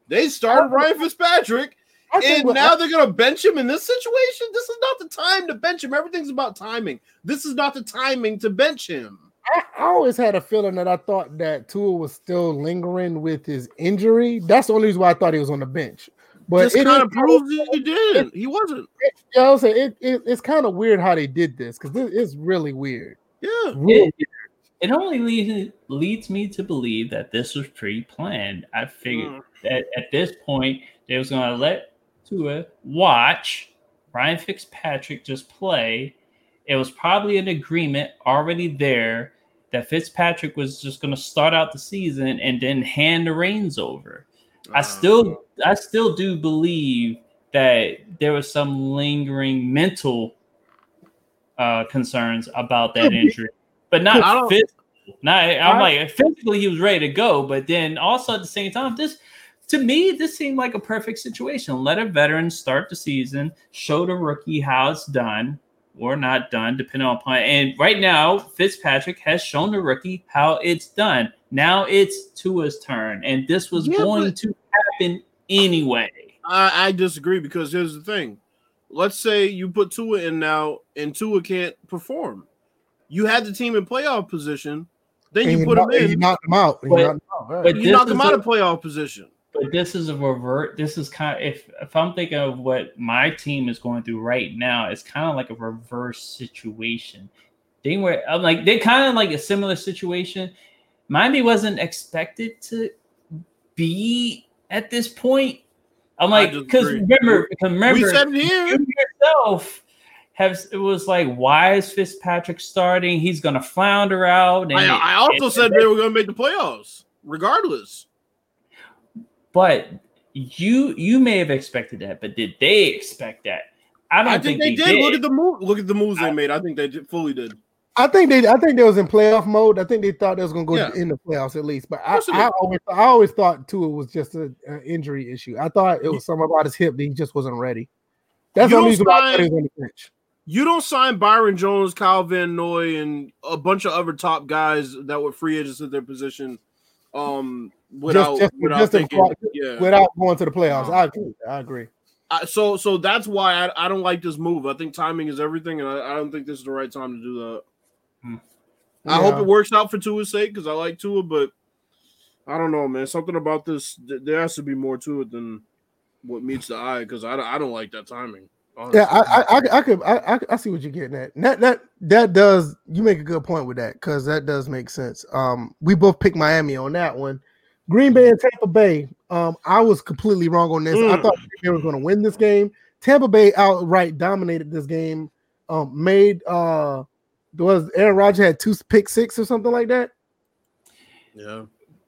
They started Ryan Fitzpatrick, and now uh they're going to bench him in this situation. This is not the time to bench him. Everything's about timing. This is not the timing to bench him.
I, always had a feeling that I thought that Tua was still lingering with his injury. That's the only reason why I thought he was on the bench. But
this it kind of proves he did. He wasn't.
It, yeah, I was saying it, it, it's kind of weird how they did this because it's really weird.
Yeah,
really it, it, only leads leads me to believe that this was pre-planned. I figured mm. that at this point they was going to let Tua watch Ryan Fitzpatrick just play. It was probably an agreement already there that Fitzpatrick was just going to start out the season and then hand the reins over. I still I still do believe that there was some lingering mental uh, concerns about that injury, but not physical. Not, I'm like physically he was ready to go, but then also at the same time, this to me this seemed like a perfect situation. Let a veteran start the season, show the rookie how it's done or not done, depending upon. And right now, Fitzpatrick has shown the rookie how it's done. Now it's Tua's turn, and this was yeah, going but- to happen anyway.
I, I disagree because here's the thing. Let's say you put Tua in now and Tua can't perform. You had the team in playoff position, then you, you put knock, him in.
You knock him out.
But, you knock him out, right. but you knock him out a, of playoff position.
But this is a revert. This is kind of if if I'm thinking of what my team is going through right now, it's kind of like a reverse situation. They were I'm like they kind of like a similar situation. Miami wasn't expected to be at this point. I'm like, because remember, remember, we said here. you yourself have it was like, why is Fitzpatrick starting? He's gonna flounder out.
And I, I also said they were gonna make the playoffs, regardless.
But you you may have expected that, but did they expect that?
I don't I think, think, they, they did. did. Look at the move. Look at the moves I, they made. I think they did, fully did.
I think they, I think they was in playoff mode. I think they thought they was going to go yeah. in the playoffs at least. But I, I, always, I always thought Tua was just an injury issue. I thought it was something about his hip that he just wasn't ready. That's you the reason why he was on the bench.
You don't sign Byron Jones, Kyle Van Noy, and a bunch of other top guys that were free agents at their position, um, without just, just, without just thinking,
yeah. without going to the playoffs. I agree. I agree.
Uh, so, so that's why I, I don't like this move. I think timing is everything, and I, I don't think this is the right time to do that. Hmm. I hope it works out for Tua's sake because I like Tua, but I don't know, man. Something about this, there has to be more to it than what meets the eye because I, I don't like that timing.
Honestly. Yeah, I, I, I could, I, I see what you're getting at. That, that, that does. You make a good point with that because that does make sense. Um, we both picked Miami on that one. Green Bay and Tampa Bay. Um, I was completely wrong on this. Mm. I thought they were going to win this game. Tampa Bay outright dominated this game. Um, made uh was Aaron Rodgers had two pick six or something like that.
Yeah.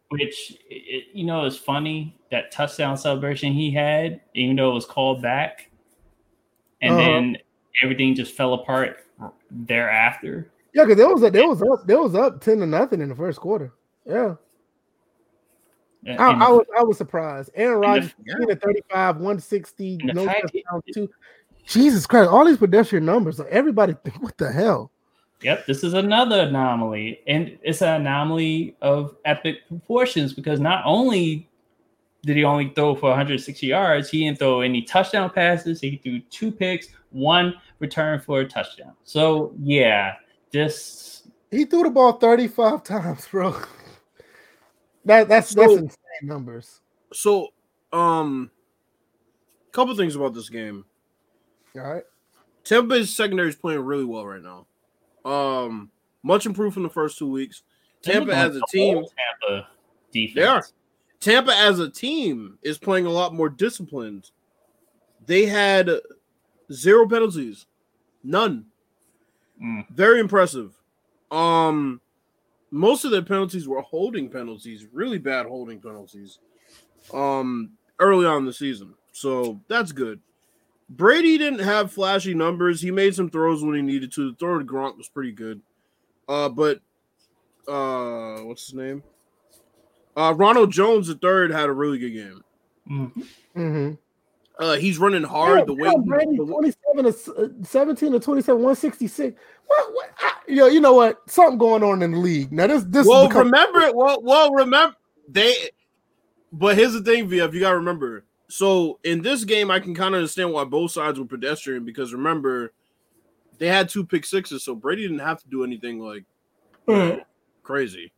Which it, you know is funny that touchdown celebration he had, even though it was called back, and uh-huh. then everything just fell apart thereafter.
Yeah, because there was a, there was up there was up ten to nothing in the first quarter. Yeah. I, I, was I was surprised. Aaron Rodgers, the, yeah. 35, 160, no two. Jesus Christ, all these pedestrian numbers. Like everybody, what the hell?
Yep, this is another anomaly, and it's an anomaly of epic proportions because not only did he only throw for 160 yards, he didn't throw any touchdown passes. He threw two picks, one return for a touchdown. So yeah, this
he threw the ball 35 times, bro. That that's so, that's insane numbers.
So um couple things about this game.
All right.
Tampa Bay's secondary is playing really well right now. Um, much improved from the first two weeks. Tampa as a team,
Tampa defense.
they are. Tampa as a team is playing a lot more disciplined. They had zero penalties, none.
Mm.
Very impressive. Um, most of their penalties were holding penalties, really bad holding penalties. Um, early on in the season, so that's good. Brady didn't have flashy numbers. He made some throws when he needed to. The throw to Gronk was pretty good. Uh, but uh, what's his name? Uh, Ronald Jones the third had a really good game.
Mm.
Mm-hmm.
Uh, he's running hard. the way
yeah, Brady, 27 to uh, 17 to 27, 166. What, what I, you, know, you know what? Something going on in the league. Now, this, this
well,
is become-
remember it. Well, well, remember they. But here's the thing, VF. You gotta remember. So in this game, I can kind of understand why both sides were pedestrian because remember, they had two pick sixes, so Brady didn't have to do anything like crazy,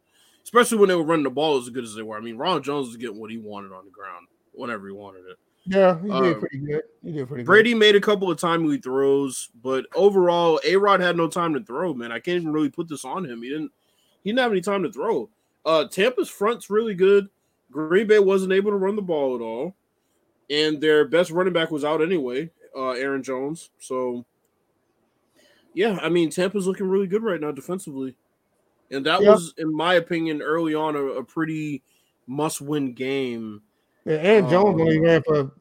especially when they were running the ball as good as they were. I mean, Ronald Jones was getting what he wanted on the ground whenever he wanted it.
yeah, he did
uh,
pretty good. He did pretty
Brady made a couple of timely throws, but overall, A Rod had no time to throw. Man, I can't even really put this on him. He didn't. He didn't have any time to throw. Uh, Tampa's front's really good. Green Bay wasn't able to run the ball at all, and their best running back was out anyway, uh, Aaron Jones. So, yeah, I mean, Tampa's looking really good right now defensively, and that
Yeah.
was, in my opinion, early on a, a pretty must-win game.
good. Yeah, Aaron Jones
Oh.
only ran for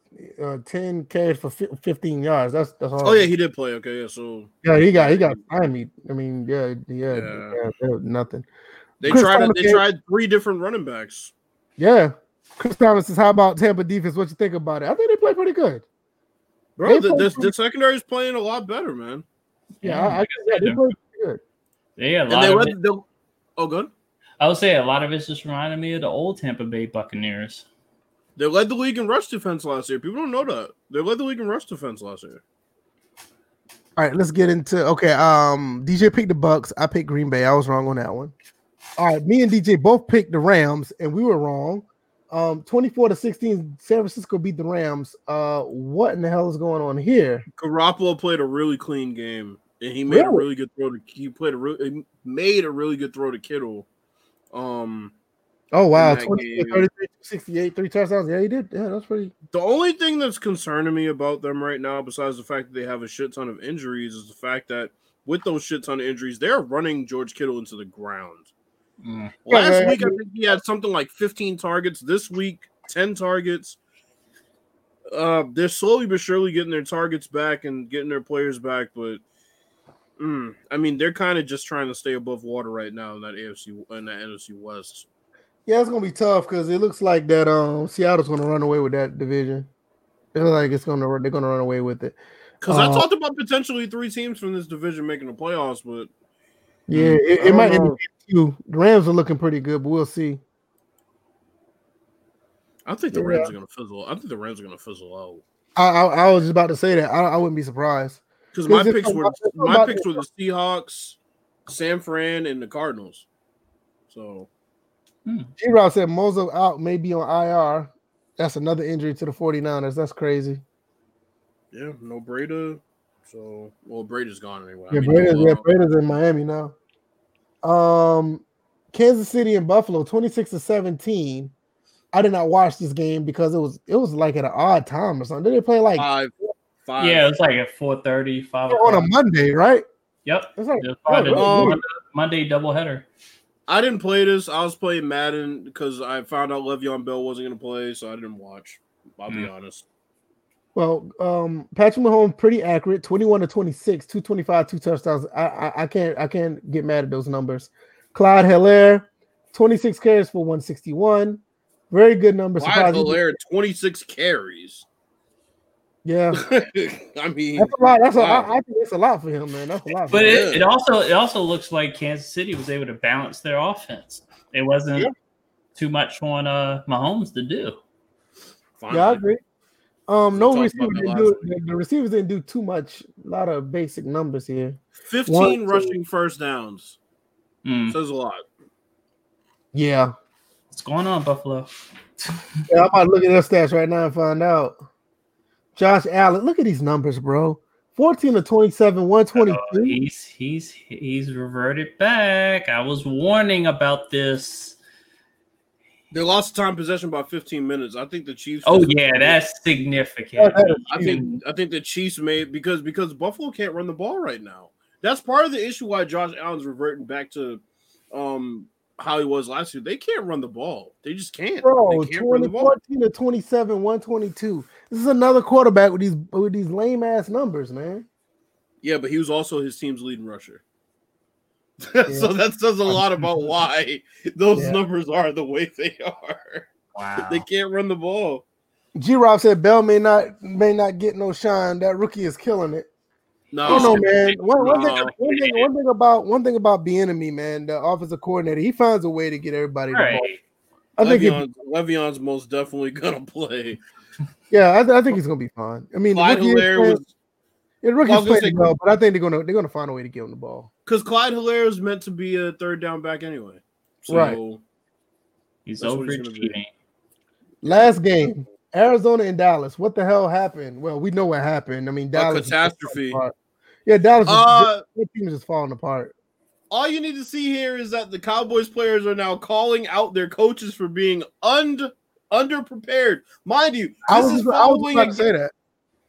uh, 10 carries for fi- 15 yards. That's that's all.
Oh yeah, he did play. Okay, yeah, so
yeah, he got he got stymied. I mean, yeah, yeah,
Yeah.
yeah, yeah, nothing.
they
Chris
tried.
Thomas
They
gave-
tried three different running backs.
Yeah. Chris Thomas says, "How about Tampa defense? What you think about it? I think they play pretty good.
Bro, the, this the secondary is playing a lot better, man.
Yeah,
Yeah,
I, I,
like I
yeah, they
said,
play pretty good.
Yeah, a
And
lot
they
of
let
it,
the oh good.
I would say a lot of it's just reminding me of the old Tampa Bay Buccaneers.
They led the league in rush defense last year. People don't know that. They led the league in rush defense last year.
All right, let's get into okay. Um, DJ picked the Bucks. I picked Green Bay. I was wrong on that one. All right, me and DJ both picked the Rams, and we were wrong. Um, 24 to 16, San Francisco beat the Rams. Uh, what in the hell is going on here?
Garoppolo played a really clean game, and he made a
Really?
really good throw to he played a really he made a really good throw to Kittle. Um,
Oh wow,
that
20, 33, 68, three touchdowns. Yeah, he did. Yeah, that's pretty.
the only thing that's concerning me about them right now, besides the fact that they have a shit ton of injuries, is the fact that with those shit ton of injuries, they're running George Kittle into the ground.
Mm.
Last
yeah,
week, I think he had something like 15 targets. This week, 10 targets. Uh, they're slowly but surely getting their targets back and getting their players back, but mm, I mean, they're kind of just trying to stay above water right now in that AFC in that NFC West.
Yeah, it's gonna be tough because it looks like that. Um, Seattle's gonna run away with that division. It looks like it's gonna they're gonna run away with it.
Because I
Uh,
talked about potentially three teams from this division making the playoffs, but
Yeah, it, it might end
know.
two. The Rams are looking pretty good, but we'll see.
I think the
Yeah.
Rams are gonna fizzle. I think the Rams are gonna fizzle out.
I, I, I was just about to say that. I, I wouldn't be surprised.
Because my picks were my picks were the Seahawks, San Fran, and the Cardinals. So
G Rob said Mozo out may be on IR. That's another injury to the 49ers. That's crazy.
yeah, no Breida. So well, Breida's gone anyway. I
Yeah,
mean,
Brady's,
no,
yeah, Brady's in Miami now. Um, Kansas City and Buffalo, 26 to 17. I did not watch this game because it was it was like at an odd time or something. Did they play like
five, five.
Yeah, it was like at 4:30, 5
on a. Monday, right?
Yep.
It's like,
It was probably the
really?
Monday, Monday doubleheader.
I didn't play this. I was playing Madden because I found out Le'Veon Bell wasn't going to play, so I didn't watch. I'll be
Mm.
honest.
Well, um, Patrick Mahomes pretty accurate, 21 to 26, 225, two touchdowns. I, I I can't I can't get mad at those numbers. Clyde Helaire, 26 carries for 161. Very good numbers.
Clyde
Surprisingly-
Helaire, twenty six carries.
Yeah,
I mean,
that's a lot. That's a,
wow.
I, I think it's a lot for him, man. That's a lot.
But it, it also it also looks like Kansas City was able to balance their offense. It wasn't
Yeah.
too much on uh Mahomes to do.
finally.
yeah, I agree. Um,
We
no
talked
receiver didn't do
last
the, the receivers didn't do too much. A lot of basic numbers here.
fifteen
One, two.
rushing first downs
Mm.
says a lot.
Yeah,
What's going on, Buffalo?
yeah. I'm about to look at their stats right now and find out. Josh Allen. Look at these numbers, bro. 14 to 27, 122.
Oh, he's he's he's reverted back. I was warning about this.
They lost time possession by 15 minutes. I think the Chiefs.
Oh yeah, that's significant.
I think I think the Chiefs made because because Buffalo can't run the ball right now. That's part of the issue why Josh Allen's reverting back to um how he was last year. They can't run the ball. They just can't.
Bro,
they can't
20, 14 to 27, 122. This is another quarterback with these with these lame ass numbers, man.
Yeah, but he was also his team's leading rusher. so that says a lot about why those yeah. numbers are the way they are.
Wow.
They can't run the ball.
G Rob said Bell may not may not get no shine. That rookie is killing it.
No,
no, man. One, one, thing, one, thing, one thing about one thing about Bieniemy, man, the offensive coordinator, he finds a way to get everybody right. the ball.
I think Le'Veon's, Le'Veon's most definitely gonna play.
Yeah, I, I think he's gonna be fine. I mean,
Clyde
the
rookie was,
yeah, rookie's playing well, but I think they're gonna they're gonna find a way to give him the ball.
Because Clyde Helaire is meant to be a third down back anyway. So
right.
He's overachieving.
Last game, Arizona and Dallas. What the hell happened? Well, we know what happened. I mean, Dallas.
A catastrophe.
Yeah, Dallas. Uh, is, team is just falling apart.
All you need to see here is that the Cowboys players are now calling out their coaches for being un underprepared. Mind you, this
I was,
is following
I was about to say that.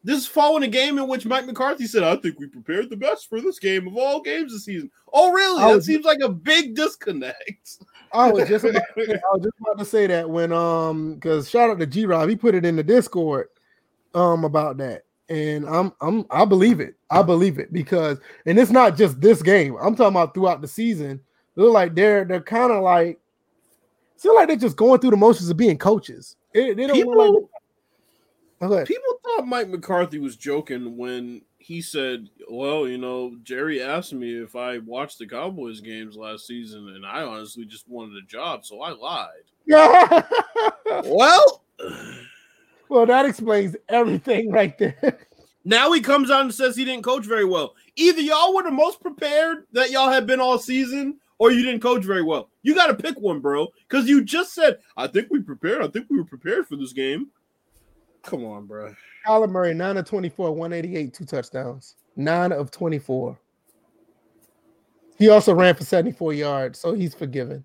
This is following a game in which Mike McCarthy said, "I think we prepared the best for this game of all games this season." Oh, really? Was, that seems like a big disconnect.
I was just about, I was just about to say that when um because shout out to G Rob, he put it in the Discord um about that, and I'm I'm I believe it. I believe it because and it's not just this game. I'm talking about throughout the season. Look like they're they're kind of like feel like they're just going through the motions of being coaches. They, they don't People, oh,
like People thought Mike McCarthy was joking when he said, "Well, you know, Jerry asked me if I watched the Cowboys games last season, and I honestly just wanted a job, so I lied." Well,
well, that explains everything right there.
Now he comes out and says he didn't coach very well. Either y'all were the most prepared that y'all have been all season, or you didn't coach very well. You got to pick one, bro, because you just said, "I think we prepared. I think we were prepared for this game." Come on, bro.
Kyler Murray, 9 of 24, 188, two touchdowns. 9 of 24. He also ran for 74 yards, so he's forgiven.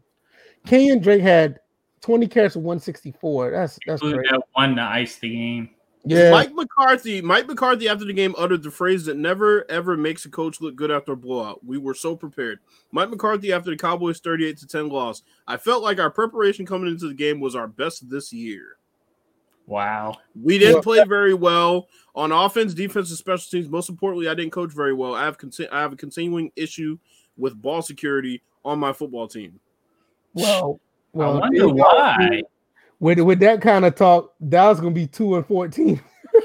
Kenyan Drake had 20 carries for 164. That's that's great.
That one to ice the game.
Yeah. Mike McCarthy, Mike McCarthy after the game uttered the phrase that never ever makes a coach look good after a blowout. We were so prepared. Mike McCarthy after the Cowboys 38 to 10 loss. I felt like our preparation coming into the game was our best this year.
Wow.
We didn't play very well on offense, defense, and special teams. Most importantly, I didn't coach very well. I have con- I have a continuing issue with ball security on my football team.
Well, well,
I wonder why.
With with that kind of talk, Dallas gonna be two and fourteen.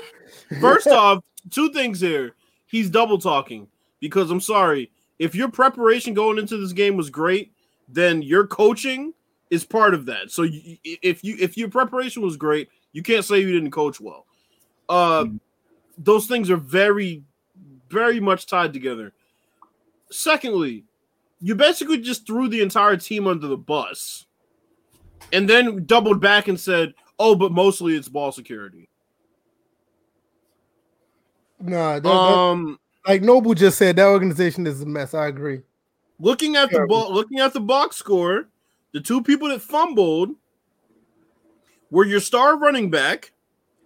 First off, two things here. He's double talking because I'm sorry. If your preparation going into this game was great, then your coaching is part of that. So you, if you if your preparation was great, you can't say you didn't coach well. Uh, mm-hmm. those things are very, very much tied together. Secondly, you basically just threw the entire team under the bus, and then doubled back and said, "Oh, but mostly it's ball security."
Nah, that, um, like Noble just said, that organization is a mess. I agree.
Looking at the ball, looking at the box score, the two people that fumbled were your star running back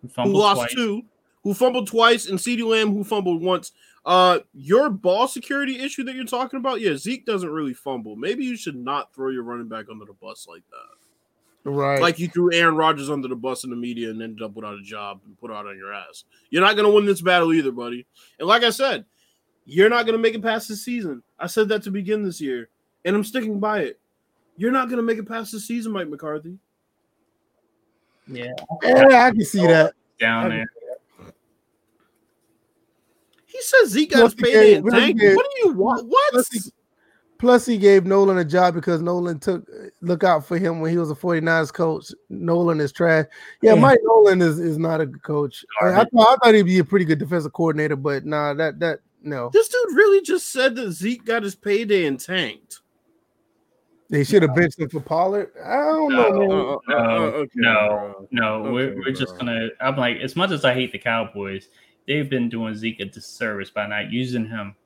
who, who lost twice. two, who fumbled twice, and CeeDee Lamb who fumbled once. Uh, your ball security issue that you're talking about, yeah, Zeke doesn't really fumble. Maybe you should not throw your running back under the bus like that.
Right.
Like you threw Aaron Rodgers under the bus in the media and ended up without a job and put out on your ass. You're not going to win this battle either, buddy. And like I said, you're not going to make it past this season. I said that to begin this year, and I'm sticking by it. You're not going to make it past this season, Mike McCarthy.
Yeah.
Yeah, I can see that.
Down there.
He says Zeke got his payday in tank. What do you want? What?
Plus he, gave Nolan a job because Nolan took look out for him when he was a 49ers coach. Nolan is trash. Yeah, yeah. Mike Nolan is, is not a good coach. I, I, thought, I thought he'd be a pretty good defensive coordinator, but nah, that that no.
This dude really just said that Zeke got his payday and tanked.
They should have benched him for Pollard. I don't
No,
know. man.
Uh, uh,
No,
uh, okay,
no,
bro.
no. we're, we're just gonna. I'm like, as much as I hate the Cowboys, they've been doing Zeke a disservice by not using him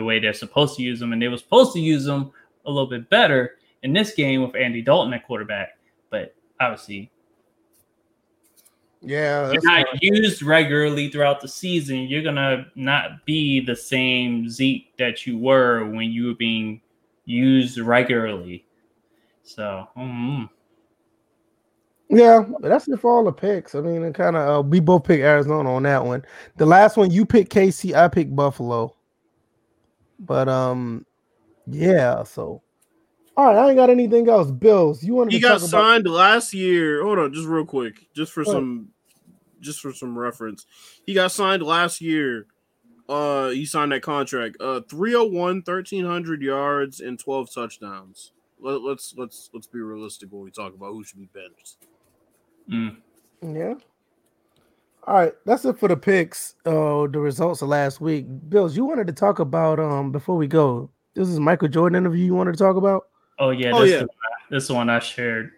the way they're supposed to use them, and they were supposed to use them a little bit better in this game with Andy Dalton at quarterback. But obviously,
Yeah,
you're not used regularly throughout the season. You're gonna not be the same Zeke that you were when you were being used regularly. So, mm,
yeah, that's it for all the picks. I mean, it kind of uh, we both picked Arizona on that one. The last one you picked KC, I picked Buffalo. But um, yeah. So, all right, I ain't got anything else. Bills, you wanted
He
to
got
talk about?
signed last year. Hold on, just real quick, just for
What?
some, just for some reference. He got signed last year. Uh, he signed that contract. Uh, 301, 1300 yards and 12 touchdowns. Let, let's let's let's be realistic when we talk about who should be benched.
mm.
Yeah. All right, that's it for the picks. Uh, the results of last week. Bills, you wanted to talk about um before we go. This is Michael Jordan interview you wanted to talk about.
oh yeah,
Oh,
this,
yeah.
Is, this one I shared.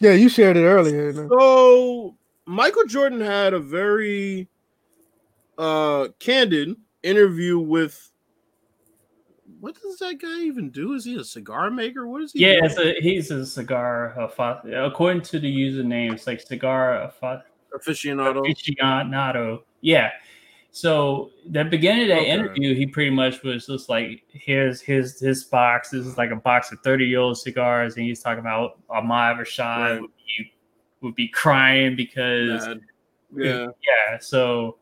Yeah, you shared it earlier.
So Michael Jordan had a very uh candid interview with what does that guy even do? Is he a cigar maker? What is he?
Yeah,
doing?
it's a, he's a cigar afa- according to the username. It's like cigar afa-
aficionado.
aficionado. Yeah. So the beginning of that
Okay.
interview, he pretty much was just like, "Here's his his box. This is like a box of thirty year old cigars," and he's talking about Ahmad Rashad
Right.
would, be, would be crying because
Mad. Yeah.
yeah. So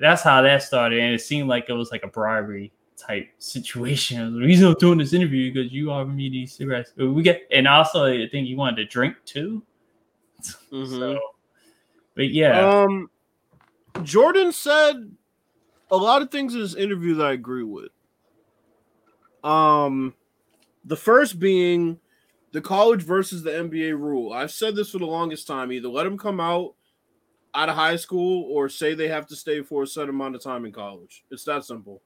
that's how that started, and it seemed like it was like a bribery type situation. The reason I'm doing this interview because you offered me these cigarettes. We get, and also I think you wanted to drink too.
Mhm.
So, but yeah,
Um, Jordan said a lot of things in his interview that I agree with. Um, the first being the college versus the NBA rule. I've said this for the longest time. Either let them come out out of high school or say they have to stay for a set amount of time in college. It's that simple.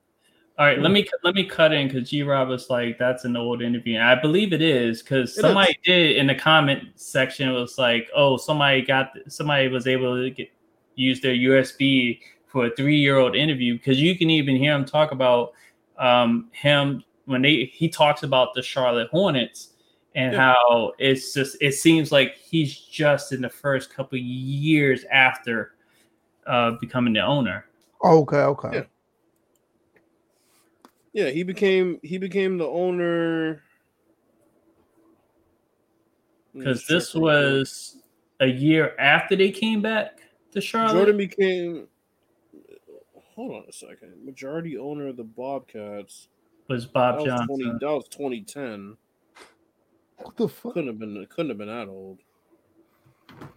All right. Let me let me cut in because G Rob was like, "That's an old interview." And I believe it is because
It
somebody did in the comment section. It was like, "Oh, somebody got somebody was able to get use their USB for a three year old interview because you can even hear him talk about um, him when they he talks about the Charlotte Hornets and
Yeah.
how it's just it seems like he's just in the first couple years after uh, becoming the owner.
Okay, okay.
Yeah. Yeah, he became he became the owner
because this was a year after they came back to Charlotte.
Jordan became. Hold on a second. Majority owner of the Bobcats.
was
That
Bob
was, 20,
Johnson.
that was 2010.
What the fuck?
Couldn't have been. Couldn't have been that old.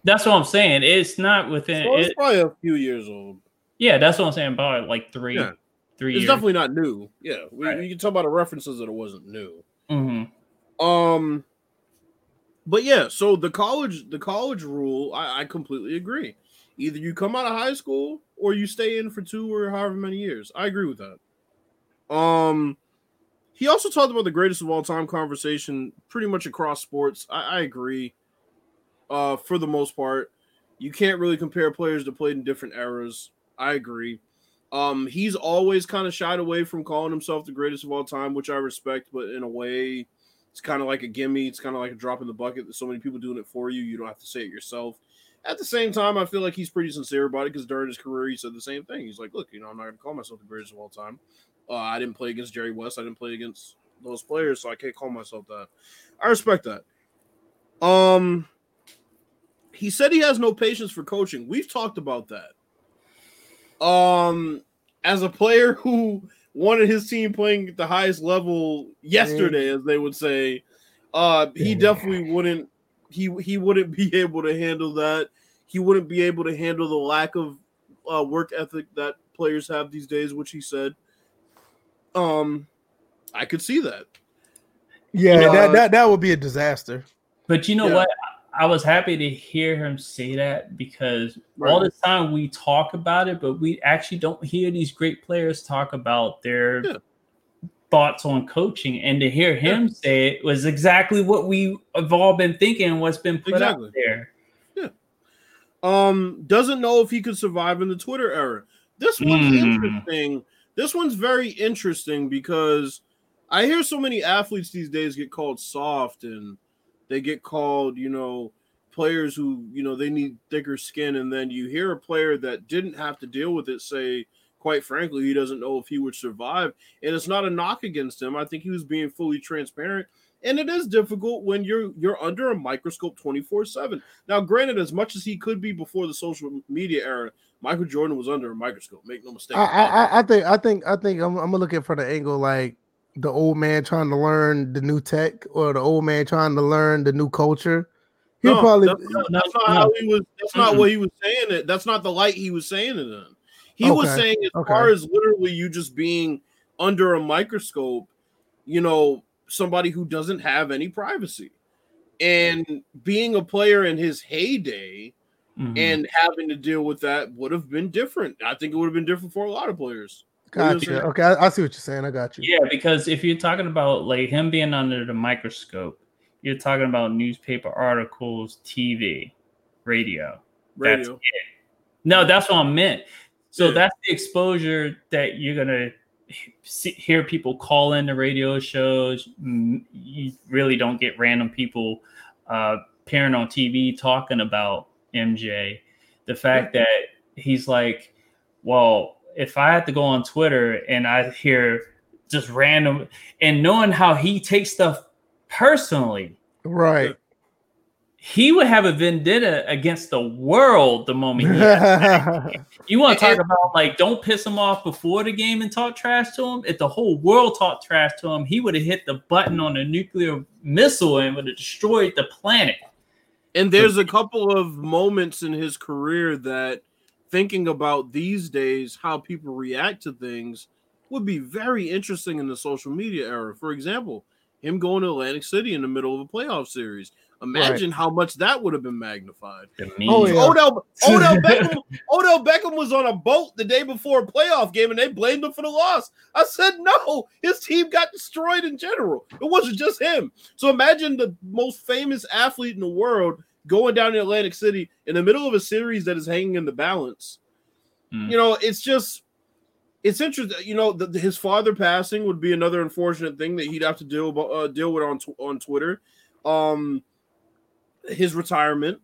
That's what I'm saying. It's not within.
So it's
It,
probably a few years old.
yeah, that's what I'm saying. About like three,
Yeah.
Three
It's
years.
definitely not new. Yeah, we,
Right.
we can talk about the references that it wasn't new.
Mhm.
Um, but yeah, so the college the college rule, I, I completely agree. Either you come out of high school or you stay in for two or however many years. I agree with that. Um, he also talked about the greatest of all time conversation, pretty much across sports. I, I agree. Uh, for the most part, you can't really compare players that played in different eras. I agree. Um, he's always kind of shied away from calling himself the greatest of all time, which I respect, but in a way, it's kind of like a gimme. It's kind of like a drop in the bucket. So many people doing it for you. You don't have to say it yourself. At the same time, I feel like he's pretty sincere about it because during his career, he said the same thing. He's like, look, you know, I'm not going to call myself the greatest of all time. Uh, I didn't play against Jerry West. I didn't play against those players, so I can't call myself that. I respect that. Um, he said he has no patience for coaching. We've talked about that. Um, as a player who wanted his team playing at the highest level yesterday, as they would say, uh, he definitely wouldn't. He he wouldn't be able to handle that. He wouldn't be able to handle the lack of uh, work ethic that players have these days, which he said. Um, I could see that.
Yeah,
You know,
that,
uh,
that that would be a disaster.
But you know
Yeah.
what? I was happy to hear him say that because all the time we talk about it, but we actually don't hear these great players talk about their
Yeah.
thoughts on coaching, and to hear him yeah. say it was exactly what we have all been thinking. What's been put exactly. out there.
Yeah. Um, doesn't know if he could survive in the Twitter era. This one's mm. interesting. This one's very interesting because I hear so many athletes these days get called soft and they get called, you know, players who, you know, they need thicker skin. And then you hear a player that didn't have to deal with it say, quite frankly, he doesn't know if he would survive. And it's not a knock against him. I think he was being fully transparent. And it is difficult when you're you're under a microscope 24-7. Now, granted, as much as he could be before the social media era, Michael Jordan was under a microscope. Make no mistake.
I, I, I think I think I think I'm, I'm gonna look at from the angle like the old man trying to learn the new tech or the old man trying to learn the new culture.
He no, probably that's not, that's not how he was. That's mm-hmm. not what he was saying. It. That's not the light he was saying it in. He okay. was saying as okay. far as literally you just being under a microscope, you know, somebody who doesn't have any privacy, and being a player in his heyday mm-hmm. and having to deal with that would have been different. I think it would have been different for a lot of players.
Gotcha. Okay, I, I, see what you're saying. I got you.
Yeah, because if you're talking about like him being under the microscope, you're talking about newspaper articles, TV, radio. Radio. That's no, that's what I meant. So yeah. that's the exposure that you're gonna see, hear people call in the radio shows. You really don't get random people uh, appearing on TV talking about MJ. The fact that he's like, well, if I had to go on Twitter and I hear just random and knowing how he takes stuff personally,
right?
He would have a vendetta against the world the moment he You want to talk about like don't piss him off before the game and talk trash to him? If the whole world talked trash to him, he would have hit the button on a nuclear missile and would have destroyed the planet.
And there's a couple of moments in his career that thinking about these days how people react to things would be very interesting in the social media era. For example, him going to Atlantic City in the middle of a playoff series. Imagine right. how much that would have been magnified. Oh, yeah. Odell, Odell, Beckham, Odell Beckham was on a boat the day before a playoff game and they blamed him for the loss. I said, no, his team got destroyed in general. It wasn't just him. So imagine the most famous athlete in the world going down to Atlantic City in the middle of a series that is hanging in the balance. Mm. You know, it's just it's interesting. You know, the, his father passing would be another unfortunate thing that he'd have to deal uh, deal with on on Twitter. Um, his retirement.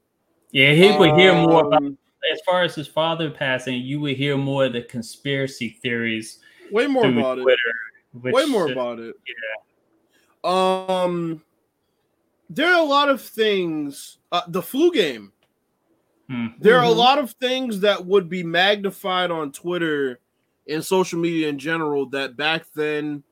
Yeah, he would hear more about um, as far as his father passing. You would hear more of the conspiracy theories.
Way more about Twitter, it. Way more about it. Yeah. Um, there are a lot of things. Uh, the flu game. Mm-hmm. There are a mm-hmm. lot of things that would be magnified on Twitter and social media in general that back then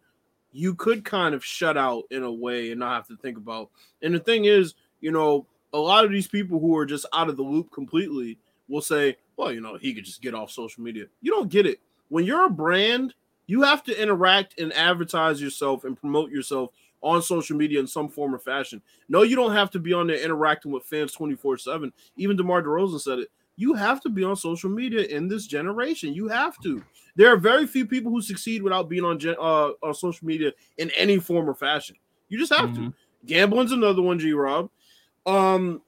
you could kind of shut out in a way and not have to think about. And the thing is, you know, a lot of these people who are just out of the loop completely will say, well, you know, he could just get off social media. You don't get it. When you're a brand, you have to interact and advertise yourself and promote yourself on social media in some form or fashion. No, you don't have to be on there interacting with fans 24 7. Even DeMar DeRozan said it. You have to be on social media in this generation. You have to. There are very few people who succeed without being on uh, on social media in any form or fashion. You just have mm-hmm. to. Gambling's another one, G Rob. Um,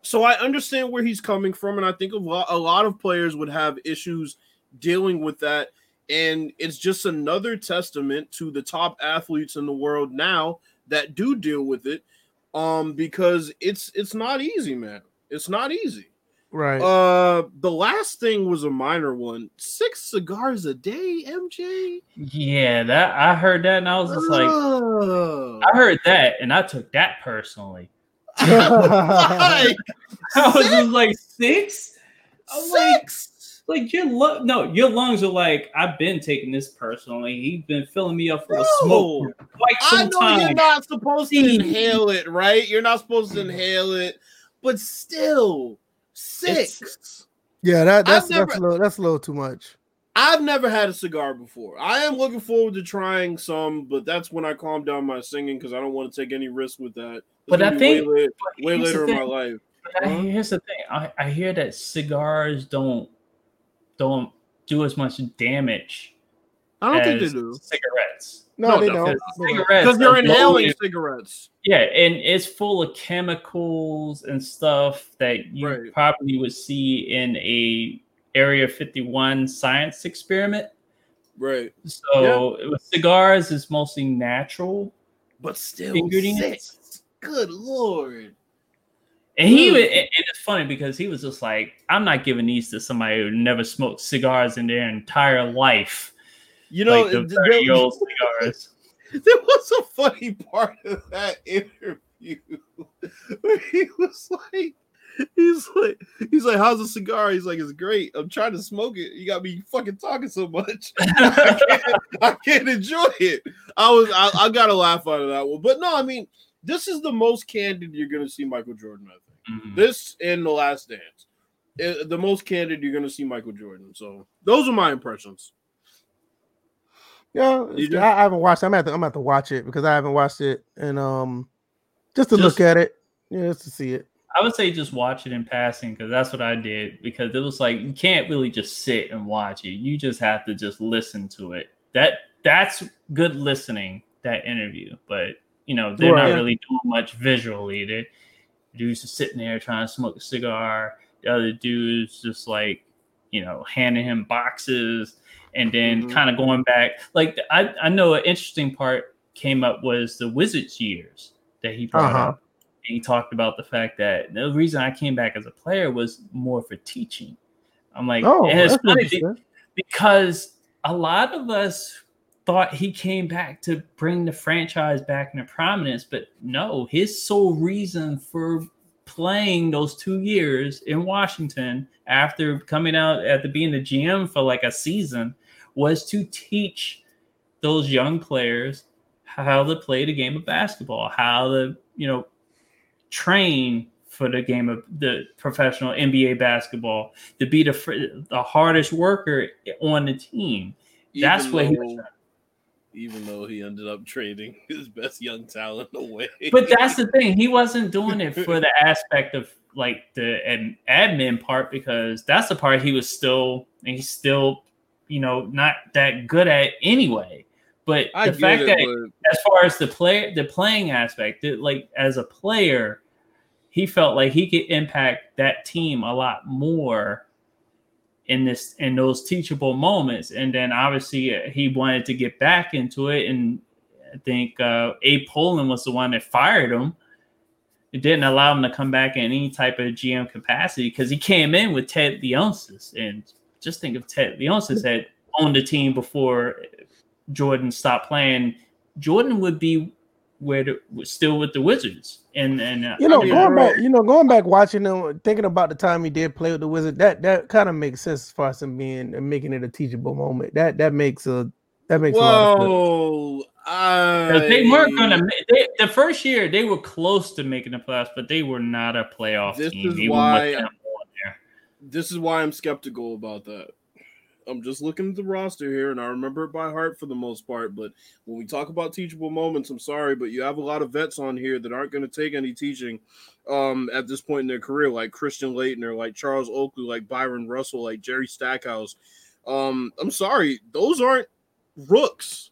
so I understand where he's coming from, and I think a lot, a lot of players would have issues dealing with that. And it's just another testament to the top athletes in the world now that do deal with it. Um, because it's it's not easy, man. It's not easy.
Right.
Uh, the last thing was a minor one. Six cigars a day, MJ.
Yeah, that I heard that, and I was just like, I heard that, and I took that personally. like, I was just like six. I'm six. Like, like your lung, no, your lungs are like. I've been taking this personally. He's been filling me up for of smoke for quite some I know time.
you're not supposed to inhale it, right? You're not supposed to inhale it, but still, six. It's,
yeah, that that's never, that's a little that's a little too much.
I've never had a cigar before. I am looking forward to trying some, but that's when I calm down my singing because I don't want to take any risk with that.
But I think
way, way later in my life.
Huh? Here's the thing: I, I hear that cigars don't don't do as much damage
I don't think they do.
cigarettes.
No,
No,
they
no,
don't.
Because cigarettes
Because you're inhaling
loaded-
cigarettes.
Yeah, and it's full of chemicals and stuff that you
Right.
probably would see in a Area 51 science experiment.
Right.
So with cigars is mostly natural.
But still
Ingredients.
sick. Good lord.
And he was, and it's funny because he was just like, I'm not giving these to somebody who never smoked cigars in their entire life.
You know,
like the
th-
30 year old cigars.
there was a funny part of that interview where he was like, he's like, he's like, how's the cigar? He's like, it's great. I'm trying to smoke it. You got me fucking talking so much. I can't, I can't enjoy it. I was, I, I got a laugh out of that one. But no, I mean, this is the most candid you're gonna see Michael Jordan. I think
Mhm.
this and the Last Dance, Eh, the most candid you're gonna see Michael Jordan. So those are my impressions.
Yeah,
You?
I, I haven't watched. it. I'm at to, I'm at to watch it because I haven't watched it, and um, just to
Just-
look at it, yeah, just to see it.
I would say just watch it in passing because that's what I did because it was like you can't really just sit and watch it. You just have to just listen to it. That that's good listening, that interview. But you know, they're
Right.
not really doing much visually. They dude's just sitting there trying to smoke a cigar. The other dude's just like, you know, handing him boxes and then
Mhm.
kind of going back. Like I, I know an interesting part came up was the Wizards years that he brought
Uh-huh.
up and he talked about the fact that the reason I came back as a player was more for teaching. I'm like,
Oh, that's
funny be- because a lot of us thought he came back to bring the franchise back into prominence, but no, his sole reason for playing those two years in Washington after coming out after being the GM for like a season was to teach those young players how to play the game of basketball, how to, you know, train for the game of the professional NBA basketball, to be the the hardest worker on the team. That's
Even
what he was trying-
even though he ended up trading his best young talent away.
But that's the thing; he wasn't doing it for the aspect of like the ad- admin part because that's the part he was still and he's still, you know, not that good at anyway. But
I
the fact
it,
that
but
as far as the play the playing aspect that like as a player he felt like he could impact that team a lot more in this in those teachable moments. And then obviously uh, he wanted to get back into it. And i think uh abe pollin was the one that fired him. It didn't allow him to come back in any type of gm capacity because he came in with ted leonsis. And just think of ted leonsis had owned the team before jordan stopped playing. Jordan would be where the, still with the wizards and and uh,
You know,
I mean,
going
bro.
back, you know, going back watching them, thinking about the time he did play with the Wizard, that that kind of makes sense as far as him being and making it a teachable moment. That that makes a that makes a lot of sense.
whoa, I,
'Cause they weren't gonna. They, the first year they were close to making the playoffs, but they were not a playoff
This
team.
is
even
why-
with them on there.
This is why I'm skeptical about that. I'm just looking at the roster here, and I remember it by heart for the most part. But when we talk about teachable moments, I'm sorry, but you have a lot of vets on here that aren't going to take any teaching um, at this point in their career, like Christian Laettner, like Charles Oakley, like Bryon Russell, like Jerry Stackhouse. Um, I'm sorry, those aren't rooks.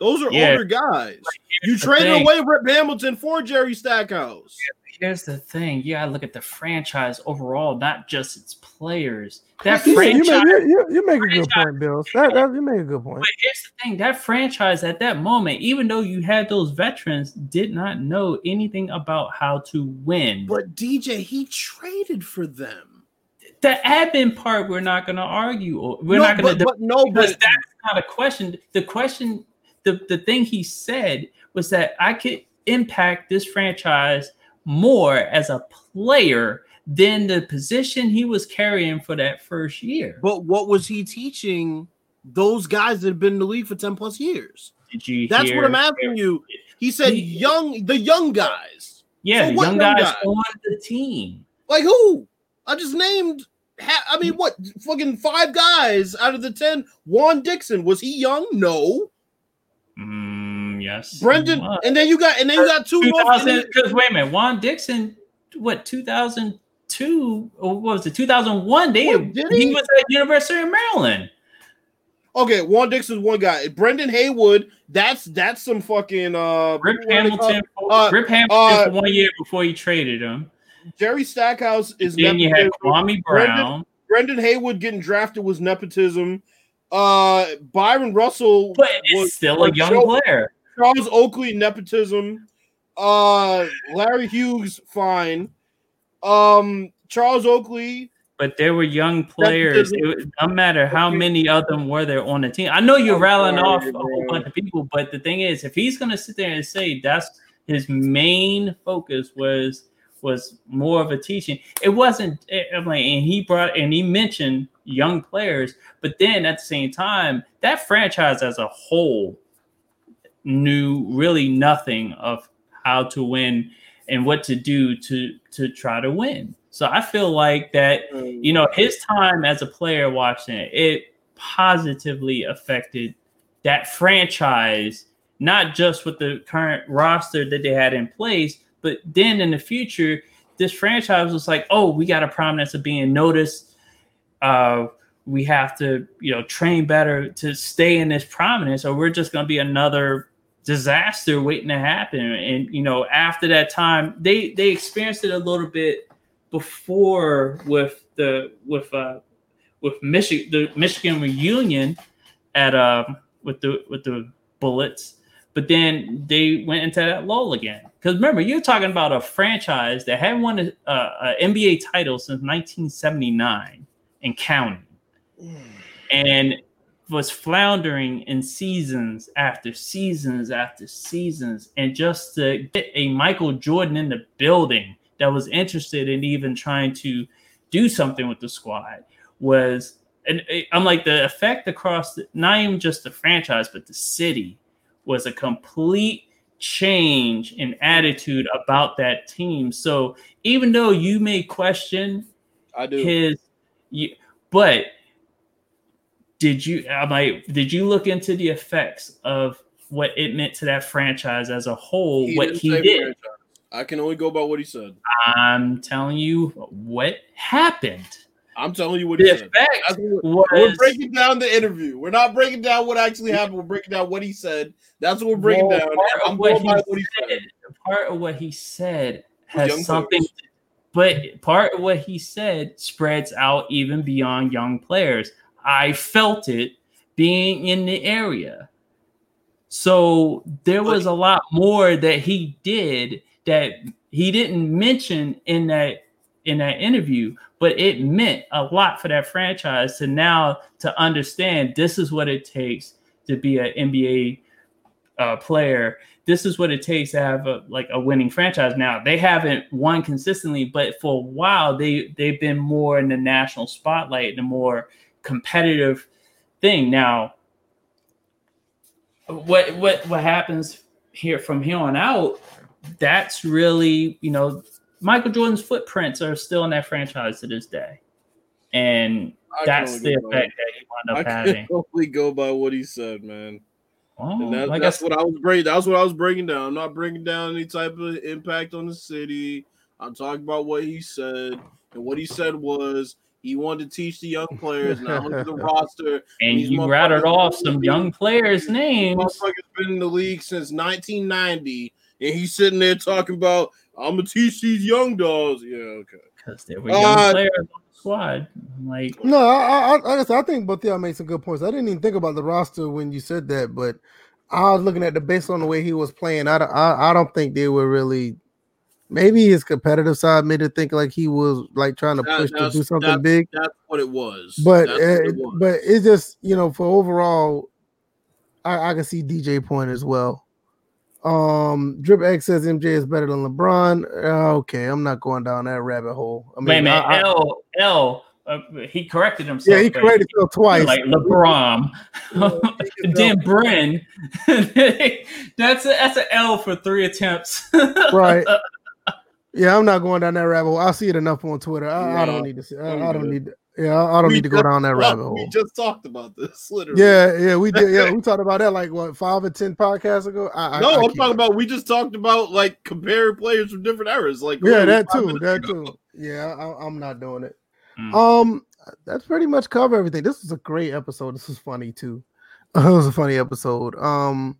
Those are
Yeah.
older guys. You traded
thing.
away Rip Hamilton for Jerry Stackhouse.
Here's the thing: you gotta look at the franchise overall, not just its players. That
You, you,
franchise.
make, you, you, you make a good point, Bill. That, that you make a good point.
But here's the thing: that franchise at that moment, even though you had those veterans, did not know anything about how to win.
But DJ, he traded for them.
the admin part, we're not going to argue. or- We're
no,
not going to.
but no,
because
but
that's not a question. The question, the, the thing he said was that I could impact this franchise more as a player than the position he was carrying for that first year.
but what was he teaching those guys that have been in the league for 10 plus years?
Did you
That's
hear?
what I'm asking you. He said
He-
young the young guys.
Yeah,
So
the
what
young
young
guys
guys?
on the team.
Like who? I just named ha- I mean what fucking five guys out of the 10. Juan Dixon, was he young? No.
Mm, yes.
Brendan, and then you got and then you got two more.
2000 because wait a minute juan dixon what 2002 or what was it 2001 they
What, he?
he was at university of maryland
Okay, Juan Dixon's one guy. Brendan Haywood, that's that's some fucking uh
Rip
what do they
Hamilton.
uh,
Rip Hamilton
uh,
one year before he traded him.
Jerry Stackhouse is
Then you had. Kwame
Brendan-
Brown,
Brendan Haywood getting drafted was nepotism. Uh Bryon Russell
but it's still a young player.
Charles Oakley nepotism. Uh Larry Hughes fine. Um Charles Oakley
But there were young players. It, was- no matter how many of them were there on the team. I know you're
I'm
rattling
sorry,
off a whole bunch of people, but the thing is, if he's gonna sit there and say that's his main focus was was more of a teaching, it wasn't. eh, I'm like, and he brought and he mentioned young players, but then at the same time, that franchise as a whole knew really nothing of how to win and what to do to to try to win. So I feel like that you know his time as a player watching it, it positively affected that franchise not just with the current roster that they had in place but then in the future this franchise was like oh we got a prominence of being noticed uh we have to you know train better to stay in this prominence or we're just going to be another disaster waiting to happen. And you know after that time they they experienced it a little bit before with the with uh with Michigan the Michigan reunion at um with the with the Bullets, but then they went into that lull again. Because remember, you're talking about a franchise that hadn't won a, a, a NBA title since 1979 and counting, and was floundering in seasons after seasons after seasons, and just to get a Michael Jordan in the building that was interested in even trying to do something with the squad was and I'm like the effect across the, not even just the franchise but the city was a complete change in attitude about that team. So even though you may question
I do.
his you, but did you I'm like did you look into the effects of what it meant to that franchise as a whole what he did
franchise. I can only go by what he said.
i'm telling you what happened
I'm telling you what
the
he said. what- We're breaking down the interview. We're not breaking down what actually happened. We're breaking down what he said. That's what we're breaking
Well,
down.
part of
I'm
what
going by
he
what he said.
part of what he said
Was young
has something
players.
but part of what he said spreads out even beyond young players i felt it being in the area. So there was a lot more that he did that he didn't mention in that in that interview but it meant a lot for that franchise to now to understand this is what it takes to be an nba uh, player. This is what it takes to have a like a winning franchise. Now they haven't won consistently but for a while they they've been more in the national spotlight the more competitive thing now what what what happens here from here on out that's really you know michael jordan's footprints are still in that franchise to this day and
I
that's the
go by-
effect that he wound
I
up
can
having
only go by what he said, man.
oh,
that,
like I
that's
said,
what I was breaking. That's what I was breaking down. I'm not breaking down any type of impact on the city. I'm talking about what he said, and what he said was he wanted to teach the young players. Now look at the roster.
and
these
you rattled off some
the
young players
This
names
motherfucker's been in the league since 1990, and he's sitting there talking about I'm gonna teach these young dogs. Yeah, okay.
because there were young
Uh,
players on the squad. I'm like,
No, I, I, I, I think both y'all made some good points. I didn't even think about the roster when you said that, but I was looking at the based on the way he was playing. I, I, I don't think they were really. Maybe his competitive side made it think like he was like trying to
That-
push to do something
that-
big.
That's what it was.
But
That's
uh,
it was.
but it's just you know for overall, I, I can see DJ point as well. Um, Drip X says MJ is better than LeBron. Uh, okay, I'm not going down that rabbit hole. I
wait a
mean,
minute,
I- I-
L L. Uh, he corrected himself.
yeah, he corrected himself twice.
like LeBron.
Yeah, he
then Bren. that's a, that's an L for three attempts.
Right. Yeah, I'm not going down that rabbit hole. I see it enough on Twitter. I, I don't need to see. I,
I'm
don't need. To, yeah, I I don't
We
need to go down that rabbit hole.
We just talked about this, literally.
Yeah, yeah, we did. Yeah, we talked about that like what five or ten podcasts ago. I,
No,
I, I
I'm
can't-
talking about we just talked about like comparing players from different eras. Like
Yeah, that too. That
ago.
too. Yeah, I, I'm not doing it.
Mm.
Um, that's pretty much cover everything. This was a great episode. This was funny too. it was a funny episode. Um,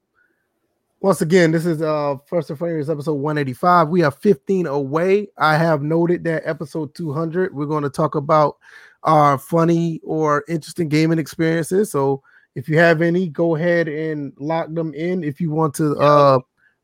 once again, this is uh first and foremost episode 185. We are 15 away. I have noted that episode 200, we're going to talk about our funny or interesting gaming experiences. So if you have any, go ahead and lock them in. If you want to uh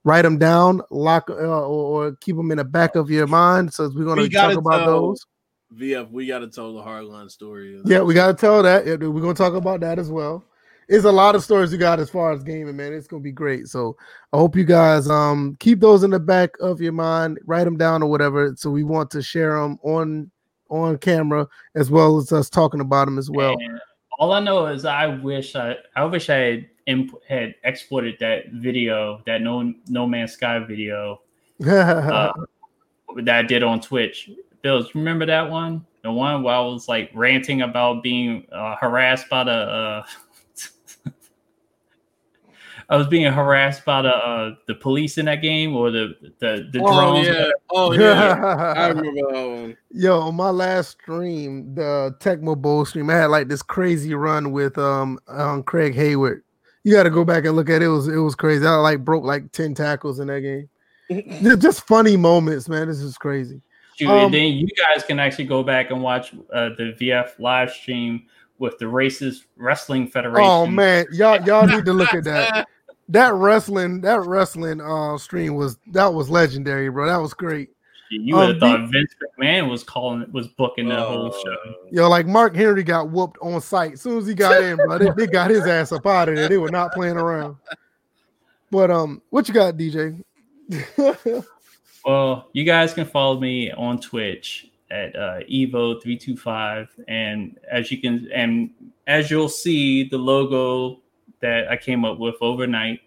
write them down, lock uh, or, or, keep them in the back of your mind. So we're going to talk about
tell,
those.
VF, we got to tell the hardline story.
Yeah, we got to tell that. We're going to talk about that as well it's a lot of stories you got as far as gaming, man. It's gonna be great. So I hope you guys um keep those in the back of your mind, write them down or whatever. So we want to share them on on camera as well as us talking about them as well.
And all I know is I wish I I wish I had imp- had exported that video, that no no man's sky video uh, that I did on Twitch. Bills, remember that one? The one where I was like ranting about being uh, harassed by the uh, I was being harassed by the uh, the police in that game or the the, the
oh,
drones.
Yeah. Oh yeah, I remember that one.
Yo, on my last stream, the Tecmo Bowl stream, I had like this crazy run with um, um Craig Heyward. You got to go back and look at it. it. was it was crazy. I like broke like ten tackles in that game. just funny moments, man. This is crazy.
Shoot, um, and then you guys can actually go back and watch uh, the VF live stream with the Racist Wrestling Federation.
Oh man, y'all y'all need to look at that. that wrestling that wrestling uh stream was that was legendary, bro. That was great.
You would have um, thought Vince McMahon was calling was booking that whole uh, show.
Yo, like Mark Henry got whooped on site as soon as he got in, bro. They, they, got his ass up out of there. They were not playing around. But um, what you got, DJ?
well, you guys can follow me on Twitch at uh, Evo325, and as you can, and as you'll see, the logo that I came up with overnight.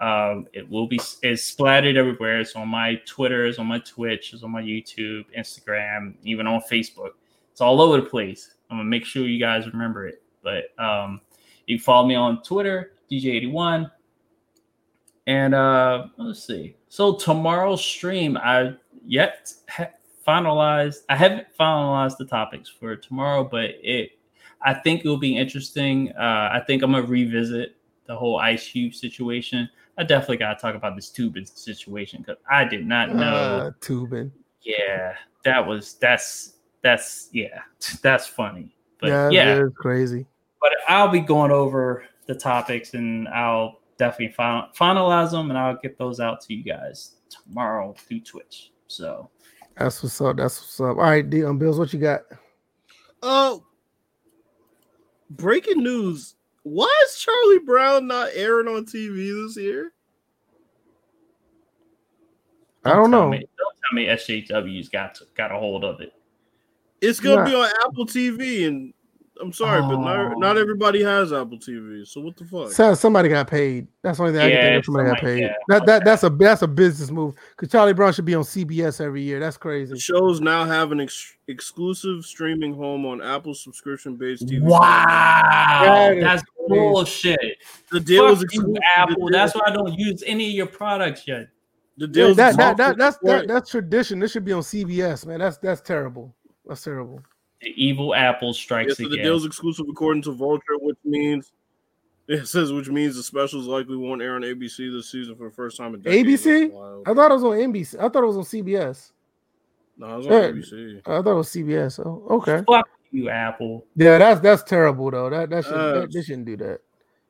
Um, it will be it's splattered everywhere. It's on my Twitter, it's on my Twitch, it's on my YouTube, Instagram, even on Facebook. It's all over the place. I'm gonna make sure you guys remember it. But um, you follow me on Twitter, DJ81. And uh, let's see. So tomorrow's stream, I yet ha- finalized. I haven't finalized the topics for tomorrow, but it I think it will be interesting. Uh, I think I'm gonna revisit the whole Ice Cube situation. I definitely gotta talk about this Toobin situation because I did not know uh,
Toobin.
Yeah, that was that's that's yeah, that's funny. But
yeah,
yeah,
it's crazy.
But I'll be going over the topics and I'll definitely final, finalize them and I'll get those out to you guys tomorrow through Twitch. So
that's what's up. That's what's up. All right, D um, Bills, what you got?
Oh, breaking news. Why is Charlie Brown not airing on TV this year?
I don't, know.
Me, don't tell me SJW's got to, got a hold of it.
It's gonna be on Apple TV, and I'm sorry, oh. but not, oh. not everybody has Apple TV. So what the fuck?
So somebody got paid. That's the only thing yeah, I can think of. Somebody got paid. Yeah. That that that's a that's a business move because Charlie Brown should be on CBS every year. That's crazy.
The shows now have an ex- exclusive streaming home on Apple subscription based TV.
Wow, that that's bullshit.
The deal Fuck was exclusive.
Apple. That's why I don't use any of your products yet.
The deal yeah, that, that, that, that's that, that's tradition. This should be on CBS, man. That's that's terrible. That's terrible.
The evil apple strikes
yeah,
so
The deal's exclusive according to Vulture, which means it says which means the specials likely won't air on ABC this season for the first time in
decades. ABC? I thought it was on NBC. I thought it was on CBS.
No, it was on yeah, ABC. I
thought it was CBS. Oh, okay.
Fuck you, Apple.
Yeah, that's that's terrible though. That that should that, they shouldn't do that.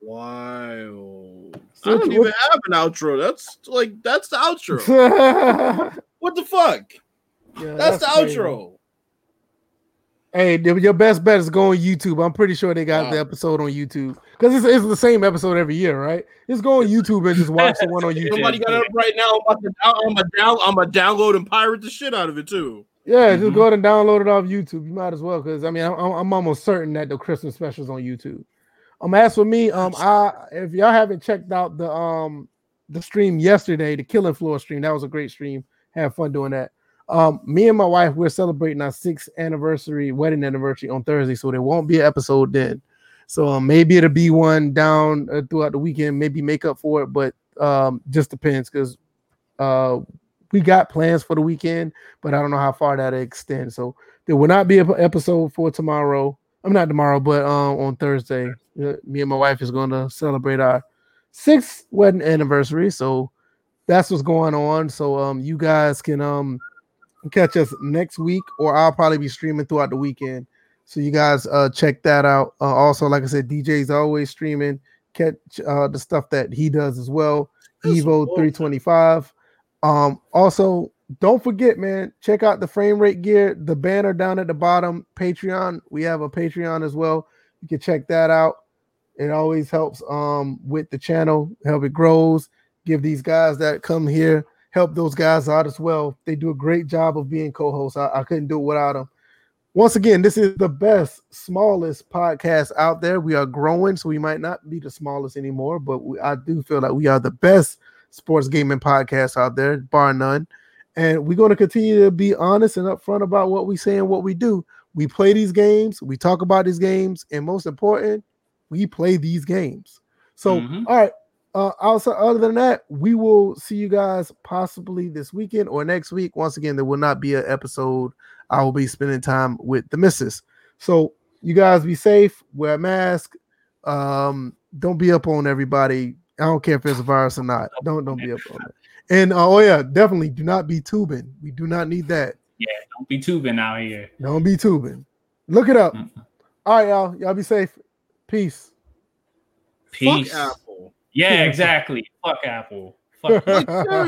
Wild. So I don't even have an outro. That's like that's the outro. what the fuck? Yeah, that's, that's, the crazy. outro.
Hey, your best bet is go on YouTube. I'm pretty sure they got wow. the episode on YouTube because it's, it's the same episode every year, right? Just go on YouTube and just watch the one on YouTube.
Somebody got it up right now. I'm gonna down, I'm gonna download and pirate the shit out of it too.
Yeah, mm-hmm. just go ahead and download it off YouTube. You might as well because I mean I'm, I'm, almost certain that the Christmas specials on YouTube. Um, as for me, um, I if y'all haven't checked out the um the stream yesterday, the Killing Floor stream, that was a great stream. Have fun doing that. Um, me and my wife we're celebrating our sixth anniversary, wedding anniversary on Thursday, so there won't be an episode then. So um, maybe it'll be one down uh, throughout the weekend, maybe make up for it, but um, just depends because uh, we got plans for the weekend, but I don't know how far that extends. So there will not be an episode for tomorrow. I'm not tomorrow, but um, on Thursday, me and my wife is going to celebrate our sixth wedding anniversary. So that's what's going on. So um, you guys can um catch us next week, or I'll probably be streaming throughout the weekend. So you guys uh check that out. Uh, also, like I said, DJ's always streaming. Catch uh the stuff that he does as well. Evo 325. Um, also, don't forget, man, check out the frame rate gear, the banner down at the bottom, Patreon. We have a Patreon as well. You can check that out. It always helps um with the channel, help it grows. Give these guys that come here, help those guys out as well. They do a great job of being co-hosts. I, I couldn't do it without them. Once again, this is the best, smallest podcast out there. We are growing, so we might not be the smallest anymore, but we, I do feel like we are the best sports gaming podcast out there, bar none. And we're going to continue to be honest and upfront about what we say and what we do. We play these games, we talk about these games, and most important, we play these games. So,
Mhm.
all right. Uh, also, other than that, we will see you guys possibly this weekend or next week. Once again, there will not be an episode. I will be spending time with the missus. So, you guys be safe, wear a mask. Um, don't be up on everybody. I don't care if it's a virus or not. Don't don't be up on it. And uh, oh yeah, definitely do not be tubing. We do not need that.
Yeah, don't be tubing out here.
Don't be tubing. Look it up.
Mm.
All right, y'all. Y'all be safe. Peace.
Peace.
Fuck Apple.
Yeah, exactly. Fuck Apple. Fuck
Like, seriously.